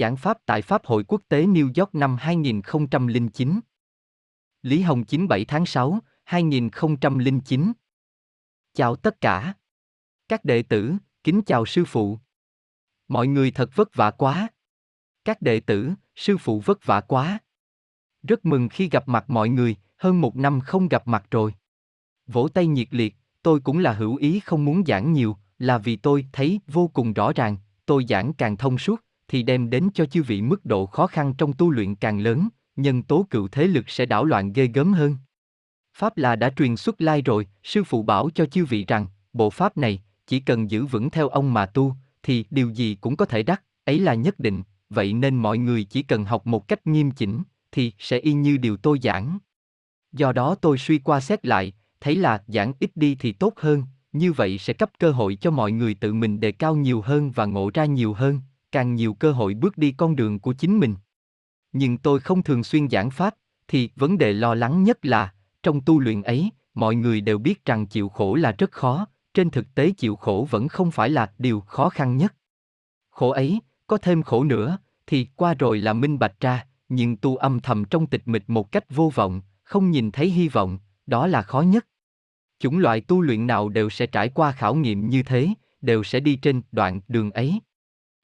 Giảng Pháp tại Pháp hội quốc tế New York năm 2009. Lý Hồng 97 tháng 6, 2009. Chào tất cả. Các đệ tử, kính chào sư phụ. Mọi người thật vất vả quá. Các đệ tử, sư phụ vất vả quá. Rất mừng khi gặp mặt mọi người, hơn một năm không gặp mặt rồi. Vỗ tay nhiệt liệt, tôi cũng là hữu ý không muốn giảng nhiều, là vì tôi thấy vô cùng rõ ràng, tôi giảng càng thông suốt, thì đem đến cho chư vị mức độ khó khăn trong tu luyện càng lớn, nhân tố cựu thế lực sẽ đảo loạn ghê gớm hơn. Pháp là đã truyền xuất lai rồi, sư phụ bảo cho chư vị rằng, bộ pháp này, chỉ cần giữ vững theo ông mà tu, thì điều gì cũng có thể đắc, ấy là nhất định, vậy nên mọi người chỉ cần học một cách nghiêm chỉnh, thì sẽ y như điều tôi giảng. Do đó tôi suy qua xét lại, thấy là giảng ít đi thì tốt hơn, như vậy sẽ cấp cơ hội cho mọi người tự mình đề cao nhiều hơn và ngộ ra nhiều hơn, càng nhiều cơ hội bước đi con đường của chính mình. Nhưng tôi không thường xuyên giảng pháp, thì vấn đề lo lắng nhất là, trong tu luyện ấy, mọi người đều biết rằng chịu khổ là rất khó, trên thực tế chịu khổ vẫn không phải là điều khó khăn nhất. Khổ ấy, có thêm khổ nữa, thì qua rồi là minh bạch ra, nhưng tu âm thầm trong tịch mịch một cách vô vọng, không nhìn thấy hy vọng, đó là khó nhất. Chủng loại tu luyện nào đều sẽ trải qua khảo nghiệm như thế, đều sẽ đi trên đoạn đường ấy.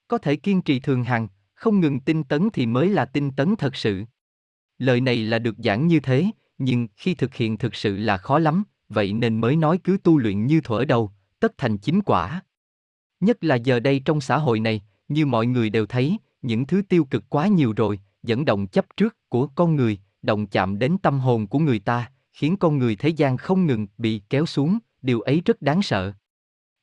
Có thể kiên trì thường hằng, không ngừng tinh tấn thì mới là tinh tấn thật sự. Lời này là được giảng như thế, nhưng khi thực hiện thực sự là khó lắm, vậy nên mới nói cứ tu luyện như thuở đầu, tất thành chính quả. Nhất là giờ đây trong xã hội này, như mọi người đều thấy, những thứ tiêu cực quá nhiều rồi, dẫn động chấp trước của con người, động chạm đến tâm hồn của người ta, khiến con người thế gian không ngừng bị kéo xuống, điều ấy rất đáng sợ.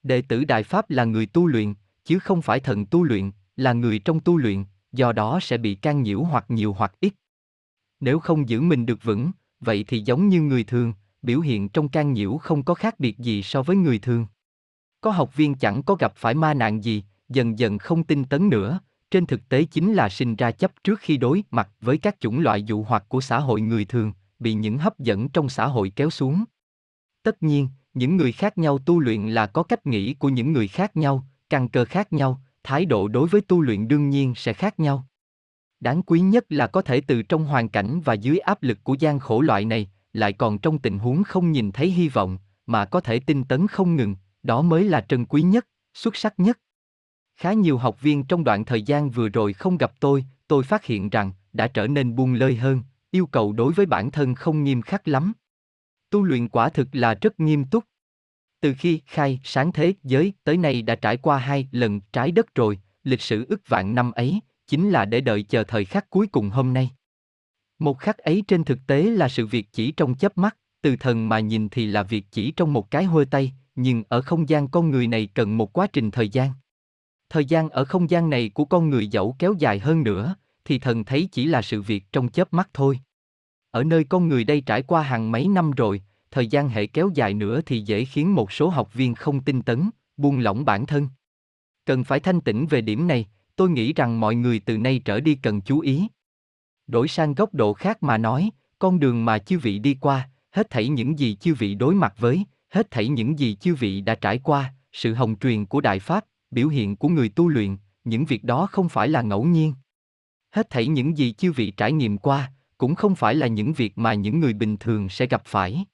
Đệ tử Đại Pháp là người tu luyện, chứ không phải thần tu luyện, là người trong tu luyện, do đó sẽ bị can nhiễu hoặc nhiều hoặc ít. Nếu không giữ mình được vững, vậy thì giống như người thường, biểu hiện trong can nhiễu không có khác biệt gì so với người thường. Có học viên chẳng có gặp phải ma nạn gì, dần dần không tin tấn nữa, trên thực tế chính là sinh ra chấp trước khi đối mặt với các chủng loại dụ hoặc của xã hội người thường, bị những hấp dẫn trong xã hội kéo xuống. Tất nhiên, những người khác nhau tu luyện là có cách nghĩ của những người khác nhau, căn cơ khác nhau, thái độ đối với tu luyện đương nhiên sẽ khác nhau. Đáng quý nhất là có thể từ trong hoàn cảnh và dưới áp lực của gian khổ loại này, lại còn trong tình huống không nhìn thấy hy vọng, mà có thể tinh tấn không ngừng, đó mới là trân quý nhất, xuất sắc nhất. Khá nhiều học viên trong đoạn thời gian vừa rồi không gặp tôi, tôi phát hiện rằng đã trở nên buông lơi hơn, yêu cầu đối với bản thân không nghiêm khắc lắm. Tu luyện quả thực là rất nghiêm túc. Từ khi khai sáng thế giới tới nay đã trải qua hai lần trái đất rồi, lịch sử ức vạn năm ấy, chính là để đợi chờ thời khắc cuối cùng hôm nay. Một khắc ấy trên thực tế là sự việc chỉ trong chớp mắt, từ thần mà nhìn thì là việc chỉ trong một cái hôi tay, nhưng ở không gian con người này cần một quá trình thời gian. Thời gian ở không gian này của con người dẫu kéo dài hơn nữa, thì thần thấy chỉ là sự việc trong chớp mắt thôi. Ở nơi con người đây trải qua hàng mấy năm rồi, thời gian hệ kéo dài nữa thì dễ khiến một số học viên không tinh tấn, buông lỏng bản thân. Cần phải thanh tĩnh về điểm này, tôi nghĩ rằng mọi người từ nay trở đi cần chú ý. Đổi sang góc độ khác mà nói, con đường mà chư vị đi qua, hết thảy những gì chư vị đối mặt với, hết thảy những gì chư vị đã trải qua, sự hồng truyền của Đại Pháp, biểu hiện của người tu luyện, những việc đó không phải là ngẫu nhiên. Hết thảy những gì chư vị trải nghiệm qua, cũng không phải là những việc mà những người bình thường sẽ gặp phải.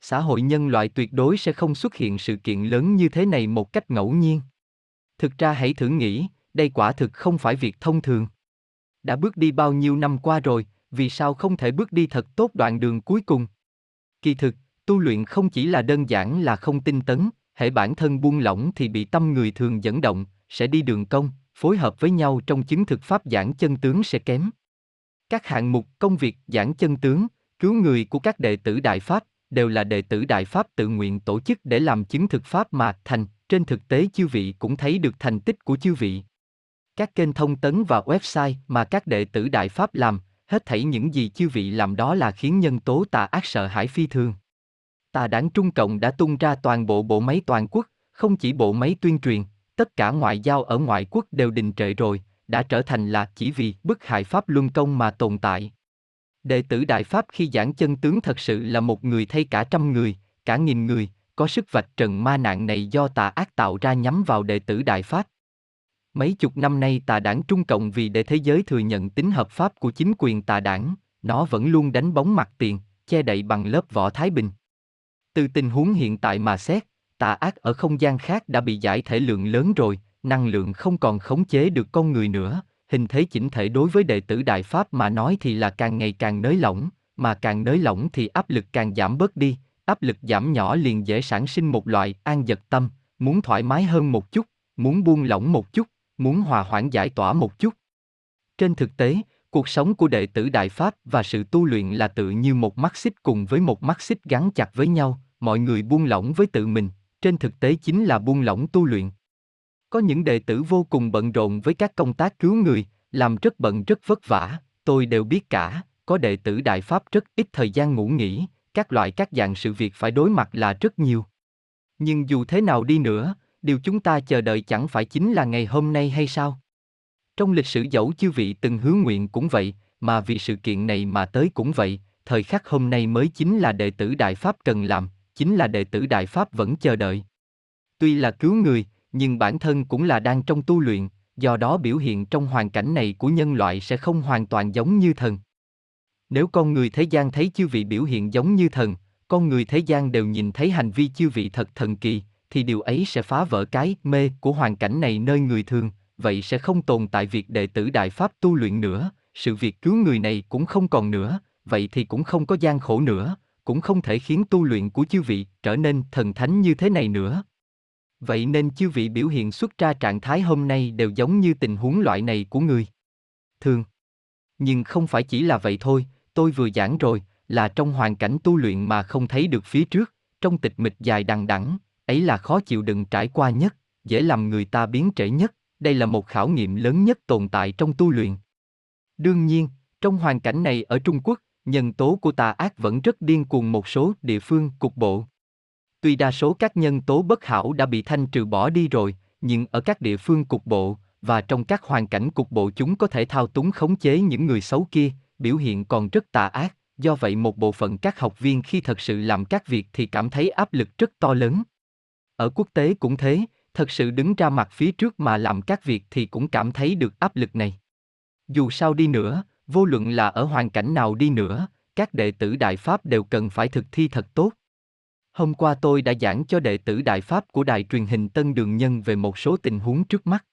Xã hội nhân loại tuyệt đối sẽ không xuất hiện sự kiện lớn như thế này một cách ngẫu nhiên. Thực ra hãy thử nghĩ, đây quả thực không phải việc thông thường. Đã bước đi bao nhiêu năm qua rồi, vì sao không thể bước đi thật tốt đoạn đường cuối cùng? Kỳ thực, tu luyện không chỉ là đơn giản là không tinh tấn, hệ bản thân buông lỏng thì bị tâm người thường dẫn động, sẽ đi đường công, phối hợp với nhau trong chứng thực pháp giảng chân tướng sẽ kém. Các hạng mục công việc giảng chân tướng, cứu người của các đệ tử Đại Pháp đều là đệ tử Đại Pháp tự nguyện tổ chức để làm chứng thực Pháp mà thành, trên thực tế chư vị cũng thấy được thành tích của chư vị. Các kênh thông tấn và website mà các đệ tử Đại Pháp làm, hết thảy những gì chư vị làm đó là khiến nhân tố tà ác sợ hãi phi thường. Tà đảng Trung Cộng đã tung ra toàn bộ bộ máy toàn quốc, không chỉ bộ máy tuyên truyền, tất cả ngoại giao ở ngoại quốc đều đình trệ rồi, đã trở thành là chỉ vì bức hại Pháp luân công mà tồn tại. Đệ tử Đại Pháp khi giảng chân tướng thật sự là một người thay cả trăm người, cả nghìn người, có sức vạch trần ma nạn này do tà ác tạo ra nhắm vào đệ tử Đại Pháp. Mấy chục năm nay tà đảng Trung Cộng vì để thế giới thừa nhận tính hợp pháp của chính quyền tà đảng, nó vẫn luôn đánh bóng mặt tiền, che đậy bằng lớp vỏ thái bình. Từ tình huống hiện tại mà xét, tà ác ở không gian khác đã bị giải thể lượng lớn rồi, năng lượng không còn khống chế được con người nữa, hình thế chỉnh thể đối với đệ tử Đại Pháp mà nói thì là càng ngày càng nới lỏng, mà càng nới lỏng thì áp lực càng giảm bớt đi, áp lực giảm nhỏ liền dễ sản sinh một loại an giật tâm, muốn thoải mái hơn một chút, muốn buông lỏng một chút, muốn hòa hoãn giải tỏa một chút. Trên thực tế, cuộc sống của đệ tử Đại Pháp và sự tu luyện là tự như một mắt xích cùng với một mắt xích gắn chặt với nhau, mọi người buông lỏng với tự mình, trên thực tế chính là buông lỏng tu luyện. Có những đệ tử vô cùng bận rộn với các công tác cứu người, làm rất bận rất vất vả, tôi đều biết cả, có đệ tử Đại Pháp rất ít thời gian ngủ nghỉ, các loại các dạng sự việc phải đối mặt là rất nhiều. Nhưng dù thế nào đi nữa, điều chúng ta chờ đợi chẳng phải chính là ngày hôm nay hay sao? Trong lịch sử dẫu chư vị từng hứa nguyện cũng vậy, mà vì sự kiện này mà tới cũng vậy, thời khắc hôm nay mới chính là đệ tử Đại Pháp cần làm, chính là đệ tử Đại Pháp vẫn chờ đợi. Tuy là cứu người, nhưng bản thân cũng là đang trong tu luyện, do đó biểu hiện trong hoàn cảnh này của nhân loại sẽ không hoàn toàn giống như thần. Nếu con người thế gian thấy chư vị biểu hiện giống như thần, con người thế gian đều nhìn thấy hành vi chư vị thật thần kỳ, thì điều ấy sẽ phá vỡ cái mê của hoàn cảnh này nơi người thường, vậy sẽ không tồn tại việc đệ tử Đại Pháp tu luyện nữa, sự việc cứu người này cũng không còn nữa, vậy thì cũng không có gian khổ nữa, cũng không thể khiến tu luyện của chư vị trở nên thần thánh như thế này nữa. Vậy nên chư vị biểu hiện xuất ra trạng thái hôm nay đều giống như tình huống loại này của người. Thường. Nhưng không phải chỉ là vậy thôi, tôi vừa giảng rồi, là trong hoàn cảnh tu luyện mà không thấy được phía trước, trong tịch mịch dài đằng đẵng, ấy là khó chịu đựng trải qua nhất, dễ làm người ta biến trễ nhất, đây là một khảo nghiệm lớn nhất tồn tại trong tu luyện. Đương nhiên, trong hoàn cảnh này ở Trung Quốc, nhân tố của tà ác vẫn rất điên cuồng một số địa phương cục bộ. Tuy đa số các nhân tố bất hảo đã bị thanh trừ bỏ đi rồi, nhưng ở các địa phương cục bộ và trong các hoàn cảnh cục bộ chúng có thể thao túng khống chế những người xấu kia, biểu hiện còn rất tà ác, do vậy một bộ phận các học viên khi thật sự làm các việc thì cảm thấy áp lực rất to lớn. Ở quốc tế cũng thế, thật sự đứng ra mặt phía trước mà làm các việc thì cũng cảm thấy được áp lực này. Dù sao đi nữa, vô luận là ở hoàn cảnh nào đi nữa, các đệ tử Đại Pháp đều cần phải thực thi thật tốt. Hôm qua tôi đã giảng cho đệ tử Đại Pháp của đài truyền hình Tân Đường Nhân về một số tình huống trước mắt.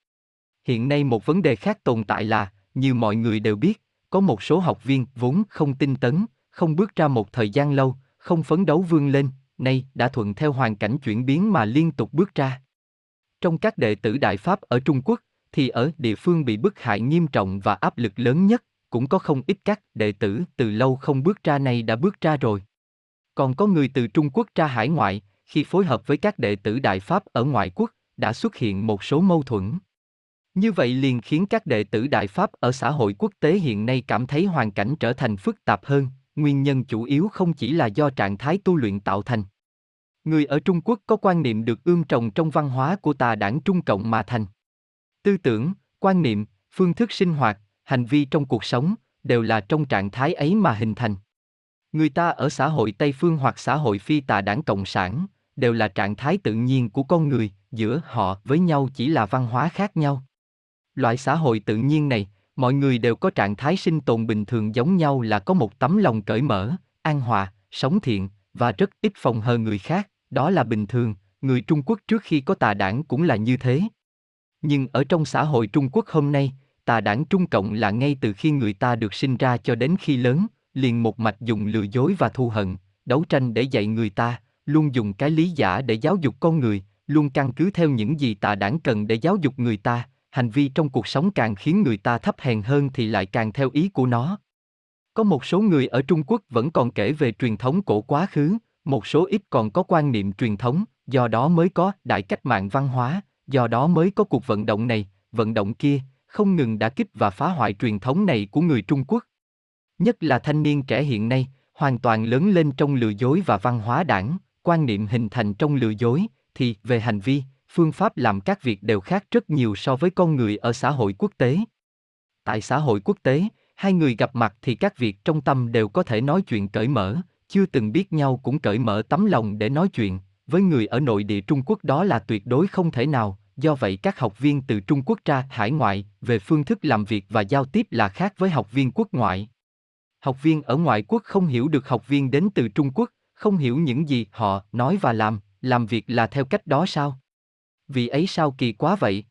Hiện nay một vấn đề khác tồn tại là, như mọi người đều biết, có một số học viên vốn không tinh tấn, không bước ra một thời gian lâu, không phấn đấu vươn lên, nay đã thuận theo hoàn cảnh chuyển biến mà liên tục bước ra. Trong các đệ tử Đại Pháp ở Trung Quốc, thì ở địa phương bị bức hại nghiêm trọng và áp lực lớn nhất, cũng có không ít các đệ tử từ lâu không bước ra này đã bước ra rồi. Còn có người từ Trung Quốc ra hải ngoại, khi phối hợp với các đệ tử Đại Pháp ở ngoại quốc, đã xuất hiện một số mâu thuẫn. Như vậy liền khiến các đệ tử Đại Pháp ở xã hội quốc tế hiện nay cảm thấy hoàn cảnh trở thành phức tạp hơn, nguyên nhân chủ yếu không chỉ là do trạng thái tu luyện tạo thành. Người ở Trung Quốc có quan niệm được ươm trồng trong văn hóa của tà đảng Trung Cộng mà thành. Tư tưởng, quan niệm, phương thức sinh hoạt, hành vi trong cuộc sống, đều là trong trạng thái ấy mà hình thành. Người ta ở xã hội Tây phương hoặc xã hội phi tà đảng Cộng sản, đều là trạng thái tự nhiên của con người, giữa họ với nhau chỉ là văn hóa khác nhau. Loại xã hội tự nhiên này, mọi người đều có trạng thái sinh tồn bình thường giống nhau là có một tấm lòng cởi mở, an hòa, sống thiện, và rất ít phòng hờ người khác, đó là bình thường, người Trung Quốc trước khi có tà đảng cũng là như thế. Nhưng ở trong xã hội Trung Quốc hôm nay, tà đảng Trung Cộng là ngay từ khi người ta được sinh ra cho đến khi lớn, liền một mạch dùng lừa dối và thù hận, đấu tranh để dạy người ta, luôn dùng cái lý giả để giáo dục con người, luôn căn cứ theo những gì tà đảng cần để giáo dục người ta, hành vi trong cuộc sống càng khiến người ta thấp hèn hơn thì lại càng theo ý của nó. Có một số người ở Trung Quốc vẫn còn kể về truyền thống cổ quá khứ, một số ít còn có quan niệm truyền thống, do đó mới có đại cách mạng văn hóa, do đó mới có cuộc vận động này, vận động kia, không ngừng đã kích và phá hoại truyền thống này của người Trung Quốc. Nhất là thanh niên trẻ hiện nay, hoàn toàn lớn lên trong lừa dối và văn hóa đảng, quan niệm hình thành trong lừa dối, thì về hành vi, phương pháp làm các việc đều khác rất nhiều so với con người ở xã hội quốc tế. Tại xã hội quốc tế, hai người gặp mặt thì các việc trong tâm đều có thể nói chuyện cởi mở, chưa từng biết nhau cũng cởi mở tấm lòng để nói chuyện, với người ở nội địa Trung Quốc đó là tuyệt đối không thể nào, do vậy các học viên từ Trung Quốc ra hải ngoại về phương thức làm việc và giao tiếp là khác với học viên quốc ngoại. Học viên ở ngoại quốc không hiểu được học viên đến từ Trung Quốc, không hiểu những gì họ nói và làm, làm việc là theo cách đó sao? Vì ấy sao kỳ quá vậy?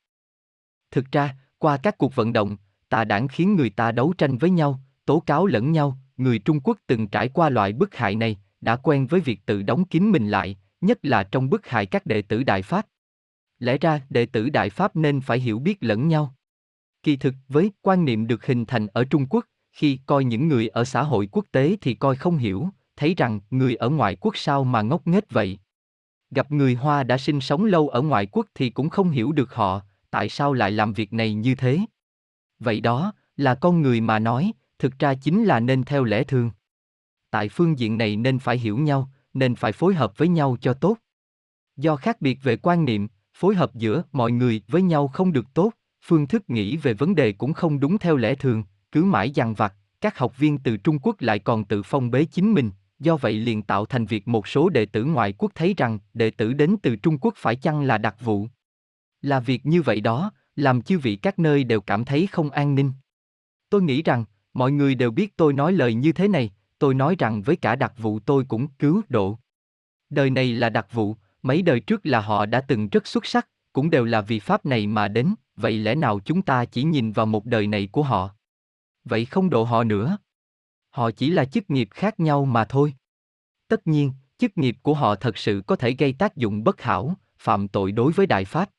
Thực ra, qua các cuộc vận động, tà đảng khiến người ta đấu tranh với nhau, tố cáo lẫn nhau, người Trung Quốc từng trải qua loại bức hại này, đã quen với việc tự đóng kín mình lại, nhất là trong bức hại các đệ tử Đại Pháp. Lẽ ra, đệ tử Đại Pháp nên phải hiểu biết lẫn nhau. Kỳ thực, với quan niệm được hình thành ở Trung Quốc, khi coi những người ở xã hội quốc tế thì coi không hiểu, thấy rằng người ở ngoại quốc sao mà ngốc nghếch vậy. Gặp người Hoa đã sinh sống lâu ở ngoại quốc thì cũng không hiểu được họ, tại sao lại làm việc này như thế. Vậy đó, là con người mà nói, thực ra chính là nên theo lẽ thường. Tại phương diện này nên phải hiểu nhau, nên phải phối hợp với nhau cho tốt. Do khác biệt về quan niệm, phối hợp giữa mọi người với nhau không được tốt, phương thức nghĩ về vấn đề cũng không đúng theo lẽ thường, cứ mãi dằn vặt, các học viên từ Trung Quốc lại còn tự phong bế chính mình, do vậy liền tạo thành việc một số đệ tử ngoại quốc thấy rằng đệ tử đến từ Trung Quốc phải chăng là đặc vụ. Là việc như vậy đó, làm chư vị các nơi đều cảm thấy không an ninh. Tôi nghĩ rằng, mọi người đều biết tôi nói lời như thế này, tôi nói rằng với cả đặc vụ tôi cũng cứu độ. Đời này là đặc vụ, mấy đời trước là họ đã từng rất xuất sắc, cũng đều là vì pháp này mà đến, vậy lẽ nào chúng ta chỉ nhìn vào một đời này của họ? Vậy không độ họ nữa. Họ chỉ là chức nghiệp khác nhau mà thôi. Tất nhiên, chức nghiệp của họ thật sự có thể gây tác dụng bất hảo, phạm tội đối với đại pháp.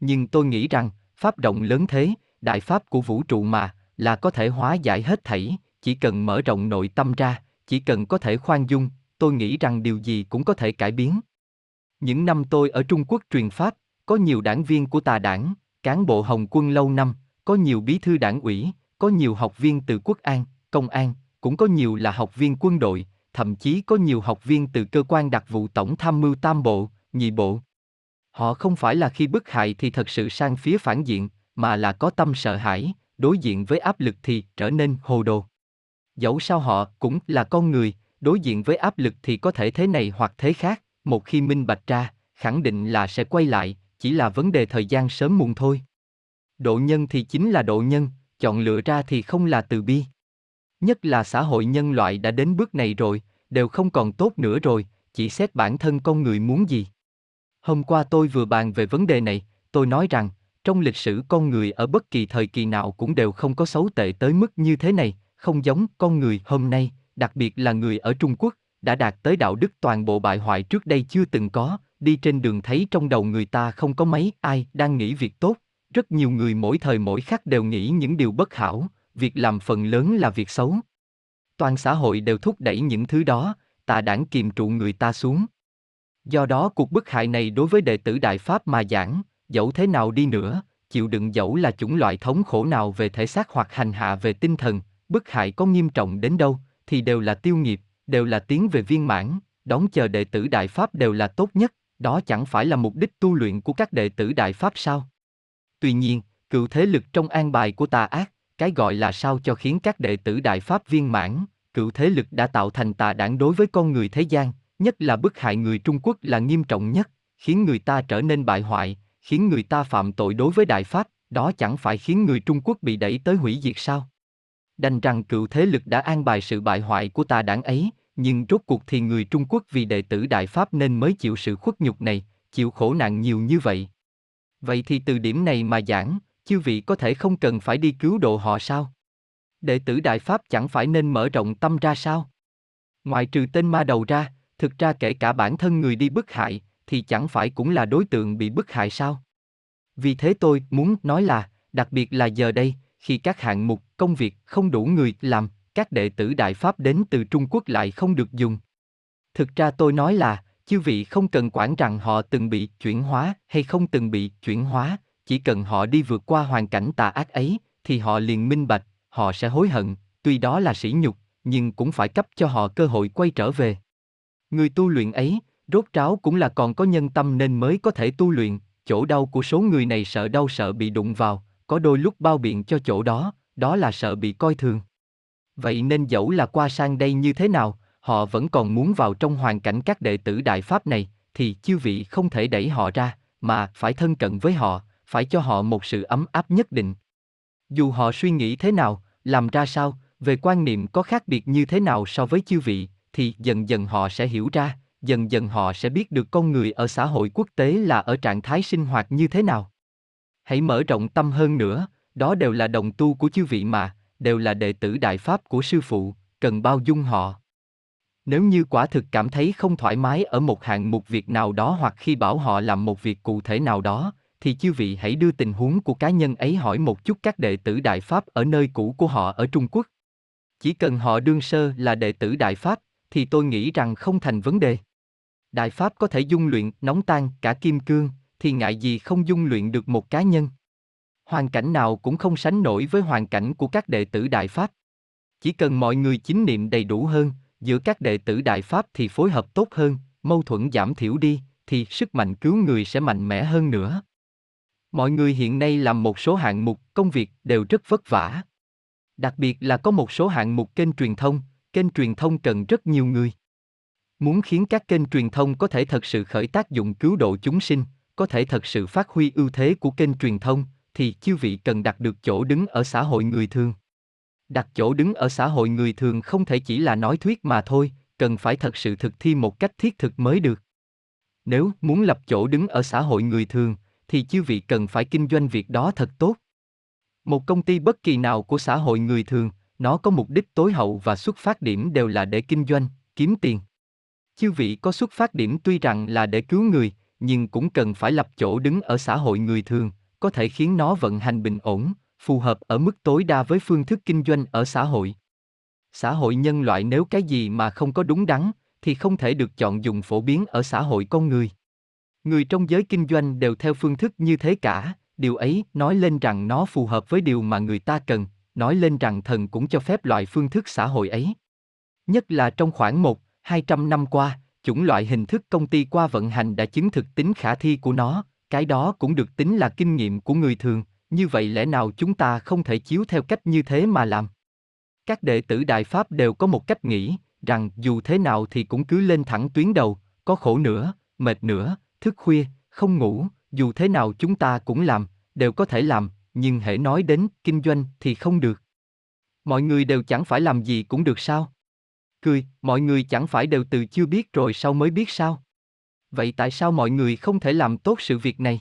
Nhưng tôi nghĩ rằng, pháp rộng lớn thế, đại pháp của vũ trụ mà, là có thể hóa giải hết thảy, chỉ cần mở rộng nội tâm ra, chỉ cần có thể khoan dung, tôi nghĩ rằng điều gì cũng có thể cải biến. Những năm tôi ở Trung Quốc truyền pháp, có nhiều đảng viên của tà đảng, cán bộ Hồng quân lâu năm, có nhiều bí thư đảng ủy, có nhiều học viên từ quốc an, công an, cũng có nhiều là học viên quân đội, thậm chí có nhiều học viên từ cơ quan đặc vụ tổng tham mưu tam bộ, nhị bộ. Họ không phải là khi bức hại thì thật sự sang phía phản diện, mà là có tâm sợ hãi, đối diện với áp lực thì trở nên hồ đồ. Dẫu sao họ cũng là con người, đối diện với áp lực thì có thể thế này hoặc thế khác, một khi minh bạch ra, khẳng định là sẽ quay lại, chỉ là vấn đề thời gian sớm muộn thôi. Độ nhân thì chính là độ nhân, chọn lựa ra thì không là từ bi. Nhất là xã hội nhân loại đã đến bước này rồi, đều không còn tốt nữa rồi, chỉ xét bản thân con người muốn gì. Hôm qua tôi vừa bàn về vấn đề này, tôi nói rằng, trong lịch sử con người ở bất kỳ thời kỳ nào cũng đều không có xấu tệ tới mức như thế này, không giống con người hôm nay, đặc biệt là người ở Trung Quốc, đã đạt tới đạo đức toàn bộ bại hoại trước đây chưa từng có, đi trên đường thấy trong đầu người ta không có mấy ai đang nghĩ việc tốt, rất nhiều người mỗi thời mỗi khắc đều nghĩ những điều bất hảo, việc làm phần lớn là việc xấu. Toàn xã hội đều thúc đẩy những thứ đó, tà đảng kiềm trụ người ta xuống. Do đó cuộc bức hại này đối với đệ tử Đại Pháp mà giảng, dẫu thế nào đi nữa, chịu đựng dẫu là chủng loại thống khổ nào về thể xác hoặc hành hạ về tinh thần, bức hại có nghiêm trọng đến đâu, thì đều là tiêu nghiệp, đều là tiến về viên mãn, đón chờ đệ tử Đại Pháp đều là tốt nhất, đó chẳng phải là mục đích tu luyện của các đệ tử Đại Pháp sao? Tuy nhiên, cựu thế lực trong an bài của tà ác, cái gọi là sao cho khiến các đệ tử Đại Pháp viên mãn, cựu thế lực đã tạo thành tà đảng đối với con người thế gian, nhất là bức hại người Trung Quốc là nghiêm trọng nhất, khiến người ta trở nên bại hoại, khiến người ta phạm tội đối với Đại Pháp, đó chẳng phải khiến người Trung Quốc bị đẩy tới hủy diệt sao? Đành rằng cựu thế lực đã an bài sự bại hoại của tà đảng ấy, nhưng rốt cuộc thì người Trung Quốc vì đệ tử Đại Pháp nên mới chịu sự khuất nhục này, chịu khổ nạn nhiều như vậy. Vậy thì từ điểm này mà giảng, chư vị có thể không cần phải đi cứu độ họ sao? Đệ tử Đại Pháp chẳng phải nên mở rộng tâm ra sao? Ngoài trừ tên ma đầu ra, thực ra kể cả bản thân người đi bức hại, thì chẳng phải cũng là đối tượng bị bức hại sao? Vì thế tôi muốn nói là, đặc biệt là giờ đây, khi các hạng mục công việc không đủ người làm, các đệ tử Đại Pháp đến từ Trung Quốc lại không được dùng. Thực ra tôi nói là, chư vị không cần quản rằng họ từng bị chuyển hóa hay không từng bị chuyển hóa, chỉ cần họ đi vượt qua hoàn cảnh tà ác ấy, thì họ liền minh bạch, họ sẽ hối hận, tuy đó là sỉ nhục, nhưng cũng phải cấp cho họ cơ hội quay trở về. Người tu luyện ấy, rốt ráo cũng là còn có nhân tâm nên mới có thể tu luyện, chỗ đau của số người này sợ đau sợ bị đụng vào, có đôi lúc bao biện cho chỗ đó, đó là sợ bị coi thường. Vậy nên dẫu là qua sang đây như thế nào, họ vẫn còn muốn vào trong hoàn cảnh các đệ tử Đại Pháp này, thì chư vị không thể đẩy họ ra, mà phải thân cận với họ, phải cho họ một sự ấm áp nhất định. Dù họ suy nghĩ thế nào, làm ra sao, về quan niệm có khác biệt như thế nào so với chư vị, thì dần dần họ sẽ hiểu ra, dần dần họ sẽ biết được con người ở xã hội quốc tế là ở trạng thái sinh hoạt như thế nào. Hãy mở rộng tâm hơn nữa, đó đều là đồng tu của chư vị mà, đều là đệ tử đại pháp của sư phụ, cần bao dung họ. Nếu như quả thực cảm thấy không thoải mái ở một hạng mục việc nào đó hoặc khi bảo họ làm một việc cụ thể nào đó, thì chư vị hãy đưa tình huống của cá nhân ấy hỏi một chút các đệ tử Đại Pháp ở nơi cũ của họ ở Trung Quốc. Chỉ cần họ đương sơ là đệ tử Đại Pháp, thì tôi nghĩ rằng không thành vấn đề. Đại Pháp có thể dung luyện, nóng tan cả kim cương, thì ngại gì không dung luyện được một cá nhân. Hoàn cảnh nào cũng không sánh nổi với hoàn cảnh của các đệ tử Đại Pháp. Chỉ cần mọi người chính niệm đầy đủ hơn, giữa các đệ tử Đại Pháp thì phối hợp tốt hơn, mâu thuẫn giảm thiểu đi, thì sức mạnh cứu người sẽ mạnh mẽ hơn nữa. Mọi người hiện nay làm một số hạng mục công việc đều rất vất vả. Đặc biệt là có một số hạng mục kênh truyền thông, kênh truyền thông cần rất nhiều người. Muốn khiến các kênh truyền thông có thể thật sự khởi tác dụng cứu độ chúng sinh, có thể thật sự phát huy ưu thế của kênh truyền thông, thì chư vị cần đặt được chỗ đứng ở xã hội người thường. Đặt chỗ đứng ở xã hội người thường không thể chỉ là nói thuyết mà thôi, cần phải thật sự thực thi một cách thiết thực mới được. Nếu muốn lập chỗ đứng ở xã hội người thường, thì chư vị cần phải kinh doanh việc đó thật tốt. Một công ty bất kỳ nào của xã hội người thường, nó có mục đích tối hậu và xuất phát điểm đều là để kinh doanh, kiếm tiền. Chư vị có xuất phát điểm tuy rằng là để cứu người, nhưng cũng cần phải lập chỗ đứng ở xã hội người thường, có thể khiến nó vận hành bình ổn, phù hợp ở mức tối đa với phương thức kinh doanh ở xã hội. Xã hội nhân loại nếu cái gì mà không có đúng đắn, thì không thể được chọn dùng phổ biến ở xã hội con người. Người trong giới kinh doanh đều theo phương thức như thế cả, điều ấy nói lên rằng nó phù hợp với điều mà người ta cần, nói lên rằng thần cũng cho phép loại phương thức xã hội ấy. Nhất là trong khoảng một, hai trăm năm qua, chủng loại hình thức công ty qua vận hành đã chứng thực tính khả thi của nó, cái đó cũng được tính là kinh nghiệm của người thường, như vậy lẽ nào chúng ta không thể chiếu theo cách như thế mà làm? Các đệ tử Đại Pháp đều có một cách nghĩ, rằng dù thế nào thì cũng cứ lên thẳng tuyến đầu, có khổ nữa, mệt nữa, thức khuya, không ngủ, dù thế nào chúng ta cũng làm, đều có thể làm, nhưng hễ nói đến kinh doanh thì không được. Mọi người đều chẳng phải làm gì cũng được sao? Cười, mọi người chẳng phải đều từ chưa biết rồi sau mới biết sao? Vậy tại sao mọi người không thể làm tốt sự việc này?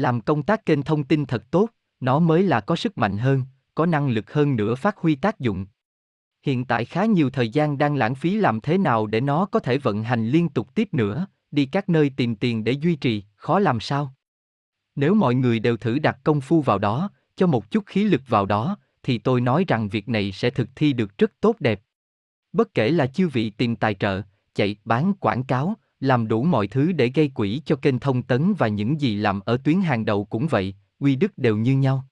Làm công tác kênh thông tin thật tốt, nó mới là có sức mạnh hơn, có năng lực hơn nữa phát huy tác dụng. Hiện tại khá nhiều thời gian đang lãng phí làm thế nào để nó có thể vận hành liên tục tiếp nữa, đi các nơi tìm tiền để duy trì, khó làm sao? Nếu mọi người đều thử đặt công phu vào đó, cho một chút khí lực vào đó, thì tôi nói rằng việc này sẽ thực thi được rất tốt đẹp. Bất kể là chư vị tìm tài trợ, chạy, bán quảng cáo, làm đủ mọi thứ để gây quỹ cho kênh thông tấn và những gì làm ở tuyến hàng đầu cũng vậy, quy đức đều như nhau.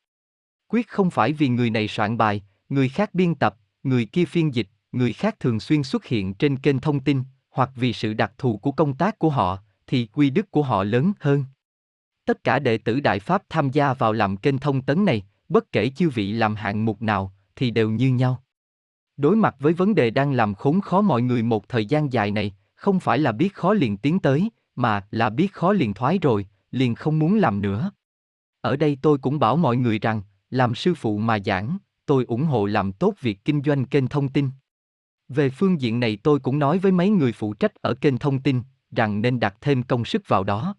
Quyết không phải vì người này soạn bài, người khác biên tập, người kia phiên dịch, người khác thường xuyên xuất hiện trên kênh thông tin, hoặc vì sự đặc thù của công tác của họ, thì quy đức của họ lớn hơn. Tất cả đệ tử Đại Pháp tham gia vào làm kênh thông tấn này, bất kể chư vị làm hạng mục nào, thì đều như nhau. Đối mặt với vấn đề đang làm khốn khó mọi người một thời gian dài này, không phải là biết khó liền tiến tới, mà là biết khó liền thoái rồi, liền không muốn làm nữa. Ở đây tôi cũng bảo mọi người rằng, làm sư phụ mà giảng, tôi ủng hộ làm tốt việc kinh doanh kênh thông tin. Về phương diện này tôi cũng nói với mấy người phụ trách ở kênh thông tin, rằng nên đặt thêm công sức vào đó.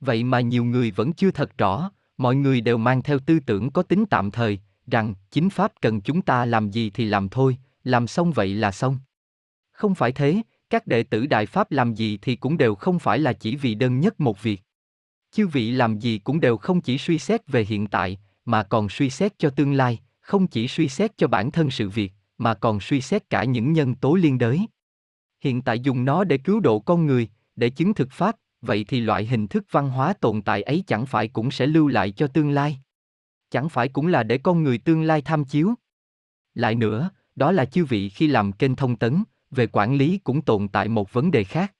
Vậy mà nhiều người vẫn chưa thật rõ, mọi người đều mang theo tư tưởng có tính tạm thời, rằng chính pháp cần chúng ta làm gì thì làm thôi, làm xong vậy là xong. Không phải thế, các đệ tử Đại Pháp làm gì thì cũng đều không phải là chỉ vì đơn nhất một việc. Chư vị làm gì cũng đều không chỉ suy xét về hiện tại, mà còn suy xét cho tương lai, không chỉ suy xét cho bản thân sự việc, mà còn suy xét cả những nhân tố liên đới. Hiện tại dùng nó để cứu độ con người, để chứng thực pháp, vậy thì loại hình thức văn hóa tồn tại ấy chẳng phải cũng sẽ lưu lại cho tương lai. Chẳng phải cũng là để con người tương lai tham chiếu. Lại nữa, đó là chư vị khi làm kênh thông tấn, về quản lý cũng tồn tại một vấn đề khác.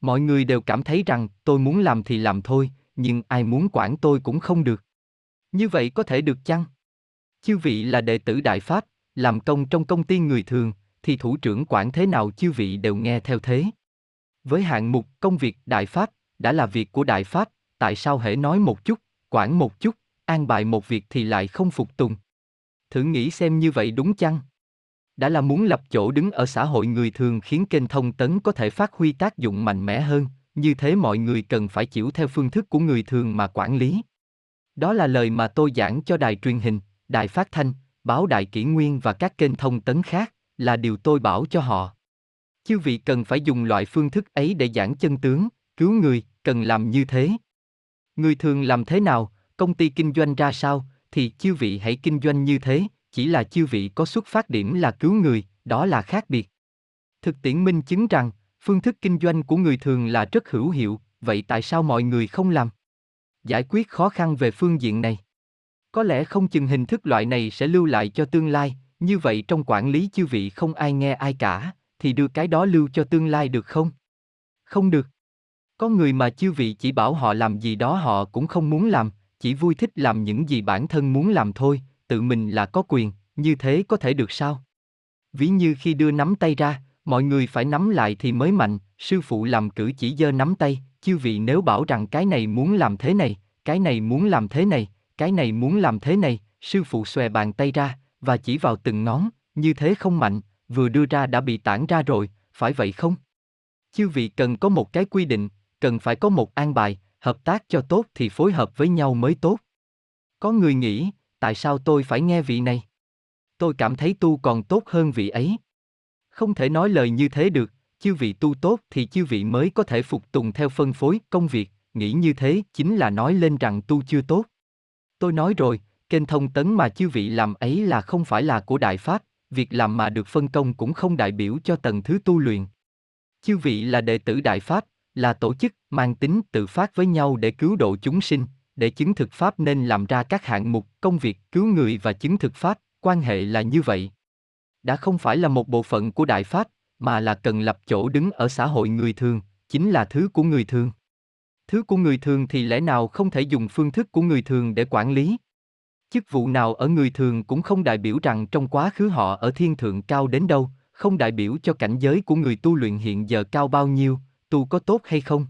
Mọi người đều cảm thấy rằng tôi muốn làm thì làm thôi, nhưng ai muốn quản tôi cũng không được. Như vậy có thể được chăng? Chư vị là đệ tử Đại Pháp, làm công trong công ty người thường, thì thủ trưởng quản thế nào chư vị đều nghe theo thế. Với hạng mục công việc Đại Pháp, đã là việc của Đại Pháp, tại sao hễ nói một chút, quản một chút, an bài một việc thì lại không phục tùng. Thử nghĩ xem như vậy đúng chăng? Đã là muốn lập chỗ đứng ở xã hội người thường khiến kênh thông tấn có thể phát huy tác dụng mạnh mẽ hơn, như thế mọi người cần phải chịu theo phương thức của người thường mà quản lý. Đó là lời mà tôi giảng cho đài truyền hình, đài phát thanh, báo đại kỷ nguyên và các kênh thông tấn khác, là điều tôi bảo cho họ. Chư vị cần phải dùng loại phương thức ấy để giảng chân tướng, cứu người, cần làm như thế. Người thường làm thế nào, công ty kinh doanh ra sao, thì chư vị hãy kinh doanh như thế, chỉ là chư vị có xuất phát điểm là cứu người, đó là khác biệt. Thực tiễn minh chứng rằng, phương thức kinh doanh của người thường là rất hữu hiệu, vậy tại sao mọi người không làm? Giải quyết khó khăn về phương diện này. Có lẽ không chừng hình thức loại này sẽ lưu lại cho tương lai, như vậy trong quản lý chư vị không ai nghe ai cả, thì đưa cái đó lưu cho tương lai được không? Không được. Có người mà chư vị chỉ bảo họ làm gì đó họ cũng không muốn làm, chỉ vui thích làm những gì bản thân muốn làm thôi, tự mình là có quyền, như thế có thể được sao? Ví như khi đưa nắm tay ra, mọi người phải nắm lại thì mới mạnh, sư phụ làm cử chỉ giơ nắm tay, chư vị nếu bảo rằng cái này muốn làm thế này, cái này muốn làm thế này, cái này muốn làm thế này, sư phụ xòe bàn tay ra, và chỉ vào từng ngón, như thế không mạnh, vừa đưa ra đã bị tản ra rồi, phải vậy không? Chư vị cần có một cái quy định, cần phải có một an bài, hợp tác cho tốt thì phối hợp với nhau mới tốt. Có người nghĩ, tại sao tôi phải nghe vị này? Tôi cảm thấy tu còn tốt hơn vị ấy. Không thể nói lời như thế được, chư vị tu tốt thì chư vị mới có thể phục tùng theo phân phối công việc, nghĩ như thế chính là nói lên rằng tu chưa tốt. Tôi nói rồi, kênh thông tấn mà chư vị làm ấy là không phải là của Đại Pháp, việc làm mà được phân công cũng không đại biểu cho tầng thứ tu luyện. Chư vị là đệ tử Đại Pháp, là tổ chức mang tính tự phát với nhau để cứu độ chúng sinh, để chứng thực Pháp nên làm ra các hạng mục công việc cứu người và chứng thực Pháp, quan hệ là như vậy. Đã không phải là một bộ phận của Đại Pháp, mà là cần lập chỗ đứng ở xã hội người thường, chính là thứ của người thường. Thứ của người thường thì lẽ nào không thể dùng phương thức của người thường để quản lý? Chức vụ nào ở người thường cũng không đại biểu rằng trong quá khứ họ ở thiên thượng cao đến đâu, không đại biểu cho cảnh giới của người tu luyện hiện giờ cao bao nhiêu, tu có tốt hay không.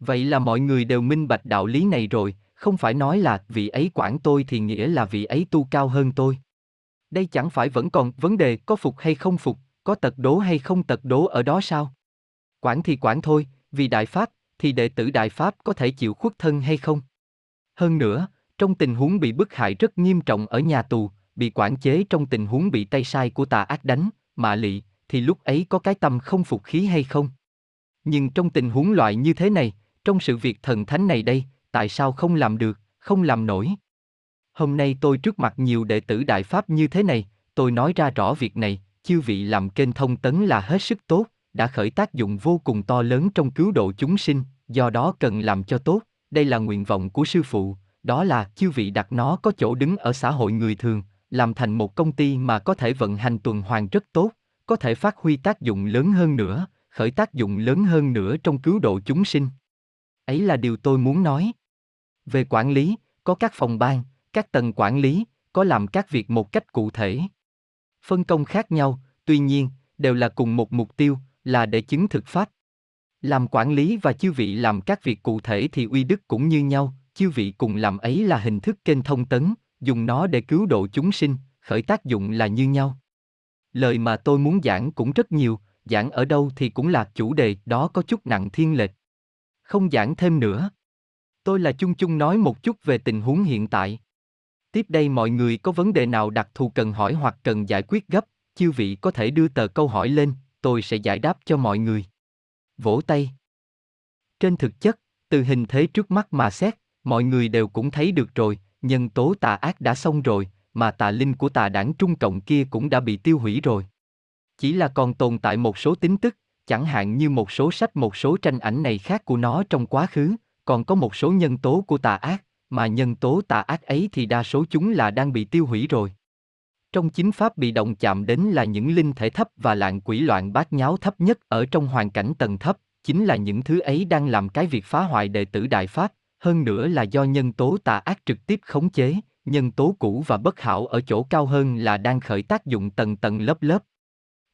Vậy là mọi người đều minh bạch đạo lý này rồi, không phải nói là vị ấy quản tôi thì nghĩa là vị ấy tu cao hơn tôi. Đây chẳng phải vẫn còn vấn đề có phục hay không phục, có tật đố hay không tật đố ở đó sao? Quản thì quản thôi, vì đại pháp, thì đệ tử đại pháp có thể chịu khuất thân hay không? Hơn nữa, trong tình huống bị bức hại rất nghiêm trọng ở nhà tù, bị quản chế trong tình huống bị tay sai của tà ác đánh, mạ lị, thì lúc ấy có cái tâm không phục khí hay không? Nhưng trong tình huống loại như thế này, trong sự việc thần thánh này đây, tại sao không làm được, không làm nổi? Hôm nay tôi trước mặt nhiều đệ tử Đại Pháp như thế này, tôi nói ra rõ việc này, chư vị làm kênh thông tấn là hết sức tốt, đã khởi tác dụng vô cùng to lớn trong cứu độ chúng sinh, do đó cần làm cho tốt, đây là nguyện vọng của sư phụ, đó là chư vị đặt nó có chỗ đứng ở xã hội người thường, làm thành một công ty mà có thể vận hành tuần hoàn rất tốt, có thể phát huy tác dụng lớn hơn nữa, khởi tác dụng lớn hơn nữa trong cứu độ chúng sinh. Ấy là điều tôi muốn nói. Về quản lý, có các phòng ban, các tầng quản lý, có làm các việc một cách cụ thể. Phân công khác nhau, tuy nhiên, đều là cùng một mục tiêu, là để chứng thực pháp. Làm quản lý và chư vị làm các việc cụ thể thì uy đức cũng như nhau, chư vị cùng làm ấy là hình thức kênh thông tấn, dùng nó để cứu độ chúng sinh, khởi tác dụng là như nhau. Lời mà tôi muốn giảng cũng rất nhiều, giảng ở đâu thì cũng là chủ đề đó có chút nặng thiên lệch. Không giảng thêm nữa. Tôi là chung chung nói một chút về tình huống hiện tại. Tiếp đây mọi người có vấn đề nào đặc thù cần hỏi hoặc cần giải quyết gấp, chư vị có thể đưa tờ câu hỏi lên, tôi sẽ giải đáp cho mọi người. Vỗ tay. Trên thực chất, từ hình thế trước mắt mà xét, mọi người đều cũng thấy được rồi, nhân tố tà ác đã xong rồi, mà tà linh của tà đảng Trung Cộng kia cũng đã bị tiêu hủy rồi. Chỉ là còn tồn tại một số tính tức, chẳng hạn như một số sách một số tranh ảnh này khác của nó trong quá khứ, còn có một số nhân tố của tà ác, mà nhân tố tà ác ấy thì đa số chúng là đang bị tiêu hủy rồi. Trong chính pháp bị động chạm đến là những linh thể thấp và lạng quỷ loạn bát nháo thấp nhất ở trong hoàn cảnh tầng thấp, chính là những thứ ấy đang làm cái việc phá hoại đệ tử đại pháp, hơn nữa là do nhân tố tà ác trực tiếp khống chế, nhân tố cũ và bất hảo ở chỗ cao hơn là đang khởi tác dụng tầng tầng lớp lớp.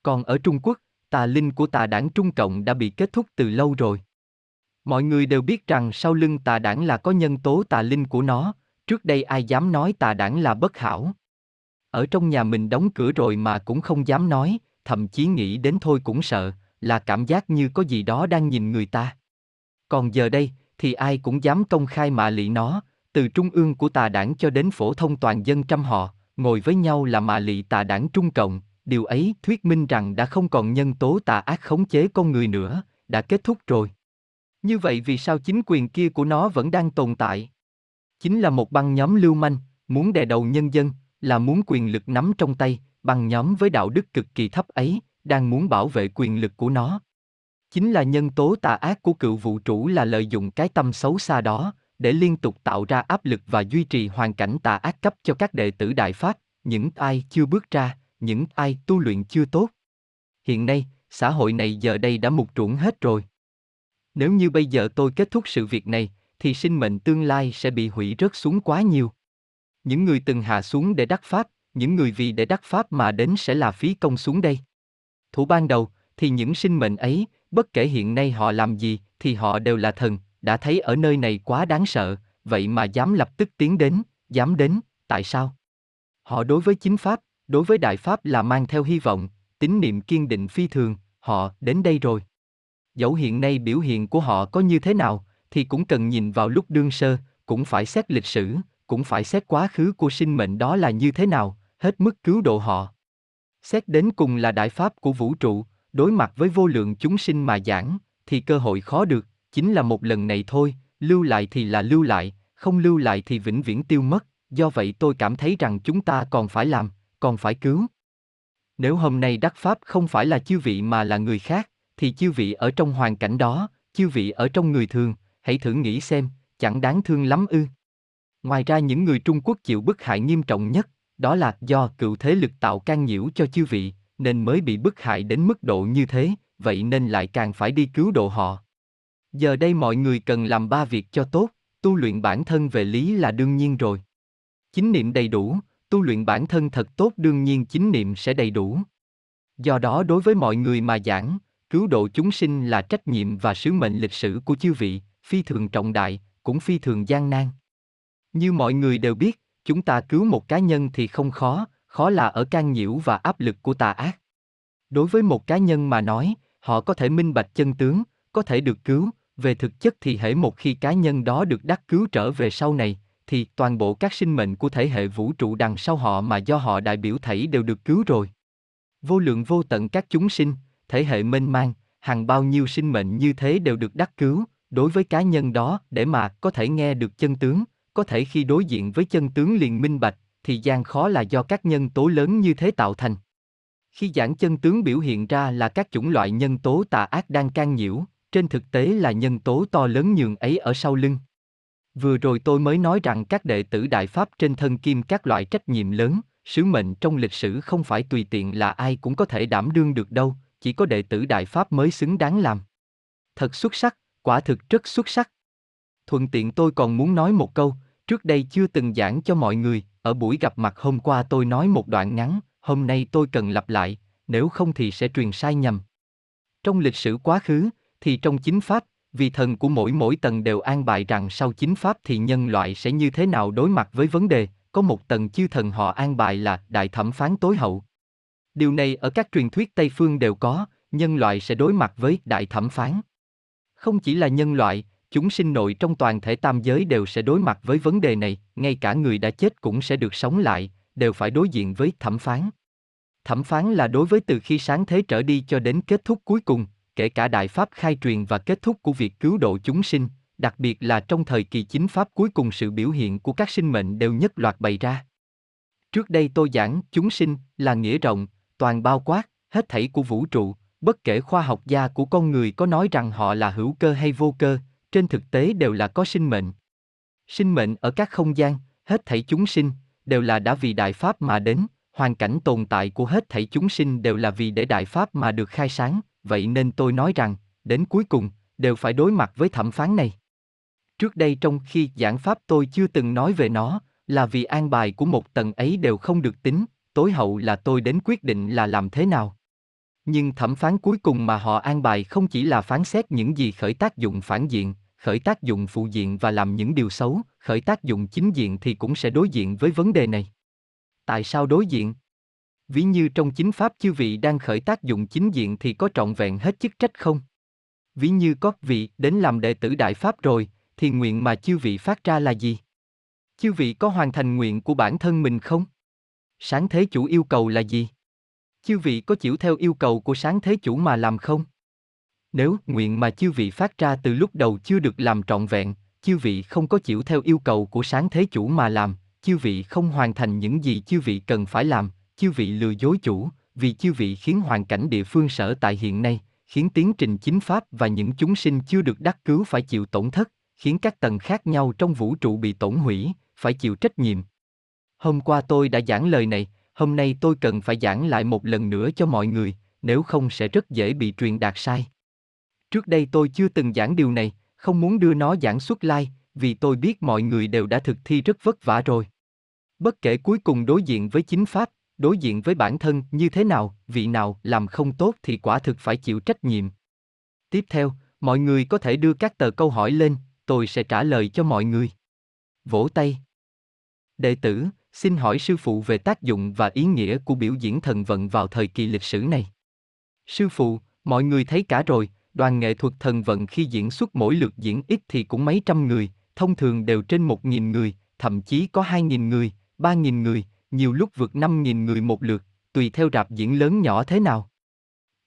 Còn ở Trung Quốc, tà linh của tà đảng Trung Cộng đã bị kết thúc từ lâu rồi. Mọi người đều biết rằng sau lưng tà đảng là có nhân tố tà linh của nó, trước đây ai dám nói tà đảng là bất hảo. Ở trong nhà mình đóng cửa rồi mà cũng không dám nói, thậm chí nghĩ đến thôi cũng sợ, là cảm giác như có gì đó đang nhìn người ta. Còn giờ đây, thì ai cũng dám công khai mạ lị nó, từ trung ương của tà đảng cho đến phổ thông toàn dân trăm họ, ngồi với nhau là mạ lị tà đảng trung cộng, điều ấy thuyết minh rằng đã không còn nhân tố tà ác khống chế con người nữa, đã kết thúc rồi. Như vậy vì sao chính quyền kia của nó vẫn đang tồn tại? Chính là một băng nhóm lưu manh, muốn đè đầu nhân dân, là muốn quyền lực nắm trong tay, băng nhóm với đạo đức cực kỳ thấp ấy, đang muốn bảo vệ quyền lực của nó. Chính là nhân tố tà ác của cựu vụ chủ là lợi dụng cái tâm xấu xa đó, để liên tục tạo ra áp lực và duy trì hoàn cảnh tà ác cấp cho các đệ tử Đại Pháp, những ai chưa bước ra, những ai tu luyện chưa tốt. Hiện nay, xã hội này giờ đây đã mục ruộng hết rồi. Nếu như bây giờ tôi kết thúc sự việc này, thì sinh mệnh tương lai sẽ bị hủy rớt xuống quá nhiều. Những người từng hạ xuống để đắc pháp, những người vì để đắc pháp mà đến sẽ là phí công xuống đây. Thủ ban đầu, thì những sinh mệnh ấy, bất kể hiện nay họ làm gì, thì họ đều là thần, đã thấy ở nơi này quá đáng sợ, vậy mà dám lập tức tiến đến, dám đến, tại sao? Họ đối với chính pháp, đối với đại pháp là mang theo hy vọng, tín niệm kiên định phi thường, họ đến đây rồi. Dẫu hiện nay biểu hiện của họ có như thế nào, thì cũng cần nhìn vào lúc đương sơ, cũng phải xét lịch sử, cũng phải xét quá khứ của sinh mệnh đó là như thế nào, hết mức cứu độ họ. Xét đến cùng là đại pháp của vũ trụ, đối mặt với vô lượng chúng sinh mà giảng, thì cơ hội khó được, chính là một lần này thôi, lưu lại thì là lưu lại, không lưu lại thì vĩnh viễn tiêu mất, do vậy tôi cảm thấy rằng chúng ta còn phải làm, còn phải cứu. Nếu hôm nay đắc pháp không phải là chư vị mà là người khác, thì chư vị ở trong hoàn cảnh đó, chư vị ở trong người thường, hãy thử nghĩ xem, chẳng đáng thương lắm ư. Ngoài ra những người Trung Quốc chịu bức hại nghiêm trọng nhất, đó là do cựu thế lực tạo can nhiễu cho chư vị, nên mới bị bức hại đến mức độ như thế, vậy nên lại càng phải đi cứu độ họ. Giờ đây mọi người cần làm ba việc cho tốt, tu luyện bản thân về lý là đương nhiên rồi. Chính niệm đầy đủ, tu luyện bản thân thật tốt đương nhiên chính niệm sẽ đầy đủ. Do đó đối với mọi người mà giảng, cứu độ chúng sinh là trách nhiệm và sứ mệnh lịch sử của chư vị, phi thường trọng đại, cũng phi thường gian nan. Như mọi người đều biết, chúng ta cứu một cá nhân thì không khó, khó là ở can nhiễu và áp lực của tà ác. Đối với một cá nhân mà nói, họ có thể minh bạch chân tướng, có thể được cứu, về thực chất thì hễ một khi cá nhân đó được đắc cứu trở về sau này, thì toàn bộ các sinh mệnh của thể hệ vũ trụ đằng sau họ mà do họ đại biểu thảy đều được cứu rồi. Vô lượng vô tận các chúng sinh, thể hệ mênh mang, hàng bao nhiêu sinh mệnh như thế đều được đắc cứu, đối với cá nhân đó để mà có thể nghe được chân tướng, có thể khi đối diện với chân tướng liền minh bạch, thì gian khó là do các nhân tố lớn như thế tạo thành. Khi giảng chân tướng biểu hiện ra là các chủng loại nhân tố tà ác đang can nhiễu, trên thực tế là nhân tố to lớn nhường ấy ở sau lưng. Vừa rồi tôi mới nói rằng các đệ tử Đại Pháp trên thân kim các loại trách nhiệm lớn, sứ mệnh trong lịch sử không phải tùy tiện là ai cũng có thể đảm đương được đâu, chỉ có đệ tử Đại Pháp mới xứng đáng làm. Thật xuất sắc, quả thực rất xuất sắc. Thuận tiện tôi còn muốn nói một câu, trước đây chưa từng giảng cho mọi người, ở buổi gặp mặt hôm qua tôi nói một đoạn ngắn, hôm nay tôi cần lặp lại, nếu không thì sẽ truyền sai nhầm. Trong lịch sử quá khứ, thì trong chính pháp, vì thần của mỗi mỗi tầng đều an bài rằng sau chính pháp thì nhân loại sẽ như thế nào đối mặt với vấn đề, có một tầng chư thần họ an bài là đại thẩm phán tối hậu. Điều này ở các truyền thuyết Tây phương đều có, nhân loại sẽ đối mặt với đại thẩm phán. Không chỉ là nhân loại, chúng sinh nội trong toàn thể tam giới đều sẽ đối mặt với vấn đề này, ngay cả người đã chết cũng sẽ được sống lại, đều phải đối diện với thẩm phán. Thẩm phán là đối với từ khi sáng thế trở đi cho đến kết thúc cuối cùng, kể cả đại pháp khai truyền và kết thúc của việc cứu độ chúng sinh, đặc biệt là trong thời kỳ chính pháp cuối cùng sự biểu hiện của các sinh mệnh đều nhất loạt bày ra. Trước đây tôi giảng chúng sinh là nghĩa rộng, toàn bao quát, hết thảy của vũ trụ, bất kể khoa học gia của con người có nói rằng họ là hữu cơ hay vô cơ, trên thực tế đều là có sinh mệnh. Sinh mệnh ở các không gian, hết thảy chúng sinh, đều là đã vì đại pháp mà đến, hoàn cảnh tồn tại của hết thảy chúng sinh đều là vì để đại pháp mà được khai sáng, vậy nên tôi nói rằng, đến cuối cùng, đều phải đối mặt với thẩm phán này. Trước đây trong khi giảng pháp tôi chưa từng nói về nó, là vì an bài của một tầng ấy đều không được tính, tối hậu là tôi đến quyết định là làm thế nào. Nhưng thẩm phán cuối cùng mà họ an bài không chỉ là phán xét những gì khởi tác dụng phản diện, khởi tác dụng phụ diện và làm những điều xấu, khởi tác dụng chính diện thì cũng sẽ đối diện với vấn đề này. Tại sao đối diện? Ví như trong chính pháp chư vị đang khởi tác dụng chính diện thì có trọn vẹn hết chức trách không? Ví như có vị đến làm đệ tử đại pháp rồi, thì nguyện mà chư vị phát ra là gì? Chư vị có hoàn thành nguyện của bản thân mình không? Sáng thế chủ yêu cầu là gì? Chư vị có chịu theo yêu cầu của sáng thế chủ mà làm không? Nếu nguyện mà chư vị phát ra từ lúc đầu chưa được làm trọn vẹn, chư vị không có chịu theo yêu cầu của sáng thế chủ mà làm, chư vị không hoàn thành những gì chư vị cần phải làm, chư vị lừa dối chủ, vì chư vị khiến hoàn cảnh địa phương sở tại hiện nay, khiến tiến trình chính pháp và những chúng sinh chưa được đắc cứu phải chịu tổn thất, khiến các tầng khác nhau trong vũ trụ bị tổn hủy, phải chịu trách nhiệm. Hôm qua tôi đã giảng lời này, hôm nay tôi cần phải giảng lại một lần nữa cho mọi người, nếu không sẽ rất dễ bị truyền đạt sai. Trước đây tôi chưa từng giảng điều này, không muốn đưa nó giảng xuất lai, vì tôi biết mọi người đều đã thực thi rất vất vả rồi. Bất kể cuối cùng đối diện với chính pháp, đối diện với bản thân như thế nào, vị nào làm không tốt thì quả thực phải chịu trách nhiệm. Tiếp theo, mọi người có thể đưa các tờ câu hỏi lên, tôi sẽ trả lời cho mọi người. Vỗ tay. Đệ tử, xin hỏi sư phụ về tác dụng và ý nghĩa của biểu diễn thần vận vào thời kỳ lịch sử này. Sư phụ, mọi người thấy cả rồi, đoàn nghệ thuật thần vận khi diễn xuất mỗi lượt diễn ít thì cũng mấy trăm người, thông thường đều trên một nghìn người, thậm chí có hai nghìn người, ba nghìn người, nhiều lúc vượt năm nghìn người một lượt, tùy theo rạp diễn lớn nhỏ thế nào.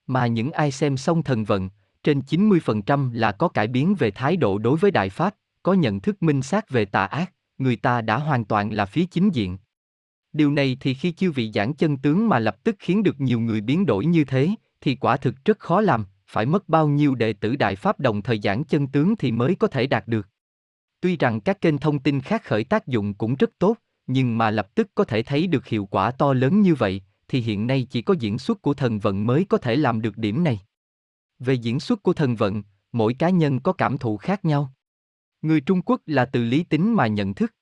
Mà những ai xem xong thần vận, trên 90% là có cải biến về thái độ đối với Đại Pháp, có nhận thức minh xác về tà ác, người ta đã hoàn toàn là phía chính diện. Điều này thì khi chư vị giảng chân tướng mà lập tức khiến được nhiều người biến đổi như thế, thì quả thực rất khó làm, phải mất bao nhiêu đệ tử Đại Pháp đồng thời giảng chân tướng thì mới có thể đạt được. Tuy rằng các kênh thông tin khác khởi tác dụng cũng rất tốt, nhưng mà lập tức có thể thấy được hiệu quả to lớn như vậy, thì hiện nay chỉ có diễn xuất của thần vận mới có thể làm được điểm này. Về diễn xuất của thần vận, mỗi cá nhân có cảm thụ khác nhau. Người Trung Quốc là từ lý tính mà nhận thức.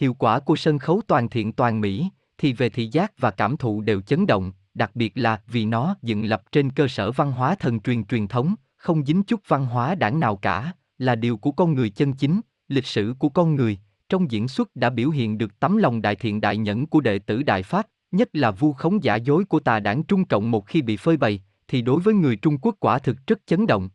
Hiệu quả của sân khấu toàn thiện toàn mỹ, thì về thị giác và cảm thụ đều chấn động, đặc biệt là vì nó dựng lập trên cơ sở văn hóa thần truyền truyền thống, không dính chút văn hóa đảng nào cả, là điều của con người chân chính, lịch sử của con người, trong diễn xuất đã biểu hiện được tấm lòng đại thiện đại nhẫn của đệ tử Đại Pháp, nhất là vu khống giả dối của tà đảng Trung Cộng một khi bị phơi bày, thì đối với người Trung Quốc quả thực rất chấn động.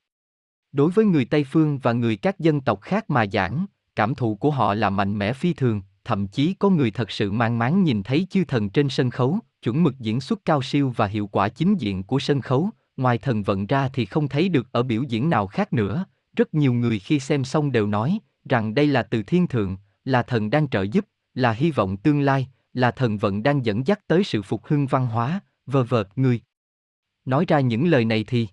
Đối với người Tây Phương và người các dân tộc khác mà giảng, cảm thụ của họ là mạnh mẽ phi thường, thậm chí có người thật sự mang máng nhìn thấy chư thần trên sân khấu, chuẩn mực diễn xuất cao siêu và hiệu quả chính diện của sân khấu, ngoài thần vận ra thì không thấy được ở biểu diễn nào khác nữa. Rất nhiều người khi xem xong đều nói rằng đây là từ thiên thượng, là thần đang trợ giúp, là hy vọng tương lai, là thần vận đang dẫn dắt tới sự phục hưng văn hóa, vờ vợt người. Nói ra những lời này thì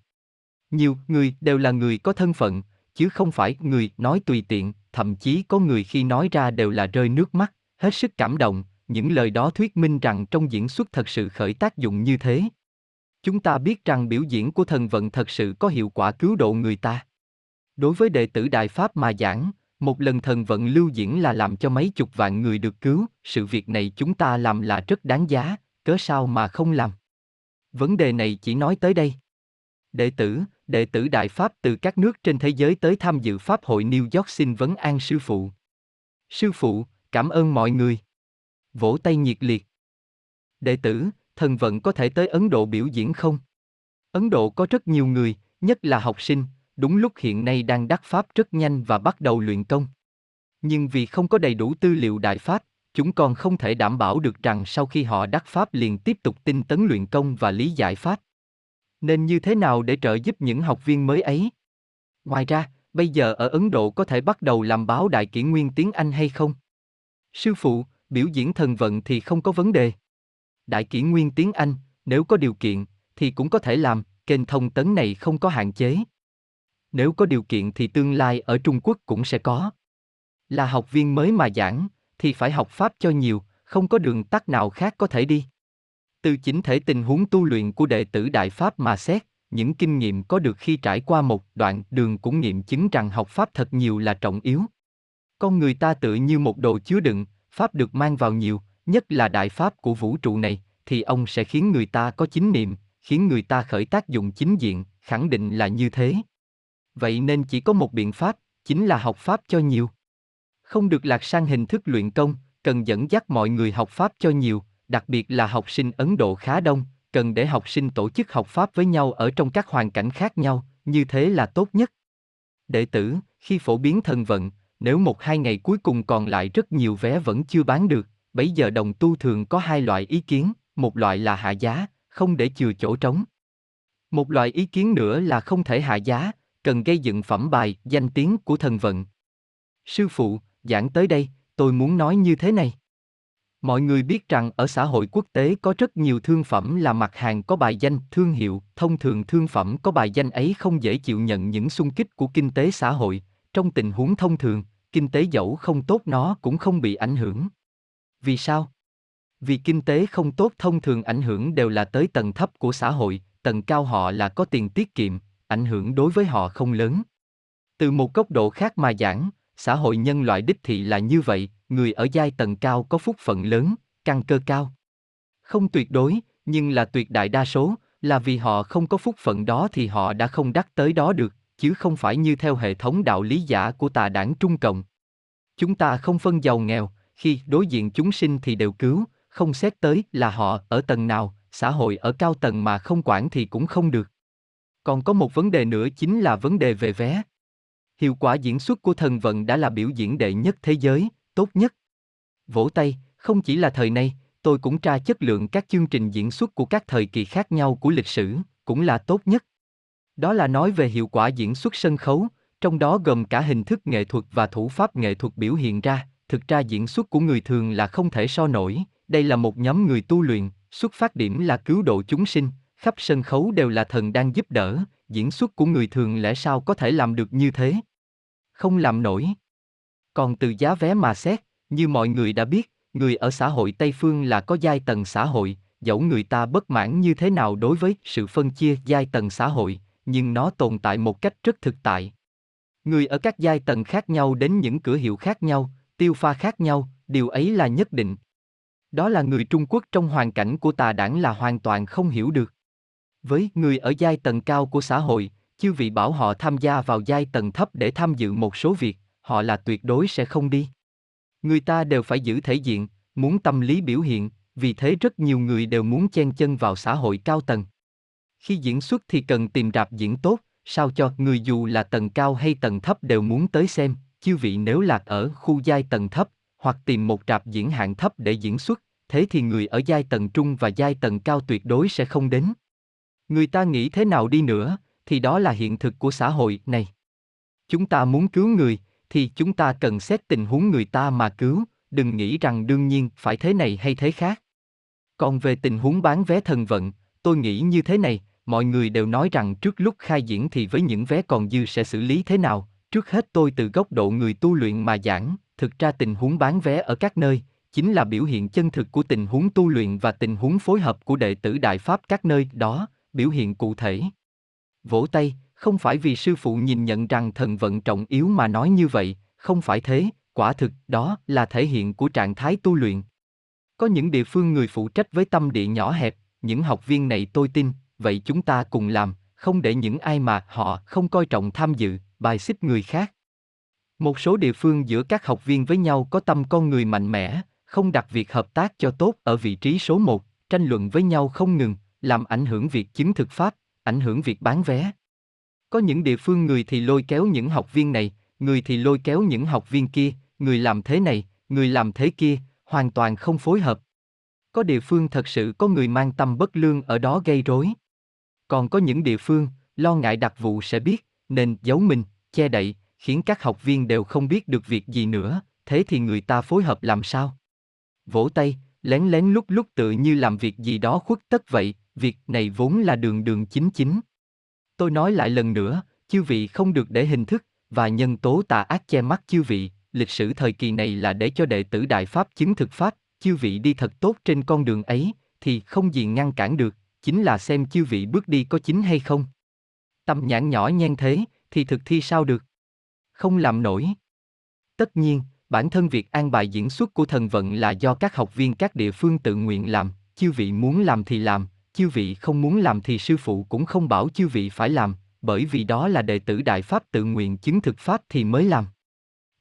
nhiều người đều là người có thân phận, chứ không phải người nói tùy tiện, thậm chí có người khi nói ra đều là rơi nước mắt, hết sức cảm động, những lời đó thuyết minh rằng trong diễn xuất thật sự khởi tác dụng như thế. Chúng ta biết rằng biểu diễn của thần vận thật sự có hiệu quả cứu độ người ta. Đối với đệ tử Đại Pháp mà giảng, một lần thần vận lưu diễn là làm cho mấy chục vạn người được cứu, sự việc này chúng ta làm là rất đáng giá, cớ sao mà không làm. Vấn đề này chỉ nói tới đây. Đệ tử, đệ tử Đại Pháp từ các nước trên thế giới tới tham dự Pháp hội New York xin vấn an sư phụ. Sư phụ, cảm ơn mọi người. Vỗ tay nhiệt liệt. Đệ tử, thần vận có thể tới Ấn Độ biểu diễn không? Ấn Độ có rất nhiều người, nhất là học sinh, đúng lúc hiện nay đang đắc pháp rất nhanh và bắt đầu luyện công. Nhưng vì không có đầy đủ tư liệu đại pháp, chúng còn không thể đảm bảo được rằng sau khi họ đắc pháp liền tiếp tục tinh tấn luyện công và lý giải pháp. Nên như thế nào để trợ giúp những học viên mới ấy? Ngoài ra, bây giờ ở Ấn Độ có thể bắt đầu làm báo đại kỷ nguyên tiếng Anh hay không? Sư phụ, biểu diễn thần vận thì không có vấn đề. Đại kỷ nguyên tiếng Anh, nếu có điều kiện, thì cũng có thể làm, kênh thông tấn này không có hạn chế nếu có điều kiện thì tương lai ở Trung Quốc cũng sẽ có. Là học viên mới mà giảng, thì phải học Pháp cho nhiều, không có đường tắt nào khác có thể đi. Từ chính thể tình huống tu luyện của đệ tử Đại Pháp mà xét, những kinh nghiệm có được khi trải qua một đoạn đường cũng nghiệm chứng rằng học Pháp thật nhiều là trọng yếu. Con người ta tự như một đồ chứa đựng, Pháp được mang vào nhiều, nhất là Đại Pháp của vũ trụ này, thì ông sẽ khiến người ta có chính niệm, khiến người ta khởi tác dụng chính diện, khẳng định là như thế. Vậy nên chỉ có một biện pháp, chính là học pháp cho nhiều. Không được lạc sang hình thức luyện công, cần dẫn dắt mọi người học pháp cho nhiều, đặc biệt là học sinh Ấn Độ khá đông, cần để học sinh tổ chức học pháp với nhau ở trong các hoàn cảnh khác nhau, như thế là tốt nhất. Đệ tử, khi phổ biến thần vận, nếu một hai ngày cuối cùng còn lại rất nhiều vé vẫn chưa bán được, bấy giờ đồng tu thường có hai loại ý kiến, một loại là hạ giá, không để chừa chỗ trống. Một loại ý kiến nữa là không thể hạ giá, cần gây dựng phẩm bài, danh tiếng của thần vận. Sư phụ, giảng tới đây, tôi muốn nói như thế này. Mọi người biết rằng ở xã hội quốc tế có rất nhiều thương phẩm là mặt hàng có bài danh, thương hiệu, thông thường thương phẩm có bài danh ấy không dễ chịu nhận những xung kích của kinh tế xã hội, trong tình huống thông thường, kinh tế dẫu không tốt nó cũng không bị ảnh hưởng. Vì sao? Vì kinh tế không tốt thông thường ảnh hưởng đều là tới tầng thấp của xã hội, tầng cao họ là có tiền tiết kiệm, ảnh hưởng đối với họ không lớn. Từ một góc độ khác mà giảng, xã hội nhân loại đích thị là như vậy, người ở giai tầng cao có phúc phận lớn, căn cơ cao. Không tuyệt đối, nhưng là tuyệt đại đa số, là vì họ không có phúc phận đó thì họ đã không đắc tới đó được, chứ không phải như theo hệ thống đạo lý giả của tà đảng Trung Cộng. Chúng ta không phân giàu nghèo, khi đối diện chúng sinh thì đều cứu, không xét tới là họ ở tầng nào, xã hội ở cao tầng mà không quản thì cũng không được. Còn có một vấn đề nữa chính là vấn đề về vé. Hiệu quả diễn xuất của thần vận đã là biểu diễn đệ nhất thế giới, tốt nhất. Vỗ tay, không chỉ là thời nay, tôi cũng tra chất lượng các chương trình diễn xuất của các thời kỳ khác nhau của lịch sử, cũng là tốt nhất. Đó là nói về hiệu quả diễn xuất sân khấu, trong đó gồm cả hình thức nghệ thuật và thủ pháp nghệ thuật biểu hiện ra, thực ra diễn xuất của người thường là không thể so nổi, đây là một nhóm người tu luyện, xuất phát điểm là cứu độ chúng sinh, khắp sân khấu đều là thần đang giúp đỡ, diễn xuất của người thường lẽ sao có thể làm được như thế? Không làm nổi. Còn từ giá vé mà xét, như mọi người đã biết, người ở xã hội Tây Phương là có giai tầng xã hội, dẫu người ta bất mãn như thế nào đối với sự phân chia giai tầng xã hội, nhưng nó tồn tại một cách rất thực tại. Người ở các giai tầng khác nhau đến những cửa hiệu khác nhau, tiêu pha khác nhau, điều ấy là nhất định. Đó là người Trung Quốc trong hoàn cảnh của tà đảng là hoàn toàn không hiểu được. Với người ở giai tầng cao của xã hội, chư vị bảo họ tham gia vào giai tầng thấp để tham dự một số việc, họ là tuyệt đối sẽ không đi. Người ta đều phải giữ thể diện, muốn tâm lý biểu hiện, vì thế rất nhiều người đều muốn chen chân vào xã hội cao tầng. Khi diễn xuất thì cần tìm rạp diễn tốt, sao cho người dù là tầng cao hay tầng thấp đều muốn tới xem, chư vị nếu lạc ở khu giai tầng thấp, hoặc tìm một rạp diễn hạng thấp để diễn xuất, thế thì người ở giai tầng trung và giai tầng cao tuyệt đối sẽ không đến. Người ta nghĩ thế nào đi nữa, thì đó là hiện thực của xã hội này. Chúng ta muốn cứu người, thì chúng ta cần xét tình huống người ta mà cứu, đừng nghĩ rằng đương nhiên phải thế này hay thế khác. Còn về tình huống bán vé thần vận, tôi nghĩ như thế này, mọi người đều nói rằng trước lúc khai diễn thì với những vé còn dư sẽ xử lý thế nào, trước hết tôi từ góc độ người tu luyện mà giảng, thực ra tình huống bán vé ở các nơi, chính là biểu hiện chân thực của tình huống tu luyện và tình huống phối hợp của đệ tử Đại Pháp các nơi đó, biểu hiện cụ thể. Vỗ tay, không phải vì sư phụ nhìn nhận rằng thần vận trọng yếu mà nói như vậy, không phải thế, quả thực đó là thể hiện của trạng thái tu luyện. Có những địa phương người phụ trách với tâm địa nhỏ hẹp, những học viên này tôi tin, vậy chúng ta cùng làm, không để những ai mà họ không coi trọng tham dự, bài xích người khác. Một số địa phương giữa các học viên với nhau có tâm con người mạnh mẽ, không đặt việc hợp tác cho tốt ở vị trí số một, tranh luận với nhau không ngừng, làm ảnh hưởng việc chứng thực pháp, ảnh hưởng việc bán vé. Có những địa phương người thì lôi kéo những học viên này, người thì lôi kéo những học viên kia, người làm thế này, người làm thế kia, hoàn toàn không phối hợp. Có địa phương thật sự có người mang tâm bất lương ở đó gây rối. Còn có những địa phương, lo ngại đặc vụ sẽ biết, nên giấu mình, che đậy, khiến các học viên đều không biết được việc gì nữa, thế thì người ta phối hợp làm sao? Vỗ tay, lén lén lúc lúc tự như làm việc gì đó khuất tất vậy, việc này vốn là đường đường chính chính. Tôi nói lại lần nữa, chư vị không được để hình thức và nhân tố tà ác che mắt chư vị, lịch sử thời kỳ này là để cho đệ tử Đại Pháp chứng thực Pháp, chư vị đi thật tốt trên con đường ấy, thì không gì ngăn cản được, chính là xem chư vị bước đi có chính hay không. Tâm nhãn nhỏ nhen thế, thì thực thi sao được? Không làm nổi. Tất nhiên, bản thân việc an bài diễn xuất của thần vận là do các học viên các địa phương tự nguyện làm, chư vị muốn làm thì làm, chư vị không muốn làm thì sư phụ cũng không bảo chư vị phải làm, bởi vì đó là đệ tử Đại Pháp tự nguyện chứng thực Pháp thì mới làm.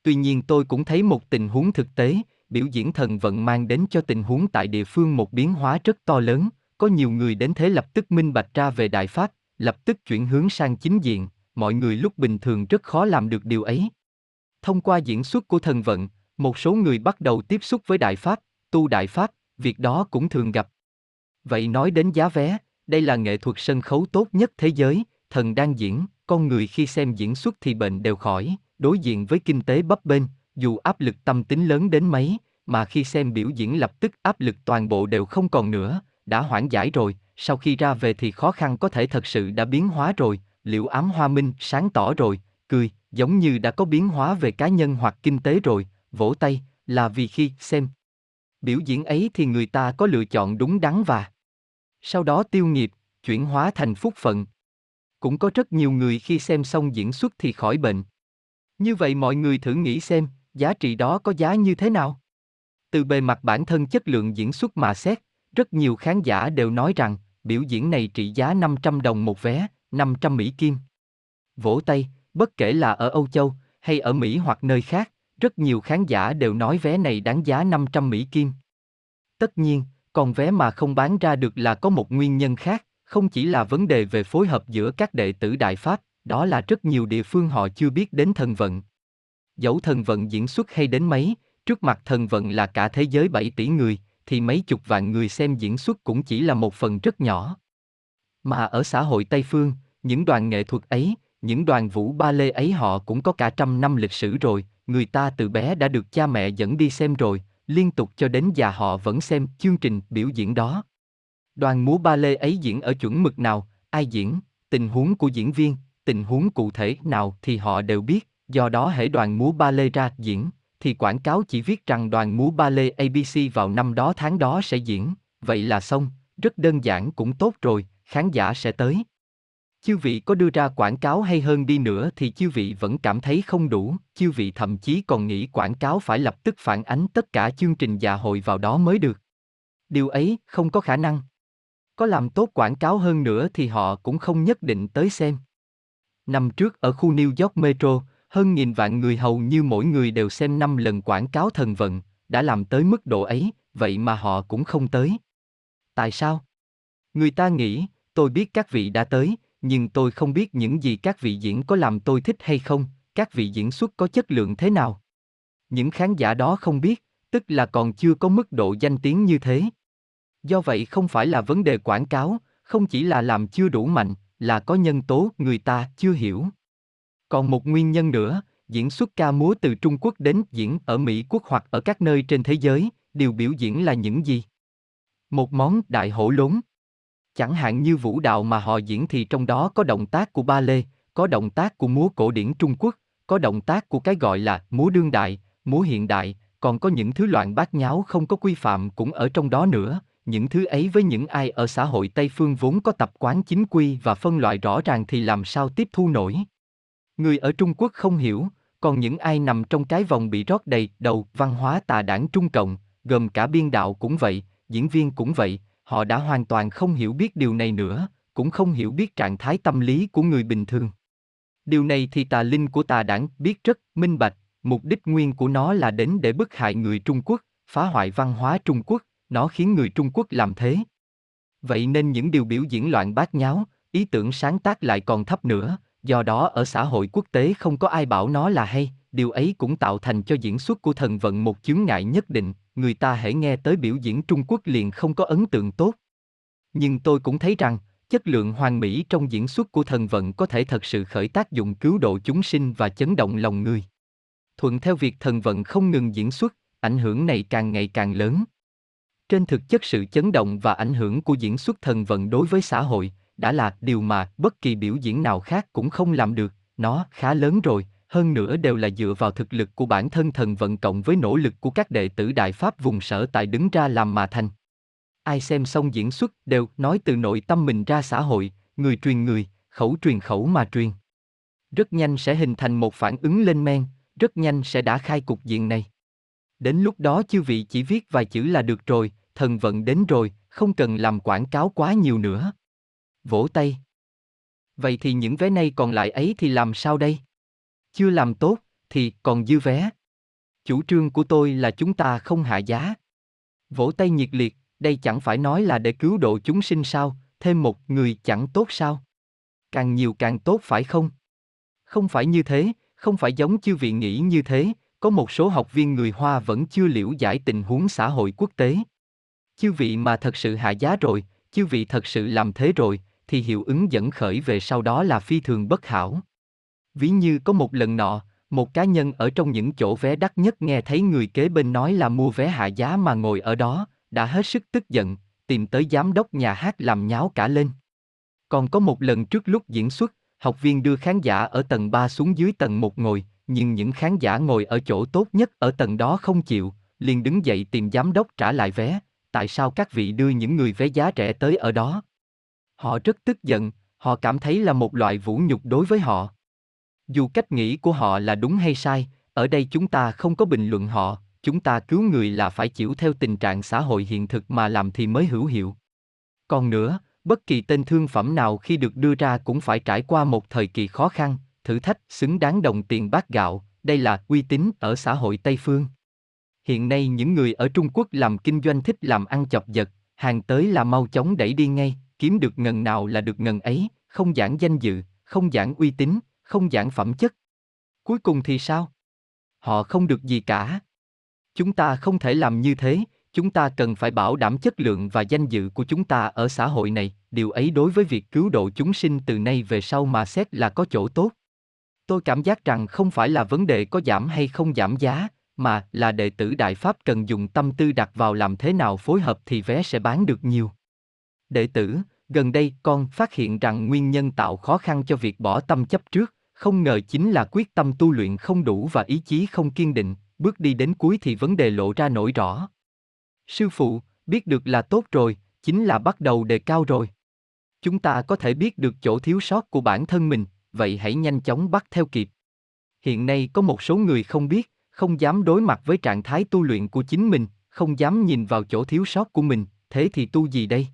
Tuy nhiên tôi cũng thấy một tình huống thực tế, biểu diễn thần vận mang đến cho tình huống tại địa phương một biến hóa rất to lớn, có nhiều người đến thế lập tức minh bạch ra về Đại Pháp, lập tức chuyển hướng sang chính diện, mọi người lúc bình thường rất khó làm được điều ấy. Thông qua diễn xuất của thần vận, một số người bắt đầu tiếp xúc với Đại Pháp, tu Đại Pháp, việc đó cũng thường gặp. Vậy nói đến giá vé, đây là nghệ thuật sân khấu tốt nhất thế giới, thần đang diễn, con người khi xem diễn xuất thì bệnh đều khỏi, đối diện với kinh tế bấp bênh, dù áp lực tâm tính lớn đến mấy, mà khi xem biểu diễn lập tức áp lực toàn bộ đều không còn nữa, đã hoãn giải rồi, sau khi ra về thì khó khăn có thể thật sự đã biến hóa rồi, liệu ám hoa minh sáng tỏ rồi, cười, giống như đã có biến hóa về cá nhân hoặc kinh tế rồi, vỗ tay, là vì khi xem biểu diễn ấy thì người ta có lựa chọn đúng đắn và sau đó tiêu nghiệp, chuyển hóa thành phúc phận. Cũng có rất nhiều người khi xem xong diễn xuất thì khỏi bệnh. Như vậy mọi người thử nghĩ xem, giá trị đó có giá như thế nào? Từ bề mặt bản thân chất lượng diễn xuất mà xét, rất nhiều khán giả đều nói rằng, biểu diễn này trị giá 500 đồng một vé, 500 Mỹ Kim. Vỗ tay, bất kể là ở Âu Châu, hay ở Mỹ hoặc nơi khác, rất nhiều khán giả đều nói vé này đáng giá 500 Mỹ Kim. Tất nhiên, còn vé mà không bán ra được là có một nguyên nhân khác, không chỉ là vấn đề về phối hợp giữa các đệ tử Đại Pháp, đó là rất nhiều địa phương họ chưa biết đến thần vận. Dẫu thần vận diễn xuất hay đến mấy, trước mặt thần vận là cả thế giới 7 tỷ người, thì mấy chục vạn người xem diễn xuất cũng chỉ là một phần rất nhỏ. Mà ở xã hội Tây Phương, những đoàn nghệ thuật ấy, những đoàn vũ ba lê ấy họ cũng có cả trăm năm lịch sử rồi, người ta từ bé đã được cha mẹ dẫn đi xem rồi, liên tục cho đến già họ vẫn xem chương trình biểu diễn đó. Đoàn múa ba lê ấy diễn ở chuẩn mực nào, ai diễn, tình huống của diễn viên, tình huống cụ thể nào thì họ đều biết, do đó hễ đoàn múa ba lê ra diễn, thì quảng cáo chỉ viết rằng đoàn múa ba lê ABC vào năm đó tháng đó sẽ diễn, vậy là xong, rất đơn giản cũng tốt rồi, khán giả sẽ tới. Chư vị có đưa ra quảng cáo hay hơn đi nữa thì chư vị vẫn cảm thấy không đủ, chư vị thậm chí còn nghĩ quảng cáo phải lập tức phản ánh tất cả chương trình dạ hội vào đó mới được. Điều ấy không có khả năng. Có làm tốt quảng cáo hơn nữa thì họ cũng không nhất định tới xem. Năm trước ở khu New York Metro, hơn nghìn vạn người hầu như mỗi người đều xem 5 lần quảng cáo thần vận, đã làm tới mức độ ấy, vậy mà họ cũng không tới. Tại sao? Người ta nghĩ, tôi biết các vị đã tới, nhưng tôi không biết những gì các vị diễn có làm tôi thích hay không, các vị diễn xuất có chất lượng thế nào. Những khán giả đó không biết, tức là còn chưa có mức độ danh tiếng như thế. Do vậy không phải là vấn đề quảng cáo, không chỉ là làm chưa đủ mạnh, là có nhân tố người ta chưa hiểu. Còn một nguyên nhân nữa, diễn xuất ca múa từ Trung Quốc đến diễn ở Mỹ quốc hoặc ở các nơi trên thế giới, điều biểu diễn là những gì? Một món đại hổ lốn. Chẳng hạn như vũ đạo mà họ diễn thì trong đó có động tác của ba lê, có động tác của múa cổ điển Trung Quốc, có động tác của cái gọi là múa đương đại, múa hiện đại, còn có những thứ loạn bát nháo không có quy phạm cũng ở trong đó nữa, những thứ ấy với những ai ở xã hội Tây phương vốn có tập quán chính quy và phân loại rõ ràng thì làm sao tiếp thu nổi. Người ở Trung Quốc không hiểu, còn những ai nằm trong cái vòng bị rót đầy đầu văn hóa tà đảng Trung Cộng, gồm cả biên đạo cũng vậy, diễn viên cũng vậy, họ đã hoàn toàn không hiểu biết điều này nữa, cũng không hiểu biết trạng thái tâm lý của người bình thường. Điều này thì tà linh của tà đảng biết rất minh bạch, mục đích nguyên của nó là đến để bức hại người Trung Quốc, phá hoại văn hóa Trung Quốc, nó khiến người Trung Quốc làm thế. Vậy nên những điều biểu diễn loạn bát nháo, ý tưởng sáng tác lại còn thấp nữa, do đó ở xã hội quốc tế không có ai bảo nó là hay, điều ấy cũng tạo thành cho diễn xuất của thần vận một chướng ngại nhất định, người ta hãy nghe tới biểu diễn Trung Quốc liền không có ấn tượng tốt. Nhưng tôi cũng thấy rằng, chất lượng hoàn mỹ trong diễn xuất của thần vận có thể thật sự khởi tác dụng cứu độ chúng sinh và chấn động lòng người. Thuận theo việc thần vận không ngừng diễn xuất, ảnh hưởng này càng ngày càng lớn. Trên thực chất sự chấn động và ảnh hưởng của diễn xuất thần vận đối với xã hội đã là điều mà bất kỳ biểu diễn nào khác cũng không làm được, nó khá lớn rồi, hơn nữa đều là dựa vào thực lực của bản thân thần vận cộng với nỗ lực của các đệ tử Đại Pháp vùng sở tại đứng ra làm mà thành. Ai xem xong diễn xuất đều nói từ nội tâm mình ra xã hội, người truyền người, khẩu truyền khẩu mà truyền. Rất nhanh sẽ hình thành một phản ứng lên men, rất nhanh sẽ đã khai cục diện này. Đến lúc đó chư vị chỉ viết vài chữ là được rồi, thần vận đến rồi, không cần làm quảng cáo quá nhiều nữa. Vỗ tay. Vậy thì những vé này còn lại ấy thì làm sao đây? Chưa làm tốt, thì còn dư vé. Chủ trương của tôi là chúng ta không hạ giá. Vỗ tay nhiệt liệt, đây chẳng phải nói là để cứu độ chúng sinh sao, thêm một người chẳng tốt sao? Càng nhiều càng tốt phải không? Không phải như thế, không phải giống chư vị nghĩ như thế, có một số học viên người Hoa vẫn chưa liễu giải tình huống xã hội quốc tế. Chư vị mà thật sự hạ giá rồi, chư vị thật sự làm thế rồi, thì hiệu ứng dẫn khởi về sau đó là phi thường bất hảo. Ví như có một lần nọ, một cá nhân ở trong những chỗ vé đắt nhất nghe thấy người kế bên nói là mua vé hạ giá mà ngồi ở đó, đã hết sức tức giận, tìm tới giám đốc nhà hát làm nháo cả lên. Còn có một lần trước lúc diễn xuất, học viên đưa khán giả ở tầng 3 xuống dưới tầng 1 ngồi, nhưng những khán giả ngồi ở chỗ tốt nhất ở tầng đó không chịu, liền đứng dậy tìm giám đốc trả lại vé, tại sao các vị đưa những người vé giá rẻ tới ở đó? Họ rất tức giận, họ cảm thấy là một loại vũ nhục đối với họ. Dù cách nghĩ của họ là đúng hay sai, ở đây chúng ta không có bình luận họ, chúng ta cứu người là phải chịu theo tình trạng xã hội hiện thực mà làm thì mới hữu hiệu. Còn nữa, bất kỳ tên thương phẩm nào khi được đưa ra cũng phải trải qua một thời kỳ khó khăn, thử thách xứng đáng đồng tiền bát gạo, đây là uy tín ở xã hội Tây phương. Hiện nay những người ở Trung Quốc làm kinh doanh thích làm ăn chọc giật, hàng tới là mau chóng đẩy đi ngay, kiếm được ngần nào là được ngần ấy, không giảng danh dự, không giảng uy tín, không giảng phẩm chất. Cuối cùng thì sao? Họ không được gì cả. Chúng ta không thể làm như thế, chúng ta cần phải bảo đảm chất lượng và danh dự của chúng ta ở xã hội này, điều ấy đối với việc cứu độ chúng sinh từ nay về sau mà xét là có chỗ tốt. Tôi cảm giác rằng không phải là vấn đề có giảm hay không giảm giá, mà là đệ tử Đại Pháp cần dùng tâm tư đặt vào làm thế nào phối hợp thì vé sẽ bán được nhiều. Đệ tử, gần đây con phát hiện rằng nguyên nhân tạo khó khăn cho việc bỏ tâm chấp trước, không ngờ chính là quyết tâm tu luyện không đủ và ý chí không kiên định, bước đi đến cuối thì vấn đề lộ ra nổi rõ. Sư phụ, biết được là tốt rồi, chính là bắt đầu đề cao rồi. Chúng ta có thể biết được chỗ thiếu sót của bản thân mình, vậy hãy nhanh chóng bắt theo kịp. Hiện nay có một số người không biết, không dám đối mặt với trạng thái tu luyện của chính mình, không dám nhìn vào chỗ thiếu sót của mình, thế thì tu gì đây?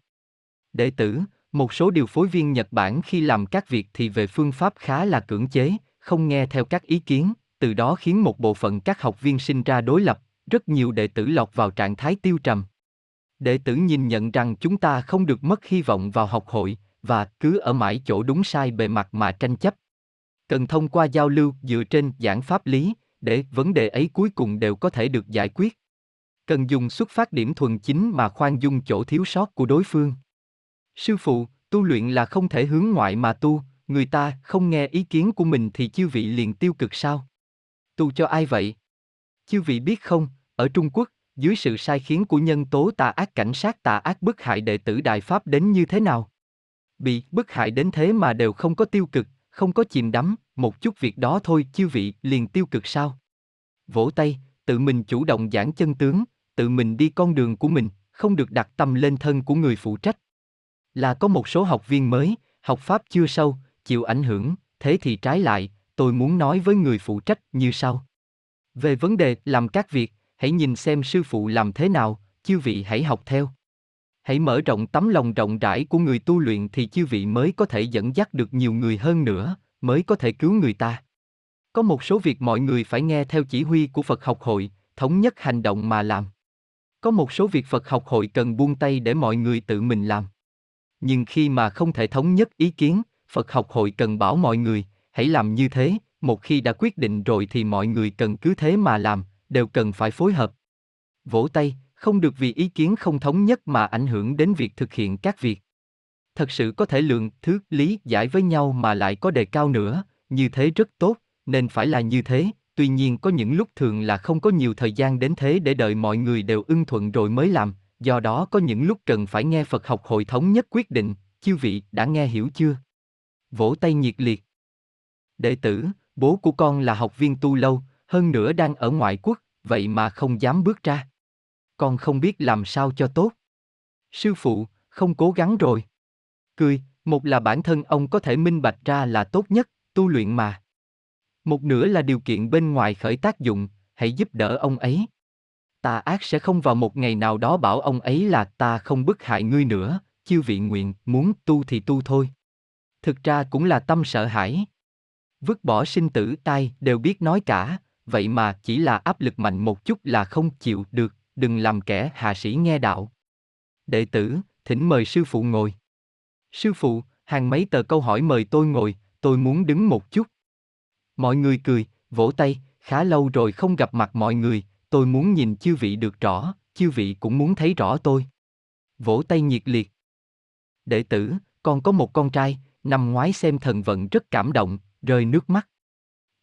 Đệ tử, một số điều phối viên Nhật Bản khi làm các việc thì về phương pháp khá là cưỡng chế, không nghe theo các ý kiến, từ đó khiến một bộ phận các học viên sinh ra đối lập, rất nhiều đệ tử lọt vào trạng thái tiêu trầm. Đệ tử nhìn nhận rằng chúng ta không được mất hy vọng vào học hội, và cứ ở mãi chỗ đúng sai bề mặt mà tranh chấp. Cần thông qua giao lưu dựa trên giảng pháp lý, để vấn đề ấy cuối cùng đều có thể được giải quyết. Cần dùng xuất phát điểm thuần chính mà khoan dung chỗ thiếu sót của đối phương. Sư phụ, tu luyện là không thể hướng ngoại mà tu, người ta không nghe ý kiến của mình thì chư vị liền tiêu cực sao? Tu cho ai vậy? Chư vị biết không, ở Trung Quốc, dưới sự sai khiến của nhân tố tà ác cảnh sát tà ác bức hại đệ tử Đại Pháp đến như thế nào? Bị bức hại đến thế mà đều không có tiêu cực, không có chìm đắm, một chút việc đó thôi chư vị liền tiêu cực sao? Vỗ tay, tự mình chủ động giảng chân tướng, tự mình đi con đường của mình, không được đặt tâm lên thân của người phụ trách. Là có một số học viên mới, học pháp chưa sâu, chịu ảnh hưởng, thế thì trái lại, tôi muốn nói với người phụ trách như sau. Về vấn đề làm các việc, hãy nhìn xem sư phụ làm thế nào, chư vị hãy học theo. Hãy mở rộng tấm lòng rộng rãi của người tu luyện thì chư vị mới có thể dẫn dắt được nhiều người hơn nữa, mới có thể cứu người ta. Có một số việc mọi người phải nghe theo chỉ huy của Phật học hội, thống nhất hành động mà làm. Có một số việc Phật học hội cần buông tay để mọi người tự mình làm. Nhưng khi mà không thể thống nhất ý kiến, Phật học hội cần bảo mọi người, hãy làm như thế, một khi đã quyết định rồi thì mọi người cần cứ thế mà làm, đều cần phải phối hợp. Vỗ tay, không được vì ý kiến không thống nhất mà ảnh hưởng đến việc thực hiện các việc. Thật sự có thể lượng, thứ, lý, giải với nhau mà lại có đề cao nữa, như thế rất tốt, nên phải là như thế, tuy nhiên có những lúc thường là không có nhiều thời gian đến thế để đợi mọi người đều ưng thuận rồi mới làm, do đó có những lúc cần phải nghe Phật học hội thống nhất quyết định, chư vị đã nghe hiểu chưa? Vỗ tay nhiệt liệt. Đệ tử, bố của con là học viên tu lâu, hơn nữa đang ở ngoại quốc, vậy mà không dám bước ra. Con không biết làm sao cho tốt. Sư phụ, không cố gắng rồi. Cười, một là bản thân ông có thể minh bạch ra là tốt nhất, tu luyện mà. Một nửa là điều kiện bên ngoài khởi tác dụng, hãy giúp đỡ ông ấy tà ác sẽ không vào một ngày nào đó bảo ông ấy là ta không bức hại ngươi nữa, chư vị nguyện, muốn tu thì tu thôi. Thực ra cũng là tâm sợ hãi. Vứt bỏ sinh tử tai đều biết nói cả, vậy mà chỉ là áp lực mạnh một chút là không chịu được, đừng làm kẻ hạ sĩ nghe đạo. Đệ tử, thỉnh mời sư phụ ngồi. Sư phụ, hàng mấy tờ câu hỏi mời tôi ngồi, tôi muốn đứng một chút. Mọi người cười, vỗ tay, khá lâu rồi không gặp mặt mọi người, tôi muốn nhìn chư vị được rõ, chư vị cũng muốn thấy rõ tôi. Vỗ tay nhiệt liệt. Đệ tử, con có một con trai, năm ngoái xem thần vận rất cảm động, rơi nước mắt.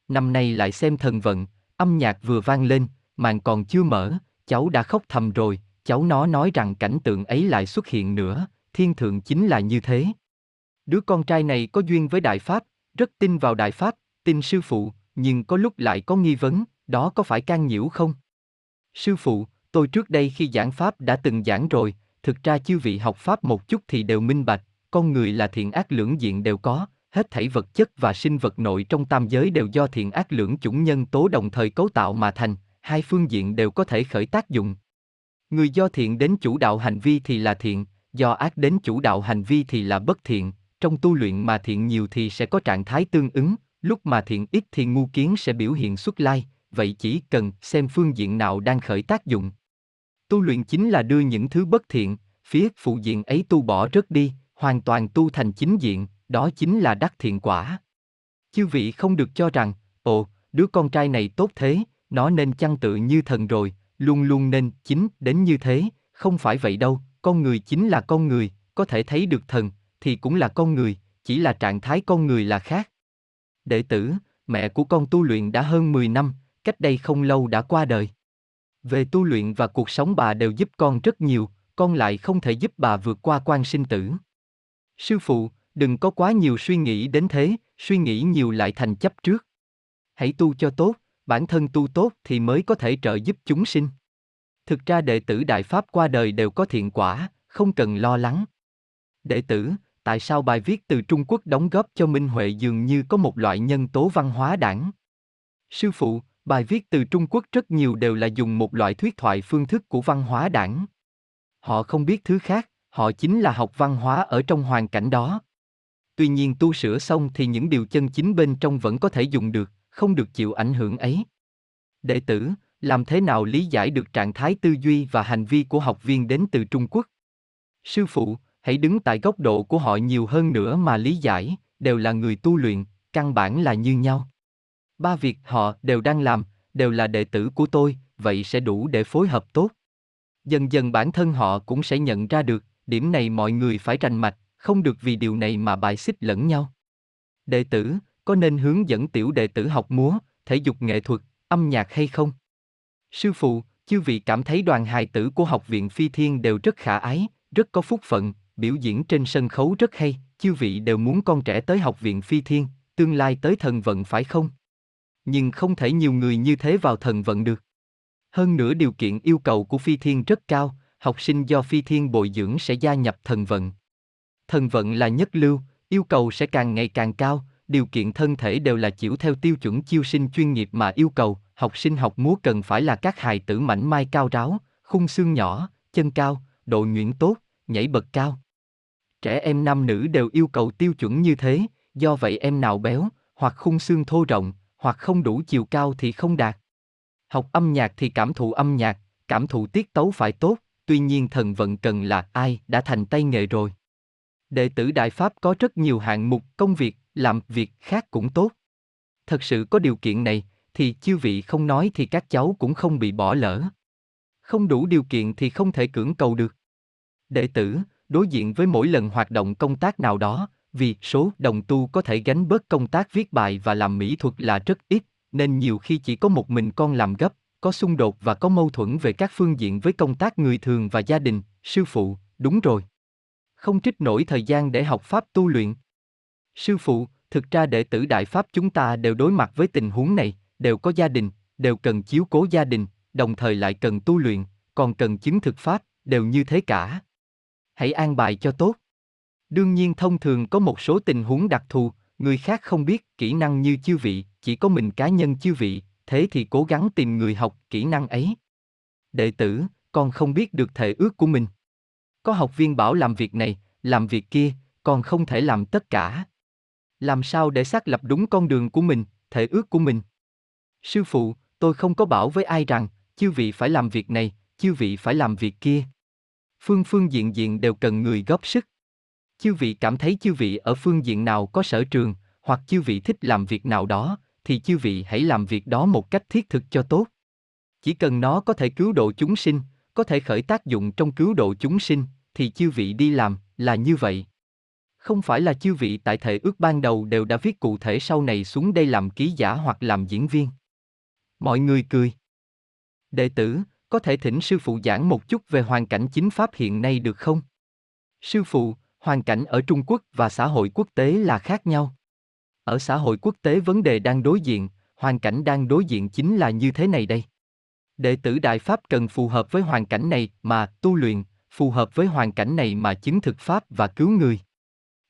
Năm nay lại xem thần vận, âm nhạc vừa vang lên, màn còn chưa mở, cháu đã khóc thầm rồi, cháu nó nói rằng cảnh tượng ấy lại xuất hiện nữa, thiên thượng chính là như thế. Đứa con trai này có duyên với Đại Pháp, rất tin vào Đại Pháp, tin sư phụ, nhưng có lúc lại có nghi vấn, đó có phải can nhiễu không? Sư phụ, tôi trước đây khi giảng Pháp đã từng giảng rồi, thực ra chư vị học Pháp một chút thì đều minh bạch, con người là thiện ác lưỡng diện đều có, hết thảy vật chất và sinh vật nội trong tam giới đều do thiện ác lưỡng chủng nhân tố đồng thời cấu tạo mà thành, hai phương diện đều có thể khởi tác dụng. Người do thiện đến chủ đạo hành vi thì là thiện, do ác đến chủ đạo hành vi thì là bất thiện, trong tu luyện mà thiện nhiều thì sẽ có trạng thái tương ứng, lúc mà thiện ít thì ngu kiến sẽ biểu hiện xuất lai, vậy chỉ cần xem phương diện nào đang khởi tác dụng. Tu luyện chính là đưa những thứ bất thiện, phía phụ diện ấy tu bỏ rớt đi, hoàn toàn tu thành chính diện, đó chính là đắc thiện quả. Chư vị không được cho rằng, ồ, đứa con trai này tốt thế, nó nên chăng tự như thần rồi, luôn luôn nên chính đến như thế, không phải vậy đâu, con người chính là con người, có thể thấy được thần, thì cũng là con người, chỉ là trạng thái con người là khác. Đệ tử, mẹ của con tu luyện đã hơn 10 năm, cách đây không lâu đã qua đời. Về tu luyện và cuộc sống bà đều giúp con rất nhiều, con lại không thể giúp bà vượt qua quan sinh tử. Sư phụ, đừng có quá nhiều suy nghĩ đến thế, suy nghĩ nhiều lại thành chấp trước. Hãy tu cho tốt, bản thân tu tốt thì mới có thể trợ giúp chúng sinh. Thực ra đệ tử Đại Pháp qua đời đều có thiện quả, không cần lo lắng. Đệ tử, tại sao bài viết từ Trung Quốc đóng góp cho Minh Huệ dường như có một loại nhân tố văn hóa đảng? Sư phụ, bài viết từ Trung Quốc rất nhiều đều là dùng một loại thuyết thoại phương thức của văn hóa đảng. Họ không biết thứ khác, họ chính là học văn hóa ở trong hoàn cảnh đó. Tuy nhiên tu sửa xong thì những điều chân chính bên trong vẫn có thể dùng được, không được chịu ảnh hưởng ấy. Đệ tử, làm thế nào lý giải được trạng thái tư duy và hành vi của học viên đến từ Trung Quốc? Sư phụ, hãy đứng tại góc độ của họ nhiều hơn nữa mà lý giải, đều là người tu luyện, căn bản là như nhau. Ba việc họ đều đang làm, đều là đệ tử của tôi, vậy sẽ đủ để phối hợp tốt. Dần dần bản thân họ cũng sẽ nhận ra được, điểm này mọi người phải rành mạch, không được vì điều này mà bài xích lẫn nhau. Đệ tử, có nên hướng dẫn tiểu đệ tử học múa, thể dục nghệ thuật, âm nhạc hay không? Sư phụ, chư vị cảm thấy đoàn hài tử của học viện Phi Thiên đều rất khả ái, rất có phúc phận, biểu diễn trên sân khấu rất hay, chư vị đều muốn con trẻ tới học viện Phi Thiên, tương lai tới thần vận phải không? Nhưng không thể nhiều người như thế vào thần vận được. Hơn nữa điều kiện yêu cầu của Phi Thiên rất cao, học sinh do Phi Thiên bồi dưỡng sẽ gia nhập thần vận. Thần vận là nhất lưu, yêu cầu sẽ càng ngày càng cao, điều kiện thân thể đều là chịu theo tiêu chuẩn chiêu sinh chuyên nghiệp mà yêu cầu, học sinh học múa cần phải là các hài tử mảnh mai cao ráo, khung xương nhỏ, chân cao, độ nhuyễn tốt, nhảy bật cao. Trẻ em nam nữ đều yêu cầu tiêu chuẩn như thế, do vậy em nào béo, hoặc khung xương thô rộng, hoặc không đủ chiều cao thì không đạt. Học âm nhạc thì cảm thụ âm nhạc, cảm thụ tiết tấu phải tốt, tuy nhiên thần vận cần là ai đã thành tay nghề rồi. Đệ tử Đại Pháp có rất nhiều hạng mục công việc, làm việc khác cũng tốt. Thật sự có điều kiện này, thì chư vị không nói thì các cháu cũng không bị bỏ lỡ. Không đủ điều kiện thì không thể cưỡng cầu được. Đệ tử, đối diện với mỗi lần hoạt động công tác nào đó, vì số đồng tu có thể gánh bớt công tác viết bài và làm mỹ thuật là rất ít, nên nhiều khi chỉ có một mình con làm gấp, có xung đột và có mâu thuẫn về các phương diện với công tác người thường và gia đình, sư phụ, đúng rồi. Không trích nổi thời gian để học pháp tu luyện. Sư phụ, thực ra đệ tử đại pháp chúng ta đều đối mặt với tình huống này, đều có gia đình, đều cần chiếu cố gia đình, đồng thời lại cần tu luyện, còn cần chứng thực pháp, đều như thế cả. Hãy an bài cho tốt. Đương nhiên thông thường có một số tình huống đặc thù, người khác không biết kỹ năng như chư vị, chỉ có mình cá nhân chư vị, thế thì cố gắng tìm người học kỹ năng ấy. Đệ tử, con không biết được thể ước của mình. Có học viên bảo làm việc này, làm việc kia, con không thể làm tất cả. Làm sao để xác lập đúng con đường của mình, thể ước của mình? Sư phụ, tôi không có bảo với ai rằng, chư vị phải làm việc này, chư vị phải làm việc kia. Phương phương diện diện đều cần người góp sức. Chư vị cảm thấy chư vị ở phương diện nào có sở trường, hoặc chư vị thích làm việc nào đó, thì chư vị hãy làm việc đó một cách thiết thực cho tốt. Chỉ cần nó có thể cứu độ chúng sinh, có thể khởi tác dụng trong cứu độ chúng sinh, thì chư vị đi làm, là như vậy. Không phải là chư vị tại thể ước ban đầu đều đã viết cụ thể sau này xuống đây làm ký giả hoặc làm diễn viên. Mọi người cười. Đệ tử, có thể thỉnh sư phụ giảng một chút về hoàn cảnh chính pháp hiện nay được không? Sư phụ, hoàn cảnh ở Trung Quốc và xã hội quốc tế là khác nhau. Ở xã hội quốc tế vấn đề đang đối diện, hoàn cảnh đang đối diện chính là như thế này đây. Đệ tử Đại Pháp cần phù hợp với hoàn cảnh này mà tu luyện, phù hợp với hoàn cảnh này mà chứng thực Pháp và cứu người.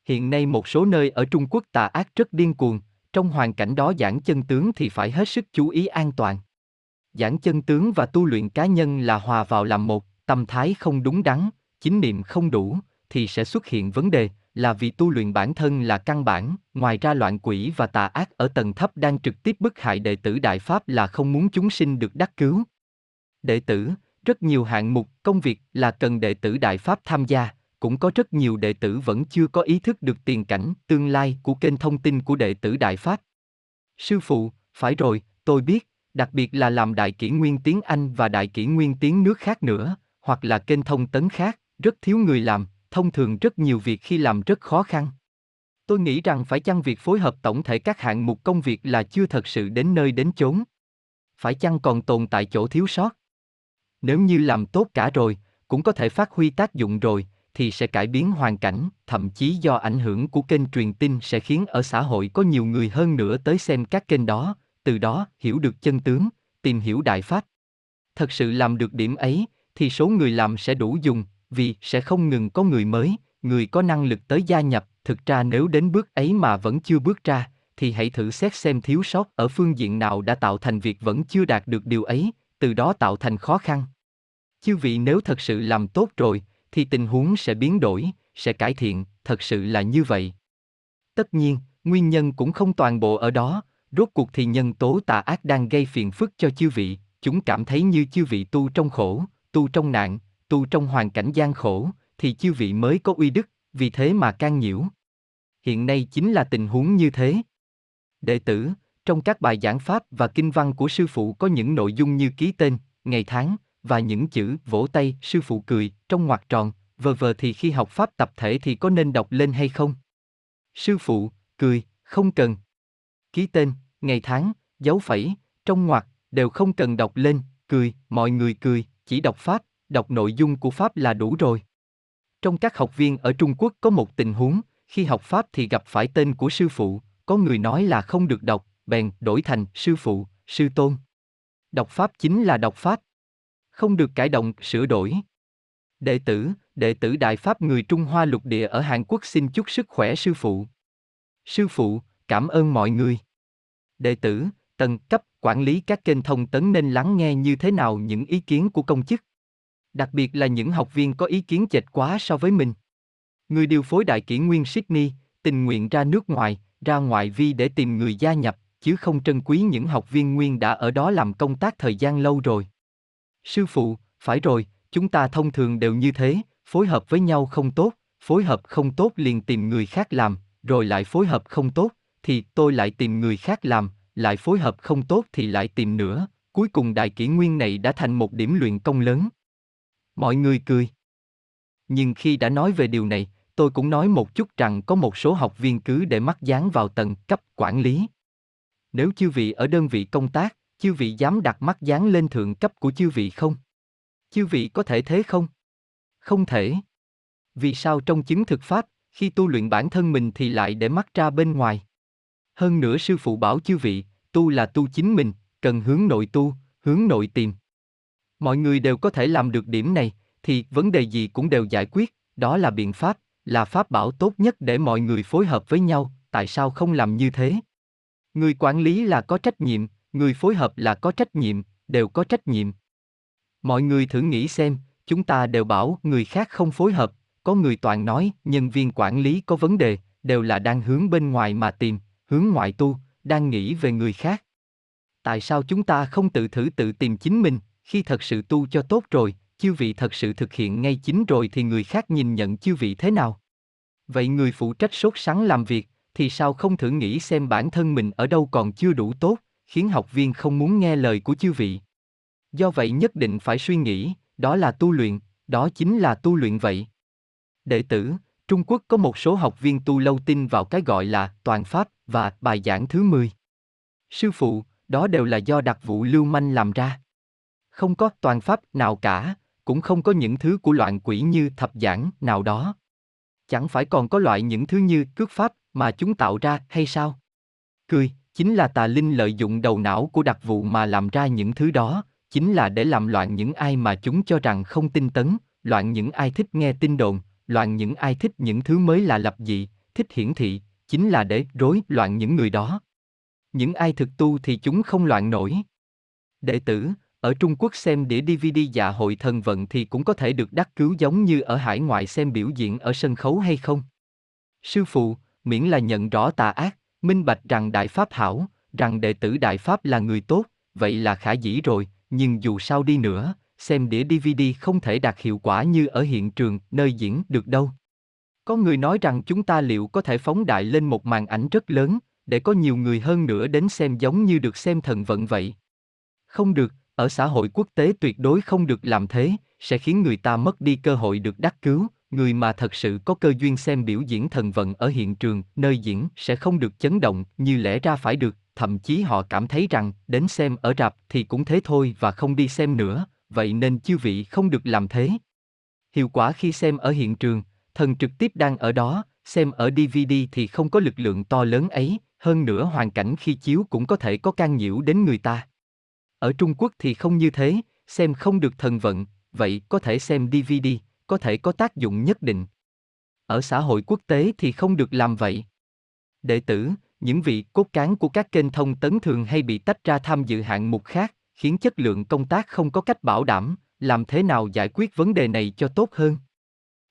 Hiện nay một số nơi ở Trung Quốc tà ác rất điên cuồng, trong hoàn cảnh đó giảng chân tướng thì phải hết sức chú ý an toàn. Giảng chân tướng và tu luyện cá nhân là hòa vào làm một, tâm thái không đúng đắn, chính niệm không đủ, thì sẽ xuất hiện vấn đề, là vì tu luyện bản thân là căn bản, ngoài ra loạn quỷ và tà ác ở tầng thấp đang trực tiếp bức hại đệ tử Đại Pháp là không muốn chúng sinh được đắc cứu. Đệ tử, rất nhiều hạng mục, công việc là cần đệ tử Đại Pháp tham gia, cũng có rất nhiều đệ tử vẫn chưa có ý thức được tiền cảnh, tương lai của kênh thông tin của đệ tử Đại Pháp. Sư phụ, phải rồi, tôi biết, đặc biệt là làm đại kỷ nguyên tiếng Anh và đại kỷ nguyên tiếng nước khác nữa, hoặc là kênh thông tấn khác, rất thiếu người làm, thông thường rất nhiều việc khi làm rất khó khăn. Tôi nghĩ rằng phải chăng việc phối hợp tổng thể các hạng mục công việc là chưa thật sự đến nơi đến chốn. Phải chăng còn tồn tại chỗ thiếu sót? Nếu như làm tốt cả rồi, cũng có thể phát huy tác dụng rồi, thì sẽ cải biến hoàn cảnh, thậm chí do ảnh hưởng của kênh truyền tin sẽ khiến ở xã hội có nhiều người hơn nữa tới xem các kênh đó, từ đó hiểu được chân tướng, tìm hiểu đại pháp. Thật sự làm được điểm ấy, thì số người làm sẽ đủ dùng, vì sẽ không ngừng có người mới, người có năng lực tới gia nhập, thực ra nếu đến bước ấy mà vẫn chưa bước ra, thì hãy thử xét xem thiếu sót ở phương diện nào đã tạo thành việc vẫn chưa đạt được điều ấy, từ đó tạo thành khó khăn. Chư vị nếu thật sự làm tốt rồi, thì tình huống sẽ biến đổi, sẽ cải thiện, thật sự là như vậy. Tất nhiên, nguyên nhân cũng không toàn bộ ở đó, rốt cuộc thì nhân tố tà ác đang gây phiền phức cho chư vị, chúng cảm thấy như chư vị tu trong khổ, tu trong nạn, tu trong hoàn cảnh gian khổ, thì chư vị mới có uy đức, vì thế mà can nhiễu. Hiện nay chính là tình huống như thế. Đệ tử, trong các bài giảng pháp và kinh văn của sư phụ có những nội dung như ký tên, ngày tháng, và những chữ vỗ tay, sư phụ cười, trong ngoặc tròn, vờ vờ thì khi học pháp tập thể thì có nên đọc lên hay không? Sư phụ, cười, không cần. Ký tên, ngày tháng, dấu phẩy, trong ngoặc, đều không cần đọc lên, cười, mọi người cười, chỉ đọc pháp, đọc nội dung của pháp là đủ rồi. Trong các học viên ở Trung Quốc có một tình huống, khi học pháp thì gặp phải tên của sư phụ, có người nói là không được đọc, bèn đổi thành sư phụ, sư tôn. Đọc pháp chính là đọc pháp, không được cải động, sửa đổi. Đệ tử, đệ tử Đại Pháp người Trung Hoa lục địa ở Hàn Quốc xin chúc sức khỏe sư phụ. Sư phụ, cảm ơn mọi người. Đệ tử, tầng cấp quản lý các kênh thông tấn nên lắng nghe như thế nào những ý kiến của công chức. Đặc biệt là những học viên có ý kiến chệch quá so với mình. Người điều phối đại kỷ nguyên Sydney, tình nguyện ra nước ngoài, ra ngoại vi để tìm người gia nhập, chứ không trân quý những học viên nguyên đã ở đó làm công tác thời gian lâu rồi. Sư phụ, phải rồi, chúng ta thông thường đều như thế, phối hợp với nhau không tốt, phối hợp không tốt liền tìm người khác làm, rồi lại phối hợp không tốt, thì tôi lại tìm người khác làm, lại phối hợp không tốt thì lại tìm nữa, cuối cùng đại kỷ nguyên này đã thành một điểm luyện công lớn. Mọi người cười. Nhưng khi đã nói về điều này, tôi cũng nói một chút rằng có một số học viên cứ để mắt dán vào tầng cấp quản lý. Nếu chư vị ở đơn vị công tác, chư vị dám đặt mắt dán lên thượng cấp của chư vị không? Chư vị có thể thế không? Không thể. Vì sao trong chứng thực pháp, khi tu luyện bản thân mình thì lại để mắt ra bên ngoài? Hơn nữa sư phụ bảo chư vị, tu là tu chính mình, cần hướng nội tu, hướng nội tìm. Mọi người đều có thể làm được điểm này, thì vấn đề gì cũng đều giải quyết, đó là biện pháp, là pháp bảo tốt nhất để mọi người phối hợp với nhau, tại sao không làm như thế? Người quản lý là có trách nhiệm, người phối hợp là có trách nhiệm, đều có trách nhiệm. Mọi người thử nghĩ xem, chúng ta đều bảo người khác không phối hợp, có người toàn nói nhân viên quản lý có vấn đề, đều là đang hướng bên ngoài mà tìm, hướng ngoại tu, đang nghĩ về người khác. Tại sao chúng ta không tự thử tự tìm chính mình, khi thật sự tu cho tốt rồi, chư vị thật sự thực hiện ngay chính rồi thì người khác nhìn nhận chư vị thế nào? Vậy người phụ trách sốt sắng làm việc, thì sao không thử nghĩ xem bản thân mình ở đâu còn chưa đủ tốt, khiến học viên không muốn nghe lời của chư vị. Do vậy nhất định phải suy nghĩ, đó là tu luyện, đó chính là tu luyện vậy. Đệ tử, Trung Quốc có một số học viên tu lâu tin vào cái gọi là toàn pháp và bài giảng thứ 10. Sư phụ, đó đều là do đặc vụ lưu manh làm ra. Không có toàn pháp nào cả, cũng không có những thứ của loạn quỷ như thập giảng nào đó. Chẳng phải còn có loại những thứ như cước pháp mà chúng tạo ra hay sao? Cười, chính là tà linh lợi dụng đầu não của đặc vụ mà làm ra những thứ đó, chính là để làm loạn những ai mà chúng cho rằng không tin tấn, loạn những ai thích nghe tin đồn, loạn những ai thích những thứ mới là lập dị, thích hiển thị, chính là để rối loạn những người đó. Những ai thực tu thì chúng không loạn nổi. Đệ tử, ở Trung Quốc xem đĩa DVD dạ hội thần vận thì cũng có thể được đắc cứu giống như ở hải ngoại xem biểu diễn ở sân khấu hay không? Sư phụ, miễn là nhận rõ tà ác, minh bạch rằng Đại Pháp hảo, rằng đệ tử Đại Pháp là người tốt, vậy là khả dĩ rồi, nhưng dù sao đi nữa, xem đĩa DVD không thể đạt hiệu quả như ở hiện trường, nơi diễn được đâu. Có người nói rằng chúng ta liệu có thể phóng đại lên một màn ảnh rất lớn, để có nhiều người hơn nữa đến xem giống như được xem thần vận vậy. Không được, ở xã hội quốc tế tuyệt đối không được làm thế, sẽ khiến người ta mất đi cơ hội được đắc cứu, người mà thật sự có cơ duyên xem biểu diễn thần vận ở hiện trường, nơi diễn sẽ không được chấn động như lẽ ra phải được, thậm chí họ cảm thấy rằng đến xem ở rạp thì cũng thế thôi và không đi xem nữa, vậy nên chư vị không được làm thế. Hiệu quả khi xem ở hiện trường, thần trực tiếp đang ở đó, xem ở DVD thì không có lực lượng to lớn ấy, hơn nữa hoàn cảnh khi chiếu cũng có thể có can nhiễu đến người ta. Ở Trung Quốc thì không như thế, xem không được thần vận, vậy có thể xem DVD, có thể có tác dụng nhất định. Ở xã hội quốc tế thì không được làm vậy. Đệ tử, những vị cốt cán của các kênh thông tấn thường hay bị tách ra tham dự hạng mục khác, khiến chất lượng công tác không có cách bảo đảm, làm thế nào giải quyết vấn đề này cho tốt hơn?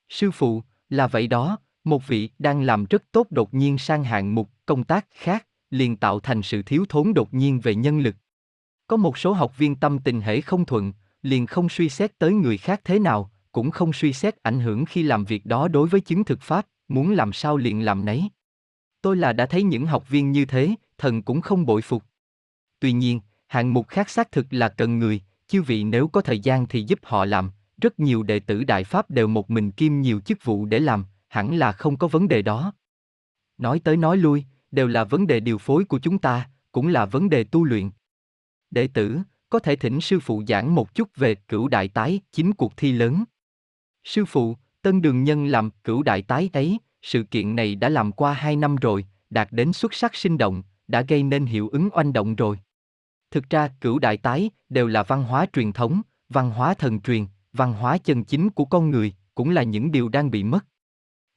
Sư phụ, là vậy đó, một vị đang làm rất tốt đột nhiên sang hạng mục công tác khác, liền tạo thành sự thiếu thốn đột nhiên về nhân lực. Có một số học viên tâm tình hễ không thuận, liền không suy xét tới người khác thế nào, cũng không suy xét ảnh hưởng khi làm việc đó đối với chứng thực pháp, muốn làm sao liền làm nấy. Tôi là đã thấy những học viên như thế, thần cũng không bội phục. Tuy nhiên, hạng mục khác xác thực là cần người, chư vị nếu có thời gian thì giúp họ làm, rất nhiều đệ tử Đại Pháp đều một mình kiêm nhiều chức vụ để làm, hẳn là không có vấn đề đó. Nói tới nói lui, đều là vấn đề điều phối của chúng ta, cũng là vấn đề tu luyện. Đệ tử, có thể thỉnh sư phụ giảng một chút về cửu đại tái, chính cuộc thi lớn. Sư phụ, tân đường nhân làm cửu đại tái ấy, sự kiện này đã làm qua hai năm rồi, đạt đến xuất sắc sinh động, đã gây nên hiệu ứng oanh động rồi. Thực ra, cửu đại tái đều là văn hóa truyền thống, văn hóa thần truyền, văn hóa chân chính của con người, cũng là những điều đang bị mất.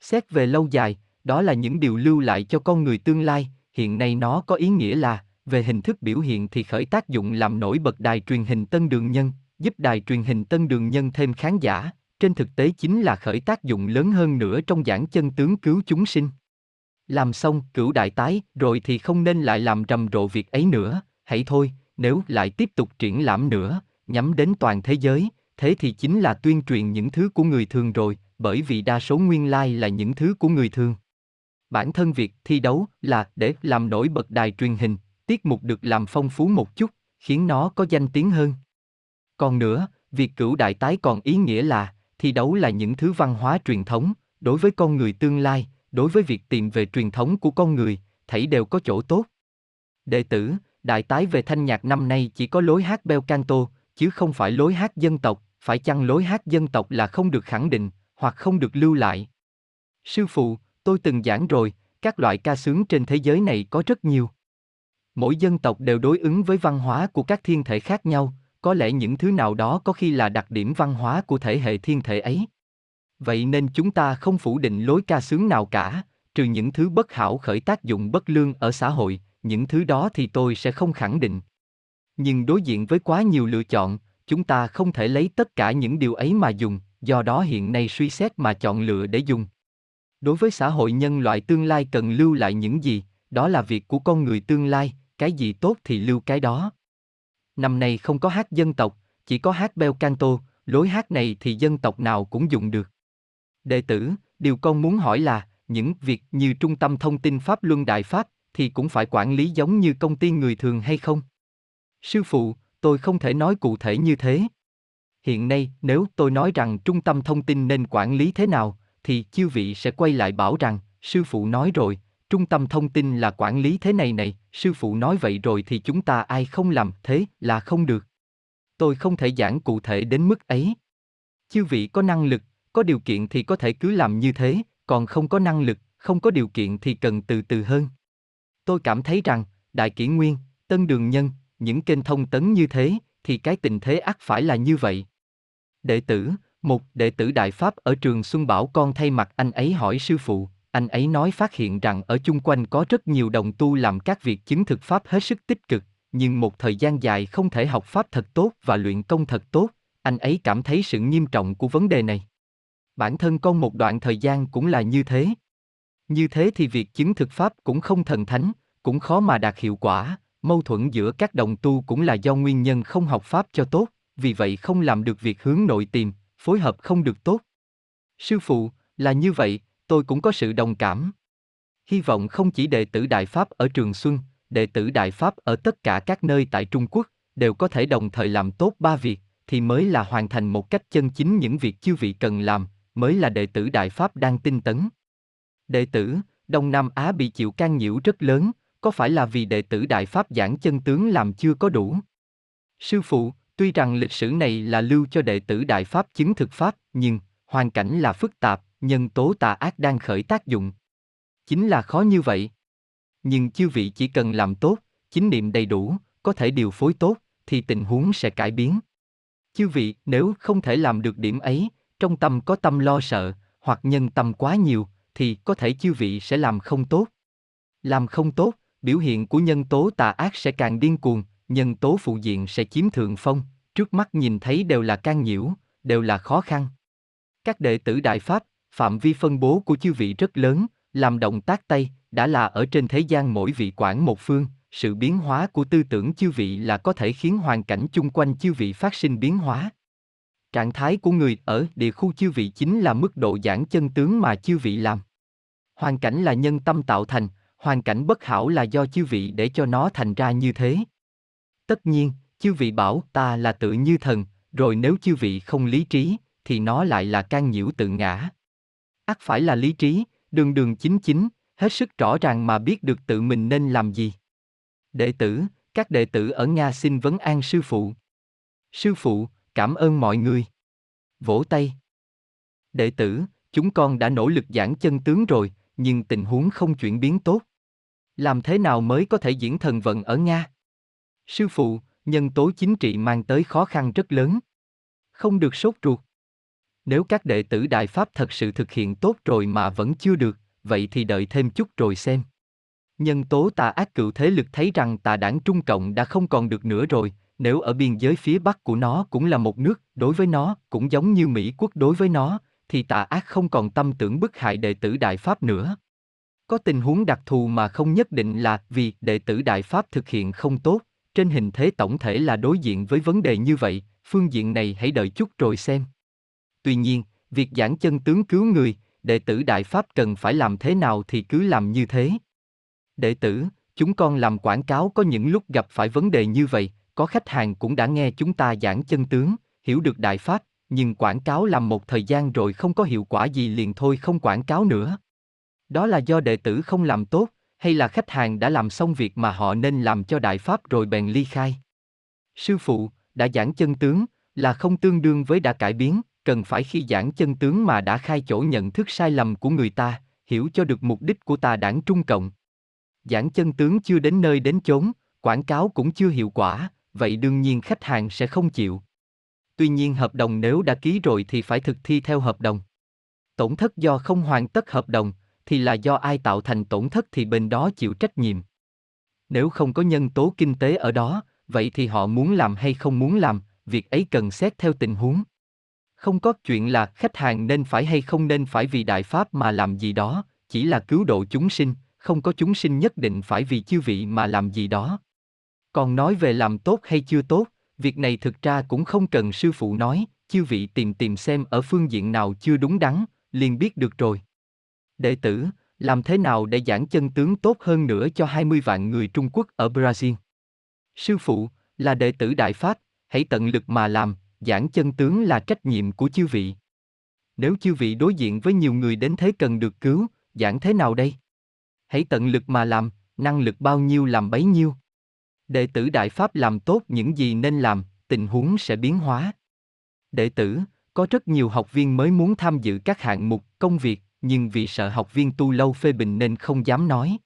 Xét về lâu dài, đó là những điều lưu lại cho con người tương lai, hiện nay nó có ý nghĩa là, về hình thức biểu hiện thì khởi tác dụng làm nổi bật đài truyền hình Tân Đường Nhân, giúp đài truyền hình Tân Đường Nhân thêm khán giả, trên thực tế chính là khởi tác dụng lớn hơn nữa trong giảng chân tướng cứu chúng sinh. Làm xong cửu đại tái rồi thì không nên lại làm rầm rộ việc ấy nữa, hãy thôi, nếu lại tiếp tục triển lãm nữa, nhắm đến toàn thế giới, thế thì chính là tuyên truyền những thứ của người thường rồi, bởi vì đa số nguyên lai là những thứ của người thường. Bản thân việc thi đấu là để làm nổi bật đài truyền hình, tiết mục được làm phong phú một chút, khiến nó có danh tiếng hơn. Còn nữa, việc cửu đại tái còn ý nghĩa là, thi đấu là những thứ văn hóa truyền thống, đối với con người tương lai, đối với việc tìm về truyền thống của con người, thảy đều có chỗ tốt. Đệ tử, đại tái về thanh nhạc năm nay chỉ có lối hát bel canto, chứ không phải lối hát dân tộc, phải chăng lối hát dân tộc là không được khẳng định, hoặc không được lưu lại. Sư phụ, tôi từng giảng rồi, các loại ca sướng trên thế giới này có rất nhiều. Mỗi dân tộc đều đối ứng với văn hóa của các thiên thể khác nhau, có lẽ những thứ nào đó có khi là đặc điểm văn hóa của thể hệ thiên thể ấy. Vậy nên chúng ta không phủ định lối ca sướng nào cả, trừ những thứ bất hảo khởi tác dụng bất lương ở xã hội, những thứ đó thì tôi sẽ không khẳng định. Nhưng đối diện với quá nhiều lựa chọn, chúng ta không thể lấy tất cả những điều ấy mà dùng, do đó hiện nay suy xét mà chọn lựa để dùng. Đối với xã hội nhân loại tương lai cần lưu lại những gì, đó là việc của con người tương lai, cái gì tốt thì lưu cái đó. Năm nay không có hát dân tộc, chỉ có hát bel canto, lối hát này thì dân tộc nào cũng dùng được. Đệ tử, điều con muốn hỏi là, những việc như trung tâm thông tin Pháp Luân Đại Pháp thì cũng phải quản lý giống như công ty người thường hay không? Sư phụ, tôi không thể nói cụ thể như thế. Hiện nay, nếu tôi nói rằng trung tâm thông tin nên quản lý thế nào, thì chư vị sẽ quay lại bảo rằng, sư phụ nói rồi, trung tâm thông tin là quản lý thế này này, sư phụ nói vậy rồi thì chúng ta ai không làm thế là không được. Tôi không thể giảng cụ thể đến mức ấy. Chư vị có năng lực, có điều kiện thì có thể cứ làm như thế, còn không có năng lực, không có điều kiện thì cần từ từ hơn. Tôi cảm thấy rằng, Đại Kỷ Nguyên, Tân Đường Nhân, những kênh thông tấn như thế, thì cái tình thế ắt phải là như vậy. Đệ tử, một đệ tử Đại Pháp ở trường Xuân Bảo con thay mặt anh ấy hỏi sư phụ, anh ấy nói phát hiện rằng ở chung quanh có rất nhiều đồng tu làm các việc chứng thực Pháp hết sức tích cực, nhưng một thời gian dài không thể học Pháp thật tốt và luyện công thật tốt, anh ấy cảm thấy sự nghiêm trọng của vấn đề này. Bản thân con một đoạn thời gian cũng là như thế. Như thế thì việc chứng thực Pháp cũng không thần thánh, cũng khó mà đạt hiệu quả, mâu thuẫn giữa các đồng tu cũng là do nguyên nhân không học Pháp cho tốt, vì vậy không làm được việc hướng nội tìm, phối hợp không được tốt. Sư phụ, là như vậy, tôi cũng có sự đồng cảm. Hy vọng không chỉ đệ tử Đại Pháp ở Trường Xuân, đệ tử Đại Pháp ở tất cả các nơi tại Trung Quốc, đều có thể đồng thời làm tốt ba việc, thì mới là hoàn thành một cách chân chính những việc chư vị cần làm, mới là đệ tử Đại Pháp đang tinh tấn. Đệ tử, Đông Nam Á bị chịu can nhiễu rất lớn, có phải là vì đệ tử Đại Pháp giảng chân tướng làm chưa có đủ? Sư phụ, tuy rằng lịch sử này là lưu cho đệ tử Đại Pháp chứng thực Pháp, nhưng, hoàn cảnh là phức tạp, nhân tố tà ác đang khởi tác dụng. Chính là khó như vậy. Nhưng chư vị chỉ cần làm tốt, chính niệm đầy đủ, có thể điều phối tốt, thì tình huống sẽ cải biến. Chư vị, nếu không thể làm được điểm ấy, trong tâm có tâm lo sợ, hoặc nhân tâm quá nhiều, thì có thể chư vị sẽ làm không tốt. Làm không tốt, biểu hiện của nhân tố tà ác sẽ càng điên cuồng, nhân tố phụ diện sẽ chiếm thượng phong, trước mắt nhìn thấy đều là can nhiễu, đều là khó khăn. Các đệ tử Đại Pháp, phạm vi phân bố của chư vị rất lớn, làm động tác tay, đã là ở trên thế gian mỗi vị quản một phương, sự biến hóa của tư tưởng chư vị là có thể khiến hoàn cảnh chung quanh chư vị phát sinh biến hóa. Trạng thái của người ở địa khu chư vị chính là mức độ giảng chân tướng mà chư vị làm. Hoàn cảnh là nhân tâm tạo thành, hoàn cảnh bất hảo là do chư vị để cho nó thành ra như thế. Tất nhiên, chư vị bảo ta là tự như thần, rồi nếu chư vị không lý trí, thì nó lại là can nhiễu tự ngã ắt phải là lý trí, đường đường chính chính, hết sức rõ ràng mà biết được tự mình nên làm gì. Đệ tử, các đệ tử ở Nga xin vấn an sư phụ. Sư phụ, cảm ơn mọi người. Vỗ tay. Đệ tử, chúng con đã nỗ lực giảng chân tướng rồi, nhưng tình huống không chuyển biến tốt. Làm thế nào mới có thể diễn thần vận ở Nga? Sư phụ, nhân tố chính trị mang tới khó khăn rất lớn. Không được sốt ruột. Nếu các đệ tử Đại Pháp thật sự thực hiện tốt rồi mà vẫn chưa được, vậy thì đợi thêm chút rồi xem. Nhân tố tà ác cựu thế lực thấy rằng tà đảng Trung Cộng đã không còn được nữa rồi, nếu ở biên giới phía bắc của nó cũng là một nước, đối với nó, cũng giống như Mỹ quốc đối với nó, thì tà ác không còn tâm tưởng bức hại đệ tử Đại Pháp nữa. Có tình huống đặc thù mà không nhất định là vì đệ tử Đại Pháp thực hiện không tốt, trên hình thế tổng thể là đối diện với vấn đề như vậy, phương diện này hãy đợi chút rồi xem. Tuy nhiên, việc giảng chân tướng cứu người, đệ tử Đại Pháp cần phải làm thế nào thì cứ làm như thế. Đệ tử, chúng con làm quảng cáo có những lúc gặp phải vấn đề như vậy, có khách hàng cũng đã nghe chúng ta giảng chân tướng, hiểu được Đại Pháp, nhưng quảng cáo làm một thời gian rồi không có hiệu quả gì liền thôi không quảng cáo nữa. Đó là do đệ tử không làm tốt, hay là khách hàng đã làm xong việc mà họ nên làm cho Đại Pháp rồi bèn ly khai. Sư phụ, đã giảng chân tướng, là không tương đương với đã cải biến, cần phải khi giảng chân tướng mà đã khai chỗ nhận thức sai lầm của người ta, hiểu cho được mục đích của tà đảng Trung Cộng. Giảng chân tướng chưa đến nơi đến chốn, quảng cáo cũng chưa hiệu quả, vậy đương nhiên khách hàng sẽ không chịu. Tuy nhiên hợp đồng nếu đã ký rồi thì phải thực thi theo hợp đồng. Tổn thất do không hoàn tất hợp đồng, thì là do ai tạo thành tổn thất thì bên đó chịu trách nhiệm. Nếu không có nhân tố kinh tế ở đó, vậy thì họ muốn làm hay không muốn làm, việc ấy cần xét theo tình huống. Không có chuyện là khách hàng nên phải hay không nên phải vì đại pháp mà làm gì đó, chỉ là cứu độ chúng sinh, không có chúng sinh nhất định phải vì chư vị mà làm gì đó. Còn nói về làm tốt hay chưa tốt, việc này thực ra cũng không cần sư phụ nói, chư vị tìm tìm xem ở phương diện nào chưa đúng đắn, liền biết được rồi. Đệ tử, làm thế nào để giảng chân tướng tốt hơn nữa cho 20 vạn người Trung Quốc ở Brazil? Sư phụ, là đệ tử Đại Pháp, hãy tận lực mà làm, giảng chân tướng là trách nhiệm của chư vị. Nếu chư vị đối diện với nhiều người đến thế cần được cứu, giảng thế nào đây? Hãy tận lực mà làm, năng lực bao nhiêu làm bấy nhiêu. Đệ tử Đại Pháp làm tốt những gì nên làm, tình huống sẽ biến hóa. Đệ tử, có rất nhiều học viên mới muốn tham dự các hạng mục, công việc, nhưng vì sợ học viên tu lâu phê bình nên không dám nói.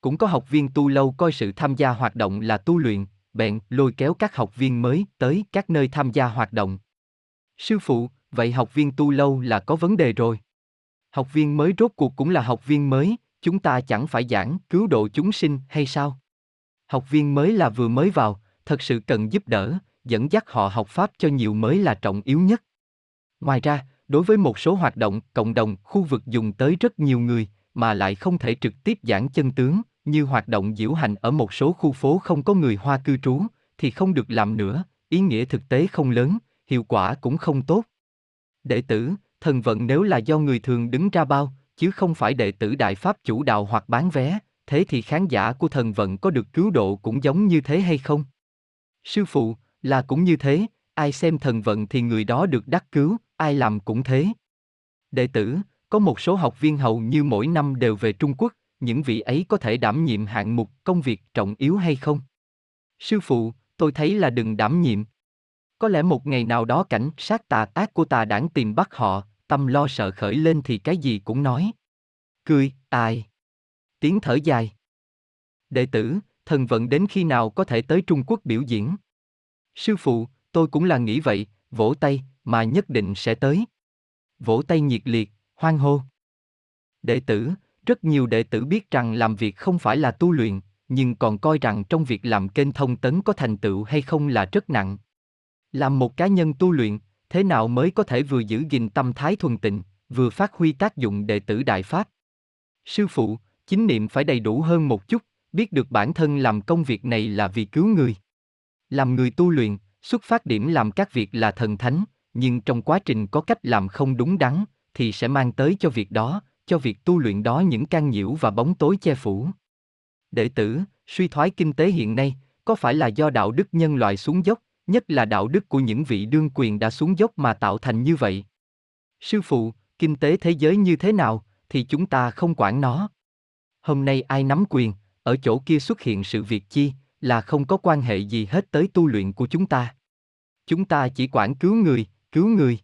Cũng có học viên tu lâu coi sự tham gia hoạt động là tu luyện, bèn lôi kéo các học viên mới tới các nơi tham gia hoạt động. Sư phụ, vậy học viên tu lâu là có vấn đề rồi. Học viên mới rốt cuộc cũng là học viên mới, chúng ta chẳng phải giảng cứu độ chúng sinh hay sao? Học viên mới là vừa mới vào, thật sự cần giúp đỡ, dẫn dắt họ học pháp cho nhiều mới là trọng yếu nhất. Ngoài ra, đối với một số hoạt động, cộng đồng, khu vực dùng tới rất nhiều người, mà lại không thể trực tiếp giảng chân tướng, như hoạt động diễu hành ở một số khu phố không có người Hoa cư trú, thì không được làm nữa, ý nghĩa thực tế không lớn, hiệu quả cũng không tốt. Đệ tử, thần vận nếu là do người thường đứng ra bao, chứ không phải đệ tử đại pháp chủ đạo hoặc bán vé, thế thì khán giả của thần vận có được cứu độ cũng giống như thế hay không? Sư phụ, là cũng như thế, ai xem thần vận thì người đó được đắc cứu, ai làm cũng thế. Đệ tử, có một số học viên hầu như mỗi năm đều về Trung Quốc, những vị ấy có thể đảm nhiệm hạng mục công việc trọng yếu hay không? Sư phụ, tôi thấy là đừng đảm nhiệm. Có lẽ một ngày nào đó cảnh sát tà ác của tà đảng tìm bắt họ, tâm lo sợ khởi lên thì cái gì cũng nói. Cười, ai? Tiếng thở dài. Đệ tử, thần vận đến khi nào có thể tới Trung Quốc biểu diễn? Sư phụ, tôi cũng là nghĩ vậy, vỗ tay, mà nhất định sẽ tới. Vỗ tay nhiệt liệt, hoan hô. Đệ tử, rất nhiều đệ tử biết rằng làm việc không phải là tu luyện, nhưng còn coi rằng trong việc làm kênh thông tấn có thành tựu hay không là rất nặng. Làm một cá nhân tu luyện, thế nào mới có thể vừa giữ gìn tâm thái thuần tịnh, vừa phát huy tác dụng đệ tử đại pháp? Sư phụ, chính niệm phải đầy đủ hơn một chút, biết được bản thân làm công việc này là vì cứu người. Làm người tu luyện, xuất phát điểm làm các việc là thần thánh, nhưng trong quá trình có cách làm không đúng đắn, thì sẽ mang tới cho việc đó, cho việc tu luyện đó những can nhiễu và bóng tối che phủ. Đệ tử, suy thoái kinh tế hiện nay, có phải là do đạo đức nhân loại xuống dốc, nhất là đạo đức của những vị đương quyền đã xuống dốc mà tạo thành như vậy? Sư phụ, kinh tế thế giới như thế nào, thì chúng ta không quản nó. Hôm nay ai nắm quyền, ở chỗ kia xuất hiện sự việc chi, là không có quan hệ gì hết tới tu luyện của chúng ta. Chúng ta chỉ quản cứu người, cứu người.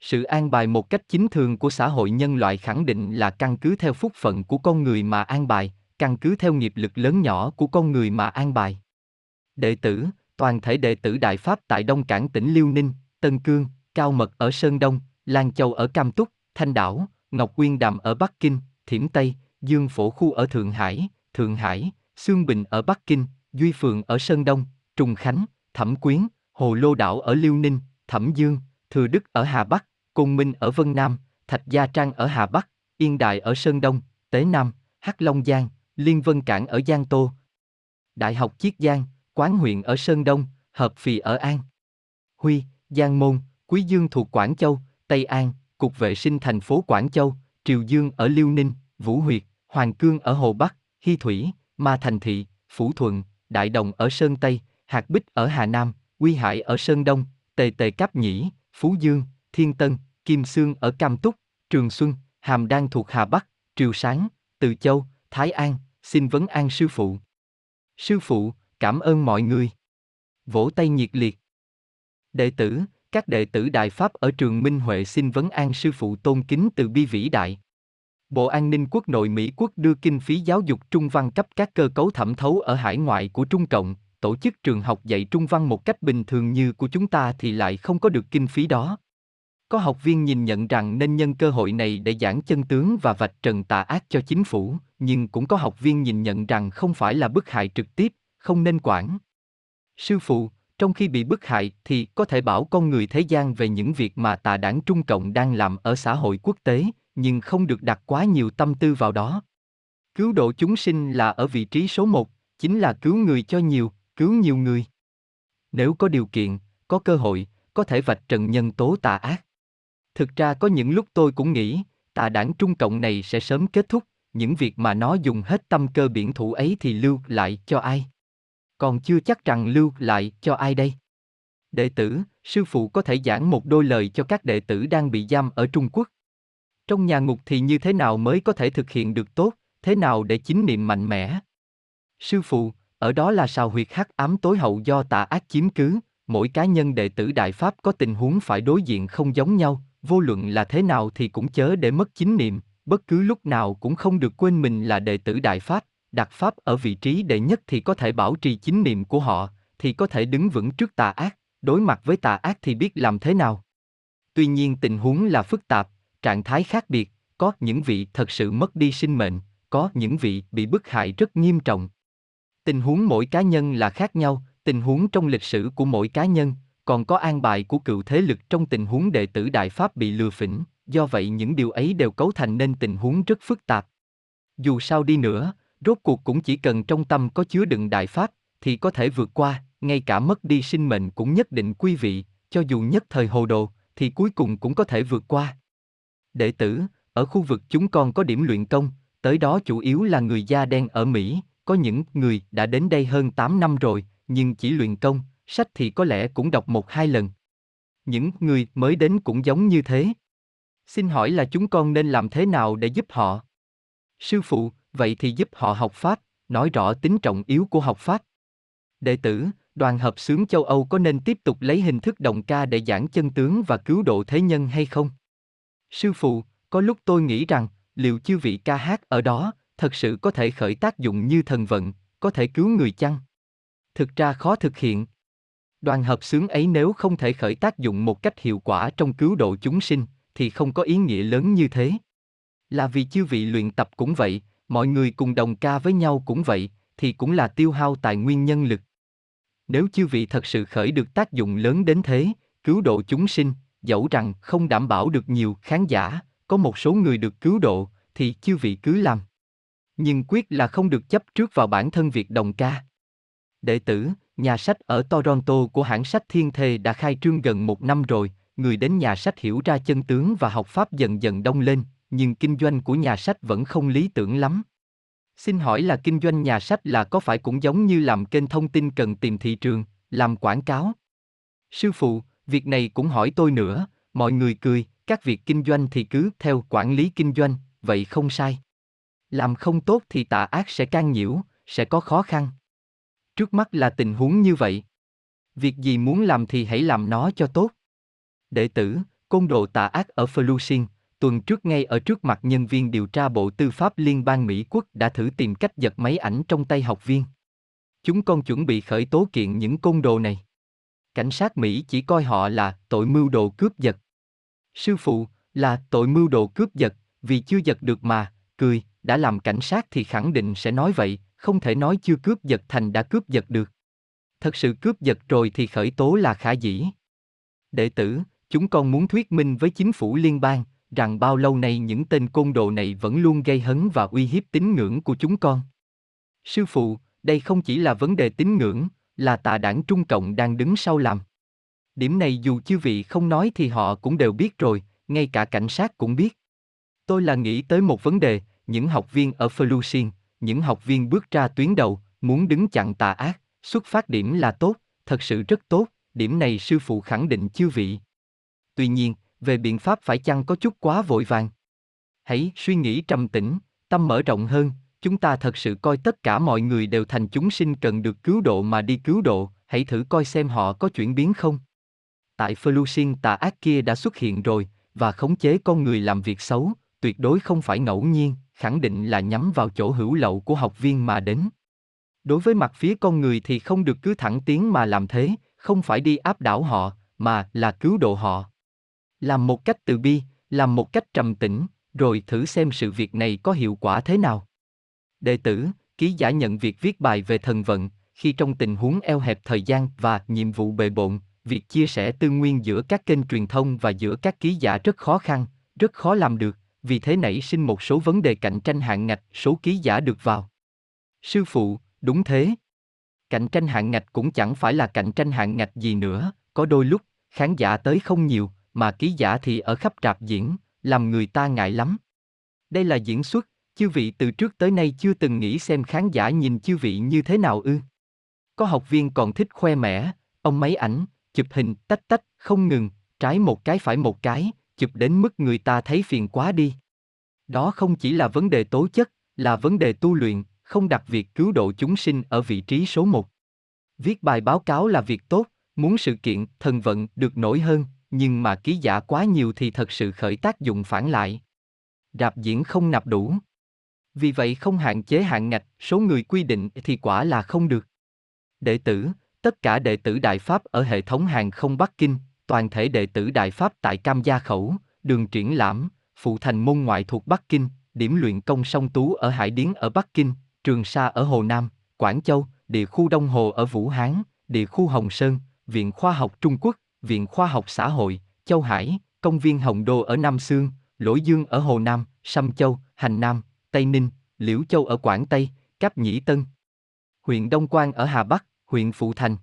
Sự an bài một cách chính thường của xã hội nhân loại khẳng định là căn cứ theo phúc phận của con người mà an bài, căn cứ theo nghiệp lực lớn nhỏ của con người mà an bài. Đệ tử, toàn thể đệ tử Đại Pháp tại Đông Cảng tỉnh Liêu Ninh, Tân Cương, Cao Mật ở Sơn Đông, Lan Châu ở Cam Túc, Thanh Đảo, Ngọc Quyên Đàm ở Bắc Kinh, Thiểm Tây, Dương Phổ Khu ở Thượng Hải, Thượng Hải, xương Bình ở Bắc Kinh, Duy Phường ở Sơn Đông, Trùng Khánh, Thẩm Quyến, Hồ Lô Đảo ở Liêu Ninh, Thẩm Dương, Thừa Đức ở Hà Bắc, Côn Minh ở Vân Nam, Thạch Gia Trang ở Hà Bắc, Yên Đại ở Sơn Đông, Tế Nam, Hắc Long Giang, Liên Vân Cảng ở Giang Tô. Đại học Chiết Giang, Quán huyện ở Sơn Đông, Hợp Phì ở An. Huy, Giang Môn, Quý Dương thuộc Quảng Châu, Tây An, Cục Vệ sinh thành phố Quảng Châu, Triều Dương ở Liêu Ninh, Vũ Huyệt, Hoàng Cương ở Hồ Bắc, Hy Thủy, Ma Thành Thị, Phủ Thuận, Đại Đồng ở Sơn Tây, Hạt Bích ở Hà Nam, Quy Hải ở Sơn Đông, Tề Tề Cáp Nhĩ, Phú Dương, Thiên Tân, Kim Sương ở Cam Túc, Trường Xuân, Hàm Đan thuộc Hà Bắc, Triều Sáng, Từ Châu, Thái An, xin vấn an sư phụ. Sư phụ, cảm ơn mọi người. Vỗ tay nhiệt liệt. Đệ tử, các đệ tử Đại Pháp ở trường Minh Huệ xin vấn an sư phụ tôn kính từ bi vĩ đại. Bộ An ninh quốc nội Mỹ quốc đưa kinh phí giáo dục trung văn cấp các cơ cấu thẩm thấu ở hải ngoại của Trung Cộng, tổ chức trường học dạy trung văn một cách bình thường như của chúng ta thì lại không có được kinh phí đó. Có học viên nhìn nhận rằng nên nhân cơ hội này để giảng chân tướng và vạch trần tà ác cho chính phủ, nhưng cũng có học viên nhìn nhận rằng không phải là bức hại trực tiếp, không nên quản. Sư phụ, Trong khi bị bức hại thì có thể bảo con người thế gian về những việc mà tà đảng Trung Cộng đang làm ở xã hội quốc tế, nhưng không được đặt quá nhiều tâm tư vào đó. Cứu độ chúng sinh là ở vị trí số một, chính là cứu người cho nhiều, cứu nhiều người. Nếu có điều kiện, có cơ hội, có thể vạch trần nhân tố tà ác. Thực ra có những lúc tôi cũng nghĩ, tà đảng Trung Cộng này sẽ sớm kết thúc, những việc mà nó dùng hết tâm cơ biển thủ ấy thì lưu lại cho ai? Còn chưa chắc rằng lưu lại cho ai đây? Đệ tử, sư phụ có thể giảng một đôi lời cho các đệ tử đang bị giam ở Trung Quốc. Trong nhà ngục thì như thế nào mới có thể thực hiện được tốt, thế nào để chính niệm mạnh mẽ? Sư phụ, ở đó là sào huyệt hắc ám tối hậu do tà ác chiếm cứ, mỗi cá nhân đệ tử Đại Pháp có tình huống phải đối diện không giống nhau, vô luận là thế nào thì cũng chớ để mất chính niệm, bất cứ lúc nào cũng không được quên mình là đệ tử Đại Pháp, đặt Pháp ở vị trí đệ nhất thì có thể bảo trì chính niệm của họ, thì có thể đứng vững trước tà ác, đối mặt với tà ác thì biết làm thế nào. Tuy nhiên tình huống là phức tạp, trạng thái khác biệt, có những vị thật sự mất đi sinh mệnh, có những vị bị bức hại rất nghiêm trọng. Tình huống mỗi cá nhân là khác nhau, tình huống trong lịch sử của mỗi cá nhân, còn có an bài của cựu thế lực trong tình huống đệ tử Đại Pháp bị lừa phỉnh, do vậy những điều ấy đều cấu thành nên tình huống rất phức tạp. Dù sao đi nữa, rốt cuộc cũng chỉ cần trong tâm có chứa đựng Đại Pháp, thì có thể vượt qua, ngay cả mất đi sinh mệnh cũng nhất định quý vị, cho dù nhất thời hồ đồ, thì cuối cùng cũng có thể vượt qua. Đệ tử, ở khu vực chúng con có điểm luyện công, tới đó chủ yếu là người da đen ở Mỹ, có những người đã đến đây hơn 8 năm rồi, nhưng chỉ luyện công, sách thì có lẽ cũng đọc một hai lần. Những người mới đến cũng giống như thế. Xin hỏi là chúng con nên làm thế nào để giúp họ? Sư phụ, vậy thì giúp họ học Pháp, nói rõ tính trọng yếu của học Pháp. Đệ tử, đoàn hợp xướng châu Âu có nên tiếp tục lấy hình thức đồng ca để giảng chân tướng và cứu độ thế nhân hay không? Sư phụ, có lúc tôi nghĩ rằng, liệu chư vị ca hát ở đó, thật sự có thể khởi tác dụng như thần vận, có thể cứu người chăng? Thực ra khó thực hiện. Đoàn hợp xướng ấy nếu không thể khởi tác dụng một cách hiệu quả trong cứu độ chúng sinh, thì không có ý nghĩa lớn như thế. Là vì chư vị luyện tập cũng vậy, mọi người cùng đồng ca với nhau cũng vậy, thì cũng là tiêu hao tài nguyên nhân lực. Nếu chư vị thật sự khởi được tác dụng lớn đến thế, cứu độ chúng sinh, dẫu rằng không đảm bảo được nhiều khán giả, có một số người được cứu độ, thì chư vị cứ làm. Nhưng quyết là không được chấp trước vào bản thân việc đồng ca. Đệ tử, nhà sách ở Toronto của hãng sách Thiên Thề đã khai trương gần một năm rồi, người đến nhà sách hiểu ra chân tướng và học pháp dần dần đông lên, nhưng kinh doanh của nhà sách vẫn không lý tưởng lắm. Xin hỏi là kinh doanh nhà sách là có phải cũng giống như làm kênh thông tin cần tìm thị trường, làm quảng cáo? Sư phụ, việc này cũng hỏi tôi nữa, mọi người cười, các việc kinh doanh thì cứ theo quản lý kinh doanh, vậy không sai. Làm không tốt thì tà ác sẽ can nhiễu, sẽ có khó khăn. Trước mắt là tình huống như vậy. Việc gì muốn làm thì hãy làm nó cho tốt. Đệ tử, côn đồ tà ác ở Felusin, tuần trước ngay ở trước mặt nhân viên điều tra Bộ Tư pháp Liên bang Mỹ quốc đã thử tìm cách giật máy ảnh trong tay học viên. Chúng con chuẩn bị khởi tố kiện những côn đồ này. Cảnh sát Mỹ chỉ coi họ là tội mưu đồ cướp giật. Sư phụ, là tội mưu đồ cướp giật, vì chưa giật được mà, cười, đã làm cảnh sát thì khẳng định sẽ nói vậy, không thể nói chưa cướp giật thành đã cướp giật được. Thật sự cướp giật rồi thì khởi tố là khả dĩ. Đệ tử, chúng con muốn thuyết minh với chính phủ liên bang, rằng bao lâu nay những tên côn đồ này vẫn luôn gây hấn và uy hiếp tín ngưỡng của chúng con. Sư phụ, đây không chỉ là vấn đề tín ngưỡng, là tà đảng Trung Cộng đang đứng sau làm. Điểm này dù chư vị không nói thì họ cũng đều biết rồi, ngay cả cảnh sát cũng biết. Tôi là nghĩ tới một vấn đề, những học viên ở Felucin, những học viên bước ra tuyến đầu, muốn đứng chặn tà ác, xuất phát điểm là tốt, thật sự rất tốt, điểm này sư phụ khẳng định chư vị. Tuy nhiên, về biện pháp phải chăng có chút quá vội vàng. Hãy suy nghĩ trầm tĩnh, tâm mở rộng hơn, chúng ta thật sự coi tất cả mọi người đều thành chúng sinh cần được cứu độ mà đi cứu độ, hãy thử coi xem họ có chuyển biến không. Tại Felucin tà ác kia đã xuất hiện rồi, và khống chế con người làm việc xấu, tuyệt đối không phải ngẫu nhiên, khẳng định là nhắm vào chỗ hữu lậu của học viên mà đến. Đối với mặt phía con người thì không được cứ thẳng tiến mà làm thế, không phải đi áp đảo họ, mà là cứu độ họ. Làm một cách từ bi, làm một cách trầm tĩnh, rồi thử xem sự việc này có hiệu quả thế nào. Đệ tử, ký giả nhận việc viết bài về thần vận, khi trong tình huống eo hẹp thời gian và nhiệm vụ bề bộn, việc chia sẻ tư nguyên giữa các kênh truyền thông và giữa các ký giả rất khó khăn, rất khó làm được, vì thế nảy sinh một số vấn đề cạnh tranh hạng ngạch số ký giả được vào. Sư phụ, đúng thế. Cạnh tranh hạng ngạch cũng chẳng phải là cạnh tranh hạng ngạch gì nữa, có đôi lúc, khán giả tới không nhiều, mà ký giả thì ở khắp rạp diễn, làm người ta ngại lắm. Đây là diễn xuất, chư vị từ trước tới nay chưa từng nghĩ xem khán giả nhìn chư vị như thế nào ư. Có học viên còn thích khoe mẽ, ông máy ảnh, chụp hình tách tách, không ngừng, trái một cái phải một cái, chụp đến mức người ta thấy phiền quá đi. Đó không chỉ là vấn đề tố chất, là vấn đề tu luyện, không đặt việc cứu độ chúng sinh ở vị trí số một. Viết bài báo cáo là việc tốt, muốn sự kiện, thần vận được nổi hơn, nhưng mà ký giả quá nhiều thì thật sự khởi tác dụng phản lại. Rạp diễn không nạp đủ. Vì vậy không hạn chế hạn ngạch, số người quy định thì quả là không được. Đệ tử, tất cả đệ tử Đại Pháp ở hệ thống hàng không Bắc Kinh, toàn thể đệ tử Đại Pháp tại Cam Gia Khẩu, đường triển lãm, phụ thành môn ngoại thuộc Bắc Kinh, điểm luyện công song tú ở Hải Điến ở Bắc Kinh, Trường Sa ở Hồ Nam, Quảng Châu, địa khu Đông Hồ ở Vũ Hán, địa khu Hồng Sơn, Viện Khoa học Trung Quốc, Viện Khoa học Xã hội, Châu Hải, Công viên Hồng Đô ở Nam Sương, Lỗi Dương ở Hồ Nam, Sâm Châu, Hành Nam, Tây Ninh, Liễu Châu ở Quảng Tây, Cáp Nhĩ Tân. Huyện Đông Quang ở Hà Bắc, huyện Phụ Thành.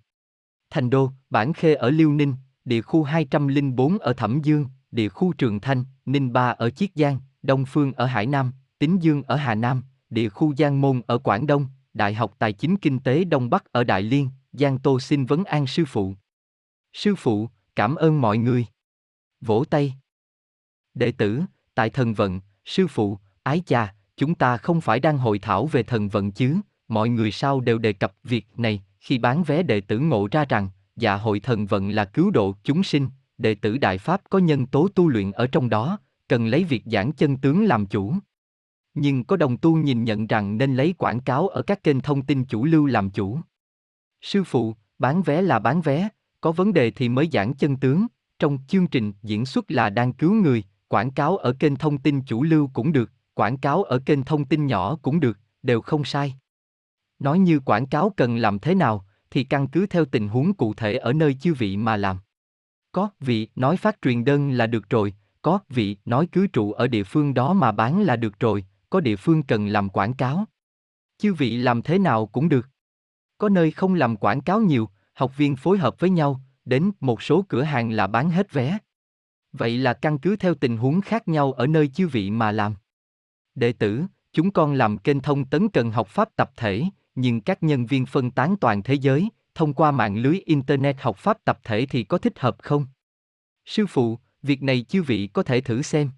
Thành Đô, Bản Khê ở Liêu Ninh, địa khu 204 ở Thẩm Dương, địa khu Trường Thanh, Ninh Ba ở Chiết Giang, Đông Phương ở Hải Nam, Tín Dương ở Hà Nam, địa khu Giang Môn ở Quảng Đông, Đại học Tài chính Kinh tế Đông Bắc ở Đại Liên, Giang Tô xin vấn an sư phụ. Sư phụ, cảm ơn mọi người. Vỗ tay. Đệ tử, tại thần vận, sư phụ, ái cha, chúng ta không phải đang hội thảo về thần vận chứ, mọi người sau đều đề cập việc này, khi bán vé đệ tử ngộ ra rằng, dạ hội thần vận là cứu độ chúng sinh, đệ tử Đại Pháp có nhân tố tu luyện ở trong đó, cần lấy việc giảng chân tướng làm chủ. Nhưng có đồng tu nhìn nhận rằng nên lấy quảng cáo ở các kênh thông tin chủ lưu làm chủ. Sư phụ, bán vé là bán vé, có vấn đề thì mới giảng chân tướng, trong chương trình diễn xuất là đang cứu người, quảng cáo ở kênh thông tin chủ lưu cũng được, quảng cáo ở kênh thông tin nhỏ cũng được, đều không sai. Nói như quảng cáo cần làm thế nào, thì căn cứ theo tình huống cụ thể ở nơi chư vị mà làm. Có vị nói phát truyền đơn là được rồi, có vị nói cứ trụ ở địa phương đó mà bán là được rồi, có địa phương cần làm quảng cáo. Chư vị làm thế nào cũng được. Có nơi không làm quảng cáo nhiều, học viên phối hợp với nhau, đến một số cửa hàng là bán hết vé. Vậy là căn cứ theo tình huống khác nhau ở nơi chư vị mà làm. Đệ tử, chúng con làm kênh thông tấn cần học pháp tập thể, nhưng các nhân viên phân tán toàn thế giới, thông qua mạng lưới Internet học pháp tập thể thì có thích hợp không? Sư phụ, việc này chư vị có thể thử xem.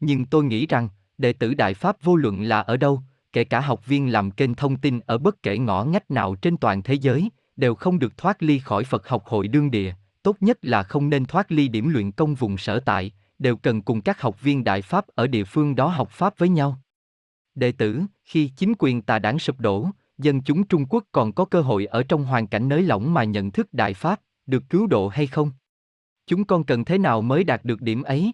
Nhưng tôi nghĩ rằng, đệ tử Đại Pháp vô luận là ở đâu, kể cả học viên làm kênh thông tin ở bất kể ngõ ngách nào trên toàn thế giới, đều không được thoát ly khỏi Phật học hội đương địa, tốt nhất là không nên thoát ly điểm luyện công vùng sở tại, đều cần cùng các học viên Đại Pháp ở địa phương đó học Pháp với nhau. Đệ tử, khi chính quyền tà đảng sụp đổ, dân chúng Trung Quốc còn có cơ hội ở trong hoàn cảnh nới lỏng mà nhận thức Đại Pháp, được cứu độ hay không? Chúng con cần thế nào mới đạt được điểm ấy?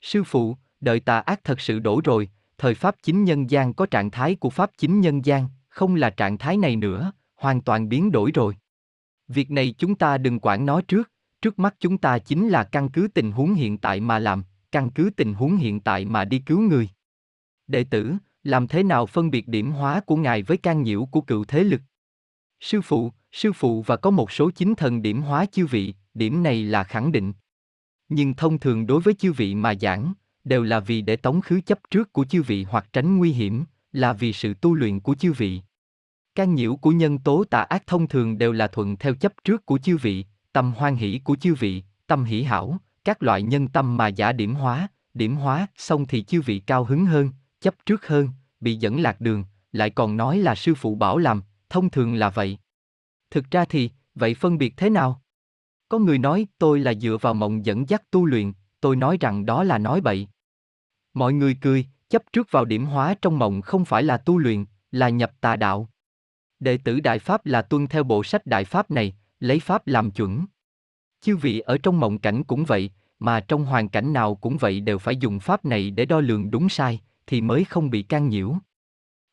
Sư phụ, đợi tà ác thật sự đổ rồi, thời Pháp chính nhân gian có trạng thái của Pháp chính nhân gian, không là trạng thái này nữa, hoàn toàn biến đổi rồi. Việc này chúng ta đừng quản nó trước, trước mắt chúng ta chính là căn cứ tình huống hiện tại mà làm, căn cứ tình huống hiện tại mà đi cứu người. Đệ tử, làm thế nào phân biệt điểm hóa của ngài với can nhiễu của cựu thế lực? Sư phụ, sư phụ và có một số chính thần điểm hóa chư vị, điểm này là khẳng định. Nhưng thông thường đối với chư vị mà giảng, đều là vì để tống khứ chấp trước của chư vị hoặc tránh nguy hiểm, là vì sự tu luyện của chư vị. Can nhiễu của nhân tố tà ác thông thường đều là thuận theo chấp trước của chư vị, tâm hoan hỷ của chư vị, tâm hỷ hảo, các loại nhân tâm mà giả điểm hóa, điểm hóa xong thì chư vị cao hứng hơn, chấp trước hơn, bị dẫn lạc đường, lại còn nói là sư phụ bảo làm, thông thường là vậy. Thực ra thì, vậy phân biệt thế nào? Có người nói tôi là dựa vào mộng dẫn dắt tu luyện, tôi nói rằng đó là nói bậy. Mọi người cười, chấp trước vào điểm hóa trong mộng không phải là tu luyện, là nhập tà đạo. Đệ tử Đại Pháp là tuân theo bộ sách Đại Pháp này, lấy Pháp làm chuẩn. Chư vị ở trong mộng cảnh cũng vậy, mà trong hoàn cảnh nào cũng vậy đều phải dùng Pháp này để đo lường đúng sai, thì mới không bị can nhiễu.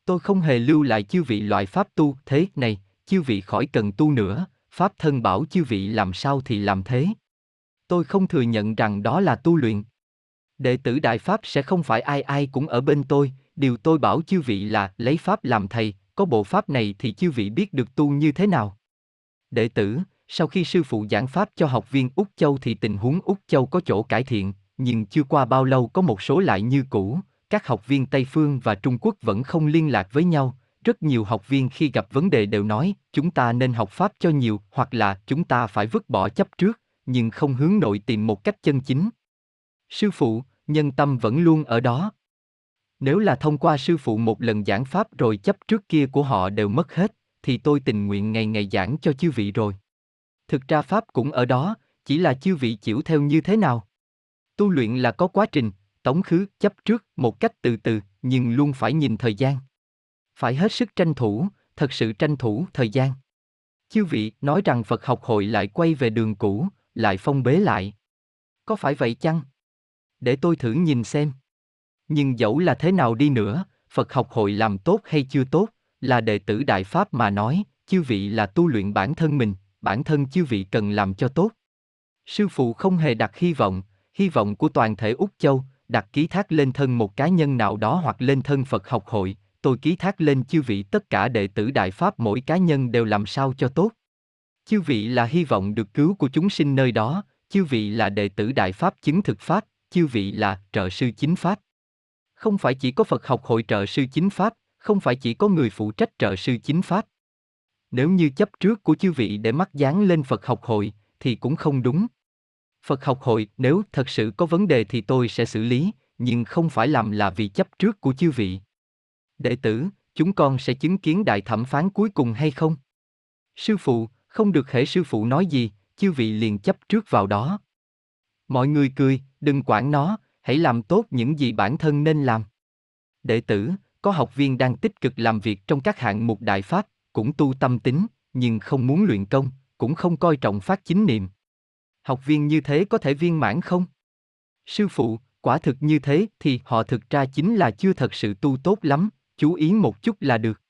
Tôi không hề lưu lại chư vị loại Pháp tu thế này, chư vị khỏi cần tu nữa, Pháp thân bảo chư vị làm sao thì làm thế. Tôi không thừa nhận rằng đó là tu luyện. Đệ tử Đại Pháp sẽ không phải ai ai cũng ở bên tôi, điều tôi bảo chư vị là lấy Pháp làm thầy, có bộ Pháp này thì chư vị biết được tu như thế nào. Đệ tử, sau khi sư phụ giảng Pháp cho học viên Úc Châu thì tình huống Úc Châu có chỗ cải thiện, nhưng chưa qua bao lâu có một số lại như cũ, các học viên Tây Phương và Trung Quốc vẫn không liên lạc với nhau, rất nhiều học viên khi gặp vấn đề đều nói, chúng ta nên học Pháp cho nhiều, hoặc là chúng ta phải vứt bỏ chấp trước, nhưng không hướng nội tìm một cách chân chính. Sư phụ, nhân tâm vẫn luôn ở đó. Nếu là thông qua sư phụ một lần giảng Pháp rồi chấp trước kia của họ đều mất hết, thì tôi tình nguyện ngày ngày giảng cho chư vị rồi. Thực ra Pháp cũng ở đó, chỉ là chư vị chịu theo như thế nào. Tu luyện là có quá trình, tống khứ, chấp trước, một cách từ từ, nhưng luôn phải nhìn thời gian. Phải hết sức tranh thủ, thật sự tranh thủ thời gian. Chư vị nói rằng Phật học hội lại quay về đường cũ, lại phong bế lại. Có phải vậy chăng? Để tôi thử nhìn xem. Nhưng dẫu là thế nào đi nữa, Phật học hội làm tốt hay chưa tốt, là đệ tử Đại Pháp mà nói, chư vị là tu luyện bản thân mình, bản thân chư vị cần làm cho tốt. Sư phụ không hề đặt hy vọng, hy vọng của toàn thể Úc Châu, đặt ký thác lên thân một cá nhân nào đó hoặc lên thân Phật học hội, tôi ký thác lên chư vị tất cả đệ tử Đại Pháp mỗi cá nhân đều làm sao cho tốt. Chư vị là hy vọng được cứu của chúng sinh nơi đó, chư vị là đệ tử Đại Pháp chứng thực Pháp, chư vị là trợ sư chính Pháp. Không phải chỉ có Phật học hội trợ sư chính Pháp, không phải chỉ có người phụ trách trợ sư chính Pháp. Nếu như chấp trước của chư vị để mắc dán lên Phật học hội, thì cũng không đúng. Phật học hội, nếu thật sự có vấn đề thì tôi sẽ xử lý, nhưng không phải làm là vì chấp trước của chư vị. Đệ tử, chúng con sẽ chứng kiến đại thẩm phán cuối cùng hay không? Sư phụ, không được hễ sư phụ nói gì, chư vị liền chấp trước vào đó. Mọi người cười, đừng quản nó, hãy làm tốt những gì bản thân nên làm. Đệ tử, có học viên đang tích cực làm việc trong các hạng mục đại pháp, cũng tu tâm tính, nhưng không muốn luyện công, cũng không coi trọng phát chính niệm. Học viên như thế có thể viên mãn không? Sư phụ, quả thực như thế thì họ thực ra chính là chưa thật sự tu tốt lắm, chú ý một chút là được.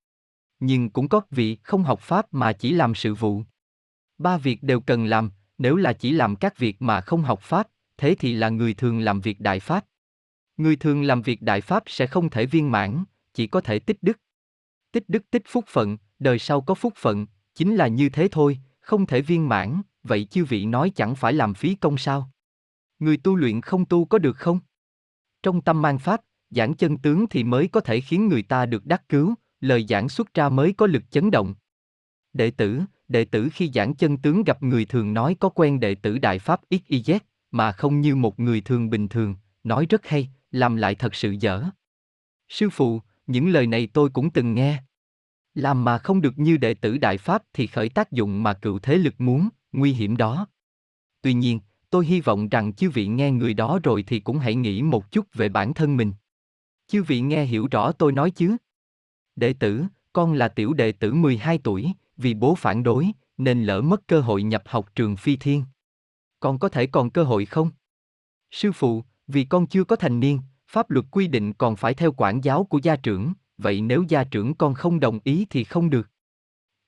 Nhưng cũng có vị không học pháp mà chỉ làm sự vụ. Ba việc đều cần làm, nếu là chỉ làm các việc mà không học pháp, thế thì là người thường làm việc đại pháp. Người thường làm việc đại pháp sẽ không thể viên mãn, chỉ có thể tích đức. Tích đức tích phúc phận, đời sau có phúc phận, chính là như thế thôi, không thể viên mãn, vậy chư vị nói chẳng phải làm phí công sao? Người tu luyện không tu có được không? Trong tâm mang pháp, giảng chân tướng thì mới có thể khiến người ta được đắc cứu, lời giảng xuất ra mới có lực chấn động. Đệ tử, đệ tử khi giảng chân tướng gặp người thường nói có quen đệ tử Đại Pháp XYZ, mà không như một người thường bình thường, nói rất hay, làm lại thật sự dở. Sư phụ, những lời này tôi cũng từng nghe. Làm mà không được như đệ tử Đại Pháp thì khởi tác dụng mà cựu thế lực muốn, nguy hiểm đó. Tuy nhiên, tôi hy vọng rằng chư vị nghe người đó rồi thì cũng hãy nghĩ một chút về bản thân mình. Chư vị nghe hiểu rõ tôi nói chứ? Đệ tử, con là tiểu đệ tử 12 tuổi, vì bố phản đối, nên lỡ mất cơ hội nhập học trường phi thiên. Con có thể còn cơ hội không? Sư phụ, vì con chưa có thành niên, pháp luật quy định còn phải theo quản giáo của gia trưởng, vậy nếu gia trưởng con không đồng ý thì không được.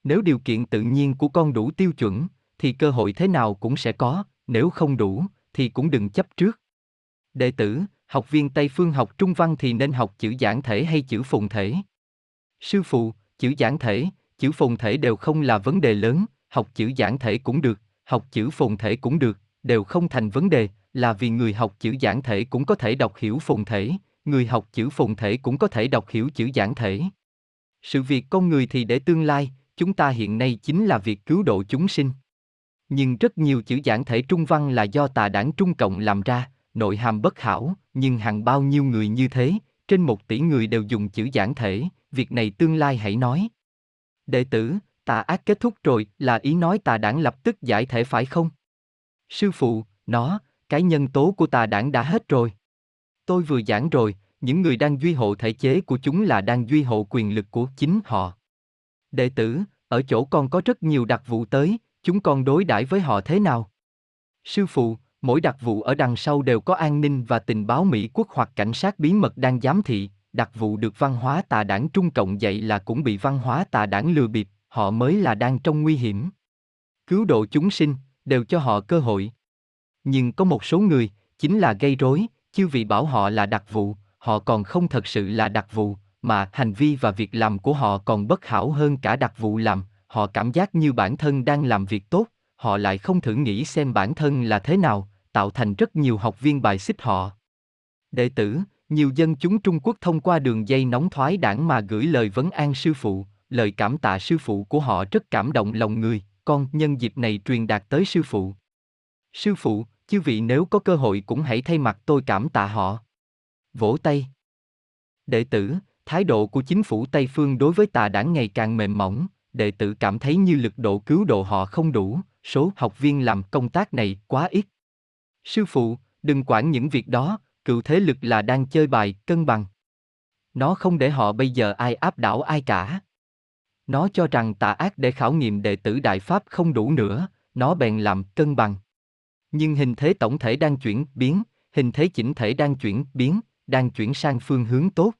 Nếu điều kiện tự nhiên của con đủ tiêu chuẩn, thì cơ hội thế nào cũng sẽ có, nếu không đủ, thì cũng đừng chấp trước. Đệ tử, học viên Tây Phương học Trung Văn thì nên học chữ giản thể hay chữ phồn thể? Sư phụ, chữ giản thể, chữ phồn thể đều không là vấn đề lớn, học chữ giản thể cũng được, học chữ phồn thể cũng được, đều không thành vấn đề, là vì người học chữ giản thể cũng có thể đọc hiểu phồn thể, người học chữ phồn thể cũng có thể đọc hiểu chữ giản thể. Sự việc con người thì để tương lai, chúng ta hiện nay chính là việc cứu độ chúng sinh. Nhưng rất nhiều chữ giản thể trung văn là do tà đảng Trung Cộng làm ra, nội hàm bất hảo, nhưng hàng bao nhiêu người như thế, trên một tỷ người đều dùng chữ giản thể, việc này tương lai hãy nói. Đệ tử, tà ác kết thúc rồi, là ý nói tà đảng lập tức giải thể phải không? Sư phụ, nó, cái nhân tố của tà đảng đã hết rồi. Tôi vừa giảng rồi, những người đang duy hộ thể chế của chúng là đang duy hộ quyền lực của chính họ. Đệ tử, ở chỗ con có rất nhiều đặc vụ tới, chúng con đối đãi với họ thế nào? Sư phụ, mỗi đặc vụ ở đằng sau đều có an ninh và tình báo Mỹ quốc hoặc cảnh sát bí mật đang giám thị, đặc vụ được văn hóa tà đảng Trung Cộng dạy là cũng bị văn hóa tà đảng lừa bịp, họ mới là đang trong nguy hiểm. Cứu độ chúng sinh, đều cho họ cơ hội. Nhưng có một số người, chính là gây rối, chứ vì bảo họ là đặc vụ, họ còn không thật sự là đặc vụ, mà hành vi và việc làm của họ còn bất hảo hơn cả đặc vụ làm, họ cảm giác như bản thân đang làm việc tốt, họ lại không thử nghĩ xem bản thân là thế nào, tạo thành rất nhiều học viên bài xích họ. Đệ tử, nhiều dân chúng Trung Quốc thông qua đường dây nóng thoái đảng mà gửi lời vấn an sư phụ, lời cảm tạ sư phụ của họ rất cảm động lòng người, con nhân dịp này truyền đạt tới sư phụ. Sư phụ, chư vị nếu có cơ hội cũng hãy thay mặt tôi cảm tạ họ. Vỗ tay. Đệ tử, thái độ của chính phủ Tây Phương đối với tà đảng ngày càng mềm mỏng, đệ tử cảm thấy như lực độ cứu độ họ không đủ, số học viên làm công tác này quá ít. Sư phụ, đừng quản những việc đó, cựu thế lực là đang chơi bài, cân bằng. Nó không để họ bây giờ ai áp đảo ai cả. Nó cho rằng tà ác để khảo nghiệm đệ tử Đại Pháp không đủ nữa, nó bèn làm cân bằng. Nhưng hình thế tổng thể đang chuyển biến, hình thế chỉnh thể đang chuyển biến, đang chuyển sang phương hướng tốt.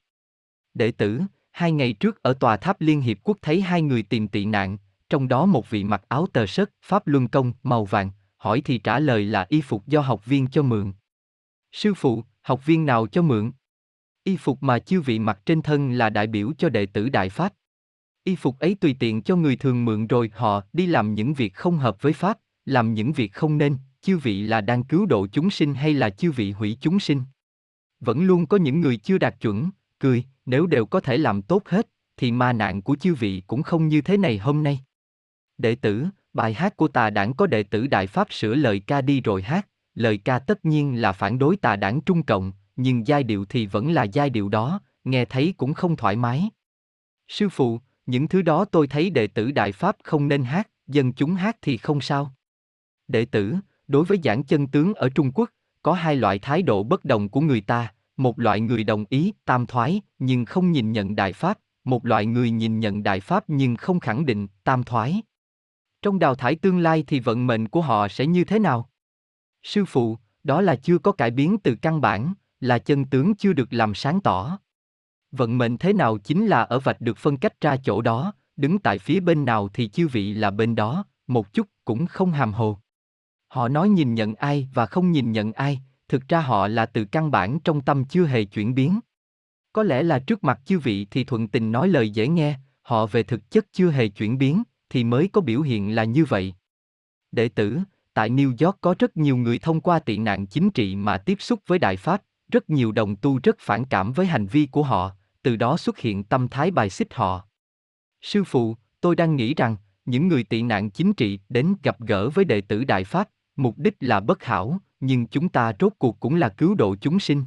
Đệ tử, hai ngày trước ở tòa tháp Liên Hiệp Quốc thấy hai người tìm tị nạn, trong đó một vị mặc áo tờ sất, Pháp Luân Công, màu vàng, hỏi thì trả lời là y phục do học viên cho mượn. Sư phụ, học viên nào cho mượn? Y phục mà chư vị mặc trên thân là đại biểu cho đệ tử Đại Pháp. Y phục ấy tùy tiện cho người thường mượn rồi họ đi làm những việc không hợp với Pháp, làm những việc không nên, chư vị là đang cứu độ chúng sinh hay là chư vị hủy chúng sinh? Vẫn luôn có những người chưa đạt chuẩn, cười, nếu đều có thể làm tốt hết, thì ma nạn của chư vị cũng không như thế này hôm nay. Đệ tử, bài hát của tà đảng có đệ tử Đại Pháp sửa lời ca đi rồi hát, lời ca tất nhiên là phản đối tà đảng Trung Cộng, nhưng giai điệu thì vẫn là giai điệu đó, nghe thấy cũng không thoải mái. Sư phụ, những thứ đó tôi thấy đệ tử Đại Pháp không nên hát, dân chúng hát thì không sao. Đệ tử, đối với giảng chân tướng ở Trung Quốc, có hai loại thái độ bất đồng của người ta, một loại người đồng ý, tam thoái, nhưng không nhìn nhận Đại Pháp, một loại người nhìn nhận Đại Pháp nhưng không khẳng định, tam thoái. Trong đào thải tương lai thì vận mệnh của họ sẽ như thế nào? Sư phụ, đó là chưa có cải biến từ căn bản, là chân tướng chưa được làm sáng tỏ. Vận mệnh thế nào chính là ở vạch được phân cách ra chỗ đó, đứng tại phía bên nào thì chư vị là bên đó, một chút cũng không hàm hồ. Họ nói nhìn nhận ai và không nhìn nhận ai, thực ra họ là từ căn bản trong tâm chưa hề chuyển biến. Có lẽ là trước mặt chư vị thì thuận tình nói lời dễ nghe, họ về thực chất chưa hề chuyển biến, thì mới có biểu hiện là như vậy. Đệ tử, tại New York có rất nhiều người thông qua tị nạn chính trị mà tiếp xúc với Đại Pháp, rất nhiều đồng tu rất phản cảm với hành vi của họ, từ đó xuất hiện tâm thái bài xích họ. Sư phụ, tôi đang nghĩ rằng, những người tị nạn chính trị đến gặp gỡ với đệ tử Đại Pháp, mục đích là bất hảo, nhưng chúng ta rốt cuộc cũng là cứu độ chúng sinh.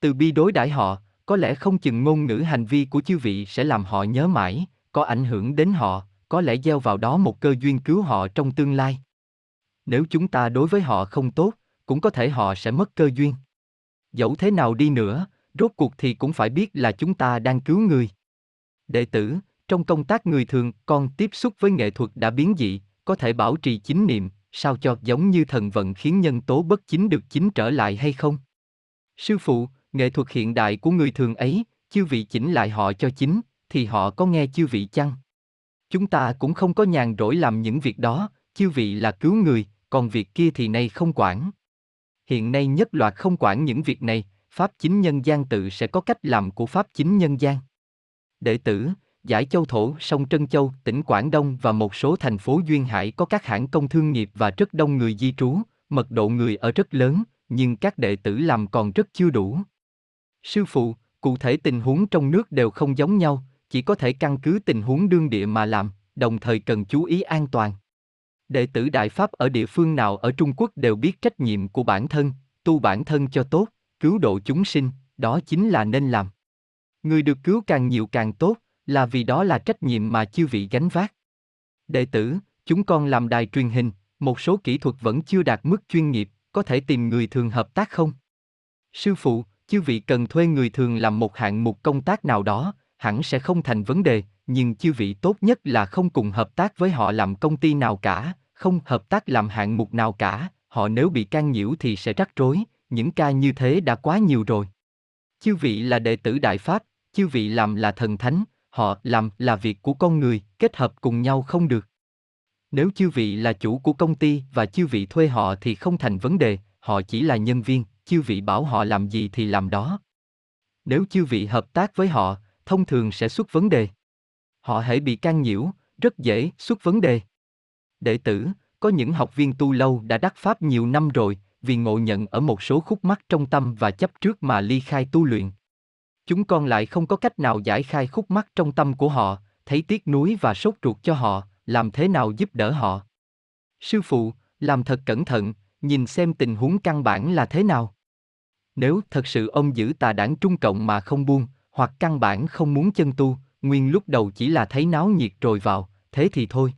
Từ bi đối đãi họ, có lẽ không chừng ngôn ngữ hành vi của chư vị sẽ làm họ nhớ mãi, có ảnh hưởng đến họ, có lẽ gieo vào đó một cơ duyên cứu họ trong tương lai. Nếu chúng ta đối với họ không tốt, cũng có thể họ sẽ mất cơ duyên. Dẫu thế nào đi nữa, rốt cuộc thì cũng phải biết là chúng ta đang cứu người. Đệ tử, trong công tác người thường, con tiếp xúc với nghệ thuật đã biến dị, có thể bảo trì chính niệm, sao cho giống như thần vận khiến nhân tố bất chính được chính trở lại hay không? Sư phụ, nghệ thuật hiện đại của người thường ấy, chư vị chỉnh lại họ cho chính, thì họ có nghe chư vị chăng? Chúng ta cũng không có nhàn rỗi làm những việc đó, chư vị là cứu người, còn việc kia thì nay không quản. Hiện nay nhất loạt không quản những việc này, Pháp chính nhân gian tự sẽ có cách làm của Pháp chính nhân gian. Đệ tử, Giải Châu Thổ, sông Trân Châu, tỉnh Quảng Đông và một số thành phố Duyên Hải có các hãng công thương nghiệp và rất đông người di trú, mật độ người ở rất lớn, nhưng các đệ tử làm còn rất chưa đủ. Sư phụ, cụ thể tình huống trong nước đều không giống nhau, chỉ có thể căn cứ tình huống đương địa mà làm, đồng thời cần chú ý an toàn. Đệ tử Đại Pháp ở địa phương nào ở Trung Quốc đều biết trách nhiệm của bản thân, tu bản thân cho tốt, cứu độ chúng sinh, đó chính là nên làm. Người được cứu càng nhiều càng tốt, là vì đó là trách nhiệm mà chư vị gánh vác. Đệ tử, chúng con làm đài truyền hình, một số kỹ thuật vẫn chưa đạt mức chuyên nghiệp, có thể tìm người thường hợp tác không? Sư phụ, chư vị cần thuê người thường làm một hạng mục công tác nào đó, hẳn sẽ không thành vấn đề, nhưng chư vị tốt nhất là không cùng hợp tác với họ làm công ty nào cả, không hợp tác làm hạng mục nào cả, họ nếu bị can nhiễu thì sẽ rắc rối, những ca như thế đã quá nhiều rồi. Chư vị là đệ tử Đại Pháp, chư vị làm là thần thánh, họ làm là việc của con người, kết hợp cùng nhau không được. Nếu chư vị là chủ của công ty và chư vị thuê họ thì không thành vấn đề, họ chỉ là nhân viên, chư vị bảo họ làm gì thì làm đó. Nếu chư vị hợp tác với họ, thông thường sẽ xuất vấn đề. Họ hãy bị can nhiễu, rất dễ xuất vấn đề. Đệ tử, có những học viên tu lâu đã đắc pháp nhiều năm rồi, vì ngộ nhận ở một số khúc mắc trong tâm và chấp trước mà ly khai tu luyện. Chúng con lại không có cách nào giải khai khúc mắc trong tâm của họ, thấy tiếc nuối và sốt ruột cho họ, làm thế nào giúp đỡ họ. Sư phụ, làm thật cẩn thận, nhìn xem tình huống căn bản là thế nào. Nếu thật sự ông giữ tà đảng trung cộng mà không buông, hoặc căn bản không muốn chân tu, nguyên lúc đầu chỉ là thấy náo nhiệt rồi vào, thế thì thôi.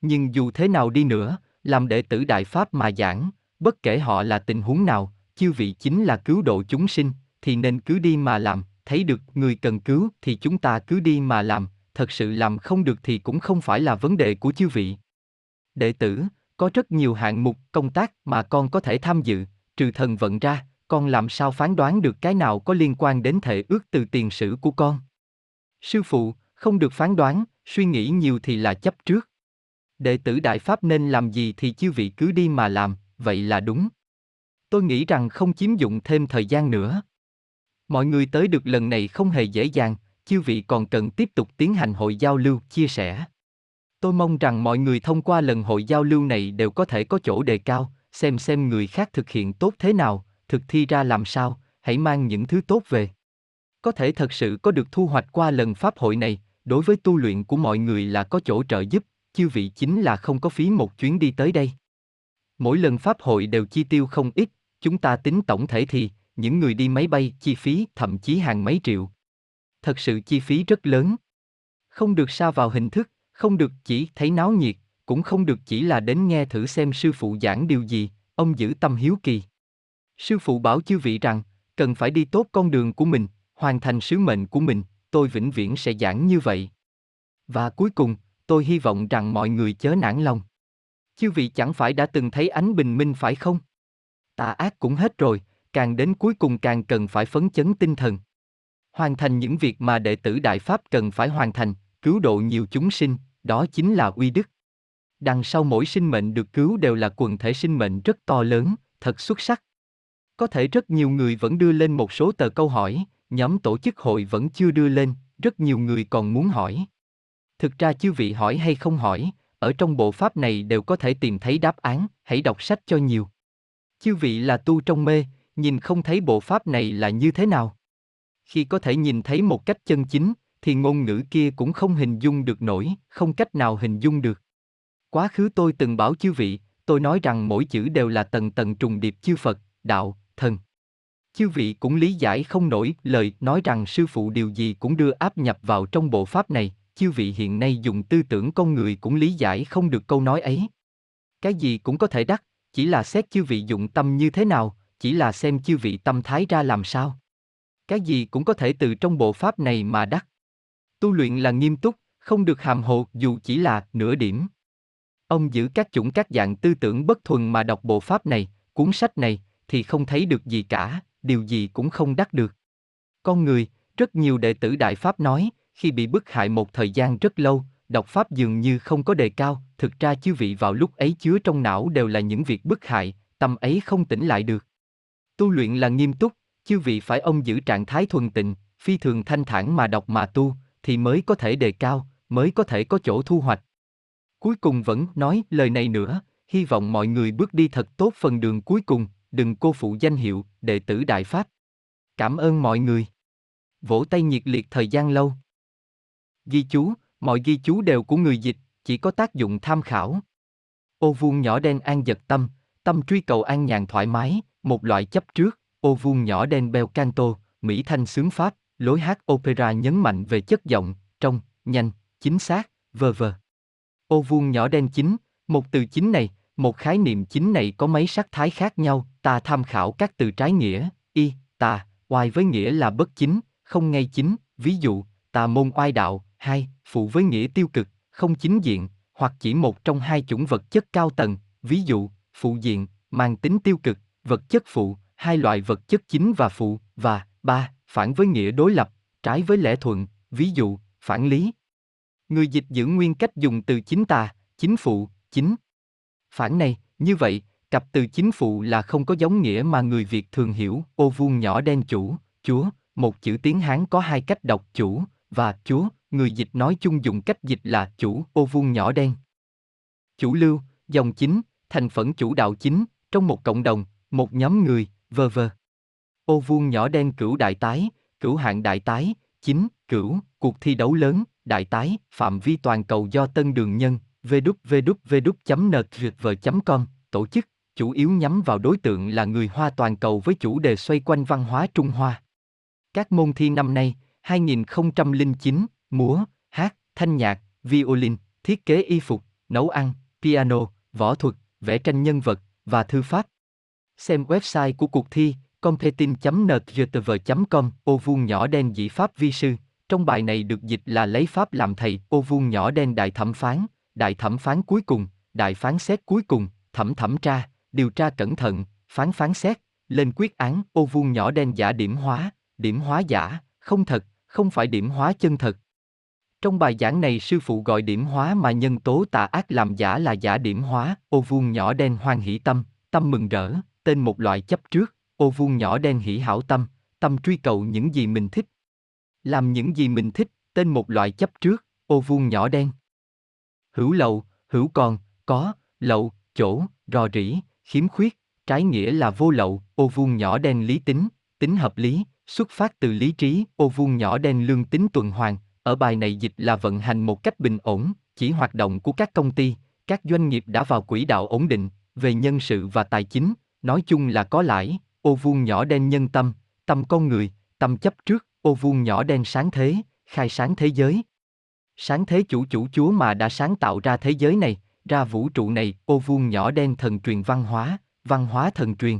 Nhưng dù thế nào đi nữa, làm đệ tử Đại Pháp mà giảng, bất kể họ là tình huống nào, chư vị chính là cứu độ chúng sinh, thì nên cứ đi mà làm, thấy được người cần cứu thì chúng ta cứ đi mà làm, thật sự làm không được thì cũng không phải là vấn đề của chư vị. Đệ tử, có rất nhiều hạng mục công tác mà con có thể tham dự, trừ thần vận ra, con làm sao phán đoán được cái nào có liên quan đến thể ước từ tiền sử của con. Sư phụ, không được phán đoán, suy nghĩ nhiều thì là chấp trước. Đệ tử Đại Pháp nên làm gì thì chư vị cứ đi mà làm, vậy là đúng. Tôi nghĩ rằng không chiếm dụng thêm thời gian nữa. Mọi người tới được lần này không hề dễ dàng, chư vị còn cần tiếp tục tiến hành hội giao lưu, chia sẻ. Tôi mong rằng mọi người thông qua lần hội giao lưu này đều có thể có chỗ đề cao, xem xem người khác thực hiện tốt thế nào, thực thi ra làm sao, hãy mang những thứ tốt về. Có thể thật sự có được thu hoạch qua lần pháp hội này, đối với tu luyện của mọi người là có chỗ trợ giúp, chư vị chính là không có phí một chuyến đi tới đây. Mỗi lần pháp hội đều chi tiêu không ít, chúng ta tính tổng thể thì, những người đi máy bay chi phí thậm chí hàng mấy triệu. Thật sự chi phí rất lớn. Không được sa vào hình thức, không được chỉ thấy náo nhiệt, cũng không được chỉ là đến nghe thử xem sư phụ giảng điều gì, ông giữ tâm hiếu kỳ. Sư phụ bảo chư vị rằng, cần phải đi tốt con đường của mình, hoàn thành sứ mệnh của mình, tôi vĩnh viễn sẽ giảng như vậy. Và cuối cùng, tôi hy vọng rằng mọi người chớ nản lòng. Chư vị chẳng phải đã từng thấy ánh bình minh phải không? Tà ác cũng hết rồi, càng đến cuối cùng càng cần phải phấn chấn tinh thần. Hoàn thành những việc mà đệ tử Đại Pháp cần phải hoàn thành, cứu độ nhiều chúng sinh, đó chính là uy đức. Đằng sau mỗi sinh mệnh được cứu đều là quần thể sinh mệnh rất to lớn, thật xuất sắc. Có thể rất nhiều người vẫn đưa lên một số tờ câu hỏi, nhóm tổ chức hội vẫn chưa đưa lên, rất nhiều người còn muốn hỏi. Thực ra chư vị hỏi hay không hỏi, ở trong bộ pháp này đều có thể tìm thấy đáp án, hãy đọc sách cho nhiều. Chư vị là tu trong mê, nhìn không thấy bộ pháp này là như thế nào. Khi có thể nhìn thấy một cách chân chính, thì ngôn ngữ kia cũng không hình dung được nổi, không cách nào hình dung được. Quá khứ tôi từng bảo chư vị, tôi nói rằng mỗi chữ đều là tầng tầng trùng điệp chư Phật, đạo, thần. Chư vị cũng lý giải không nổi lời nói rằng sư phụ điều gì cũng đưa áp nhập vào trong bộ pháp này, chư vị hiện nay dùng tư tưởng con người cũng lý giải không được câu nói ấy. Cái gì cũng có thể đắc, chỉ là xét chư vị dụng tâm như thế nào, chỉ là xem chư vị tâm thái ra làm sao. Cái gì cũng có thể từ trong bộ pháp này mà đắc. Tu luyện là nghiêm túc, không được hàm hồ dù chỉ là nửa điểm. Ông giữ các chủng các dạng tư tưởng bất thuần mà đọc bộ pháp này, cuốn sách này, thì không thấy được gì cả, điều gì cũng không đắc được. Con người, rất nhiều đệ tử Đại Pháp nói, khi bị bức hại một thời gian rất lâu, đọc Pháp dường như không có đề cao, thực ra chư vị vào lúc ấy chứa trong não đều là những việc bức hại, tâm ấy không tỉnh lại được. Tu luyện là nghiêm túc, chư vị phải ông giữ trạng thái thuần tịnh, phi thường thanh thản mà đọc mà tu, thì mới có thể đề cao, mới có thể có chỗ thu hoạch. Cuối cùng vẫn nói lời này nữa, hy vọng mọi người bước đi thật tốt phần đường cuối cùng, đừng cô phụ danh hiệu, đệ tử Đại Pháp. Cảm ơn mọi người. Vỗ tay nhiệt liệt thời gian lâu. Ghi chú, mọi ghi chú đều của người dịch, chỉ có tác dụng tham khảo. Ô vuông nhỏ đen an giật tâm, tâm truy cầu an nhàn thoải mái, một loại chấp trước, ô vuông nhỏ đen beo canto, Mỹ Thanh sướng Pháp, lối hát opera nhấn mạnh về chất giọng, trong, nhanh, chính xác, vờ vờ. Ô vuông nhỏ đen chính, một từ chính này, một khái niệm chính này có mấy sắc thái khác nhau, ta tham khảo các từ trái nghĩa, y, tà, oai với nghĩa là bất chính, không ngay chính, ví dụ, tà môn oai đạo, hai, phụ với nghĩa tiêu cực, không chính diện, hoặc chỉ một trong hai chủng vật chất cao tầng, ví dụ, phụ diện, mang tính tiêu cực, vật chất phụ, hai loại vật chất chính và phụ, và, ba, phản với nghĩa đối lập, trái với lẽ thuận, ví dụ, phản lý. Người dịch giữ nguyên cách dùng từ chính tà, chính phụ, chính. Phản này, như vậy, cặp từ chính phụ là không có giống nghĩa mà người Việt thường hiểu, ô vuông nhỏ đen chủ, chúa, một chữ tiếng Hán có hai cách đọc chủ và chúa, người dịch nói chung dùng cách dịch là chủ, ô vuông nhỏ đen. Chủ lưu, dòng chính, thành phần chủ đạo chính, trong một cộng đồng, một nhóm người, vơ vơ. Ô vuông nhỏ đen cửu đại tái, cửu hạng đại tái, chính, cửu, cuộc thi đấu lớn, đại tái, phạm vi toàn cầu do Tân Đường Nhân, www.ntvv.com, tổ chức, chủ yếu nhắm vào đối tượng là người Hoa toàn cầu với chủ đề xoay quanh văn hóa Trung Hoa. Các môn thi năm nay, 2009, múa, hát, thanh nhạc, violin, thiết kế y phục, nấu ăn, piano, võ thuật, vẽ tranh nhân vật và thư pháp. Xem website của cuộc thi competing.nrtv.com ô vuông nhỏ đen dĩ pháp vi sư. Trong bài này được dịch là lấy pháp làm thầy, ô vuông nhỏ đen đại thẩm phán, đại thẩm phán cuối cùng, đại phán xét cuối cùng, thẩm thẩm tra, điều tra cẩn thận, phán phán xét, lên quyết án, ô vuông nhỏ đen giả điểm hóa, điểm hóa giả, không thật, không phải điểm hóa chân thật. Trong bài giảng này sư phụ gọi điểm hóa mà nhân tố tà ác làm giả là giả điểm hóa, ô vuông nhỏ đen hoan hỷ tâm, tâm mừng rỡ, tên một loại chấp trước, ô vuông nhỏ đen hỷ hảo tâm, tâm truy cầu những gì mình thích. Làm những gì mình thích, tên một loại chấp trước, ô vuông nhỏ đen. Hữu lậu, hữu còn, có, lậu, chỗ, rò rỉ, khiếm khuyết, trái nghĩa là vô lậu, ô vuông nhỏ đen lý tính, tính hợp lý, xuất phát từ lý trí, ô vuông nhỏ đen lương tính tuần hoàn, ở bài này dịch là vận hành một cách bình ổn, chỉ hoạt động của các công ty, các doanh nghiệp đã vào quỹ đạo ổn định, về nhân sự và tài chính, nói chung là có lãi, ô vuông nhỏ đen nhân tâm, tâm con người, tâm chấp trước, ô vuông nhỏ đen sáng thế, khai sáng thế giới. Sáng thế chủ chủ chúa mà đã sáng tạo ra thế giới này, ra vũ trụ này, ô vuông nhỏ đen thần truyền văn hóa, văn hóa thần truyền.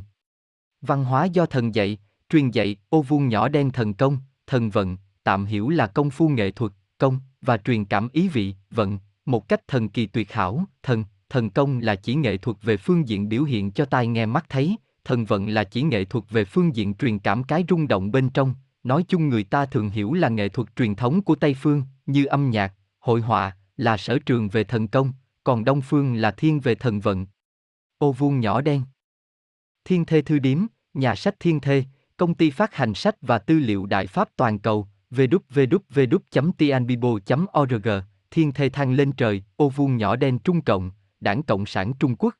Văn hóa do thần dạy, truyền dạy, ô vuông nhỏ đen thần công, thần vận, tạm hiểu là công phu nghệ thuật, công, và truyền cảm ý vị, vận, một cách thần kỳ tuyệt hảo, thần, thần công là chỉ nghệ thuật về phương diện biểu hiện cho tai nghe mắt thấy, thần vận là chỉ nghệ thuật về phương diện truyền cảm cái rung động bên trong, nói chung người ta thường hiểu là nghệ thuật truyền thống của Tây phương, như âm nhạc, hội họa, là sở trường về thần công, còn Đông phương là thiên về thần vận. Ô vuông nhỏ đen. Thiên Thê Thư Điếm, nhà sách Thiên Thê, công ty phát hành sách và tư liệu Đại Pháp toàn cầu, www.tianbibo.org, Thiên Thê Thăng lên trời, ô vuông nhỏ đen Trung Cộng, Đảng Cộng sản Trung Quốc,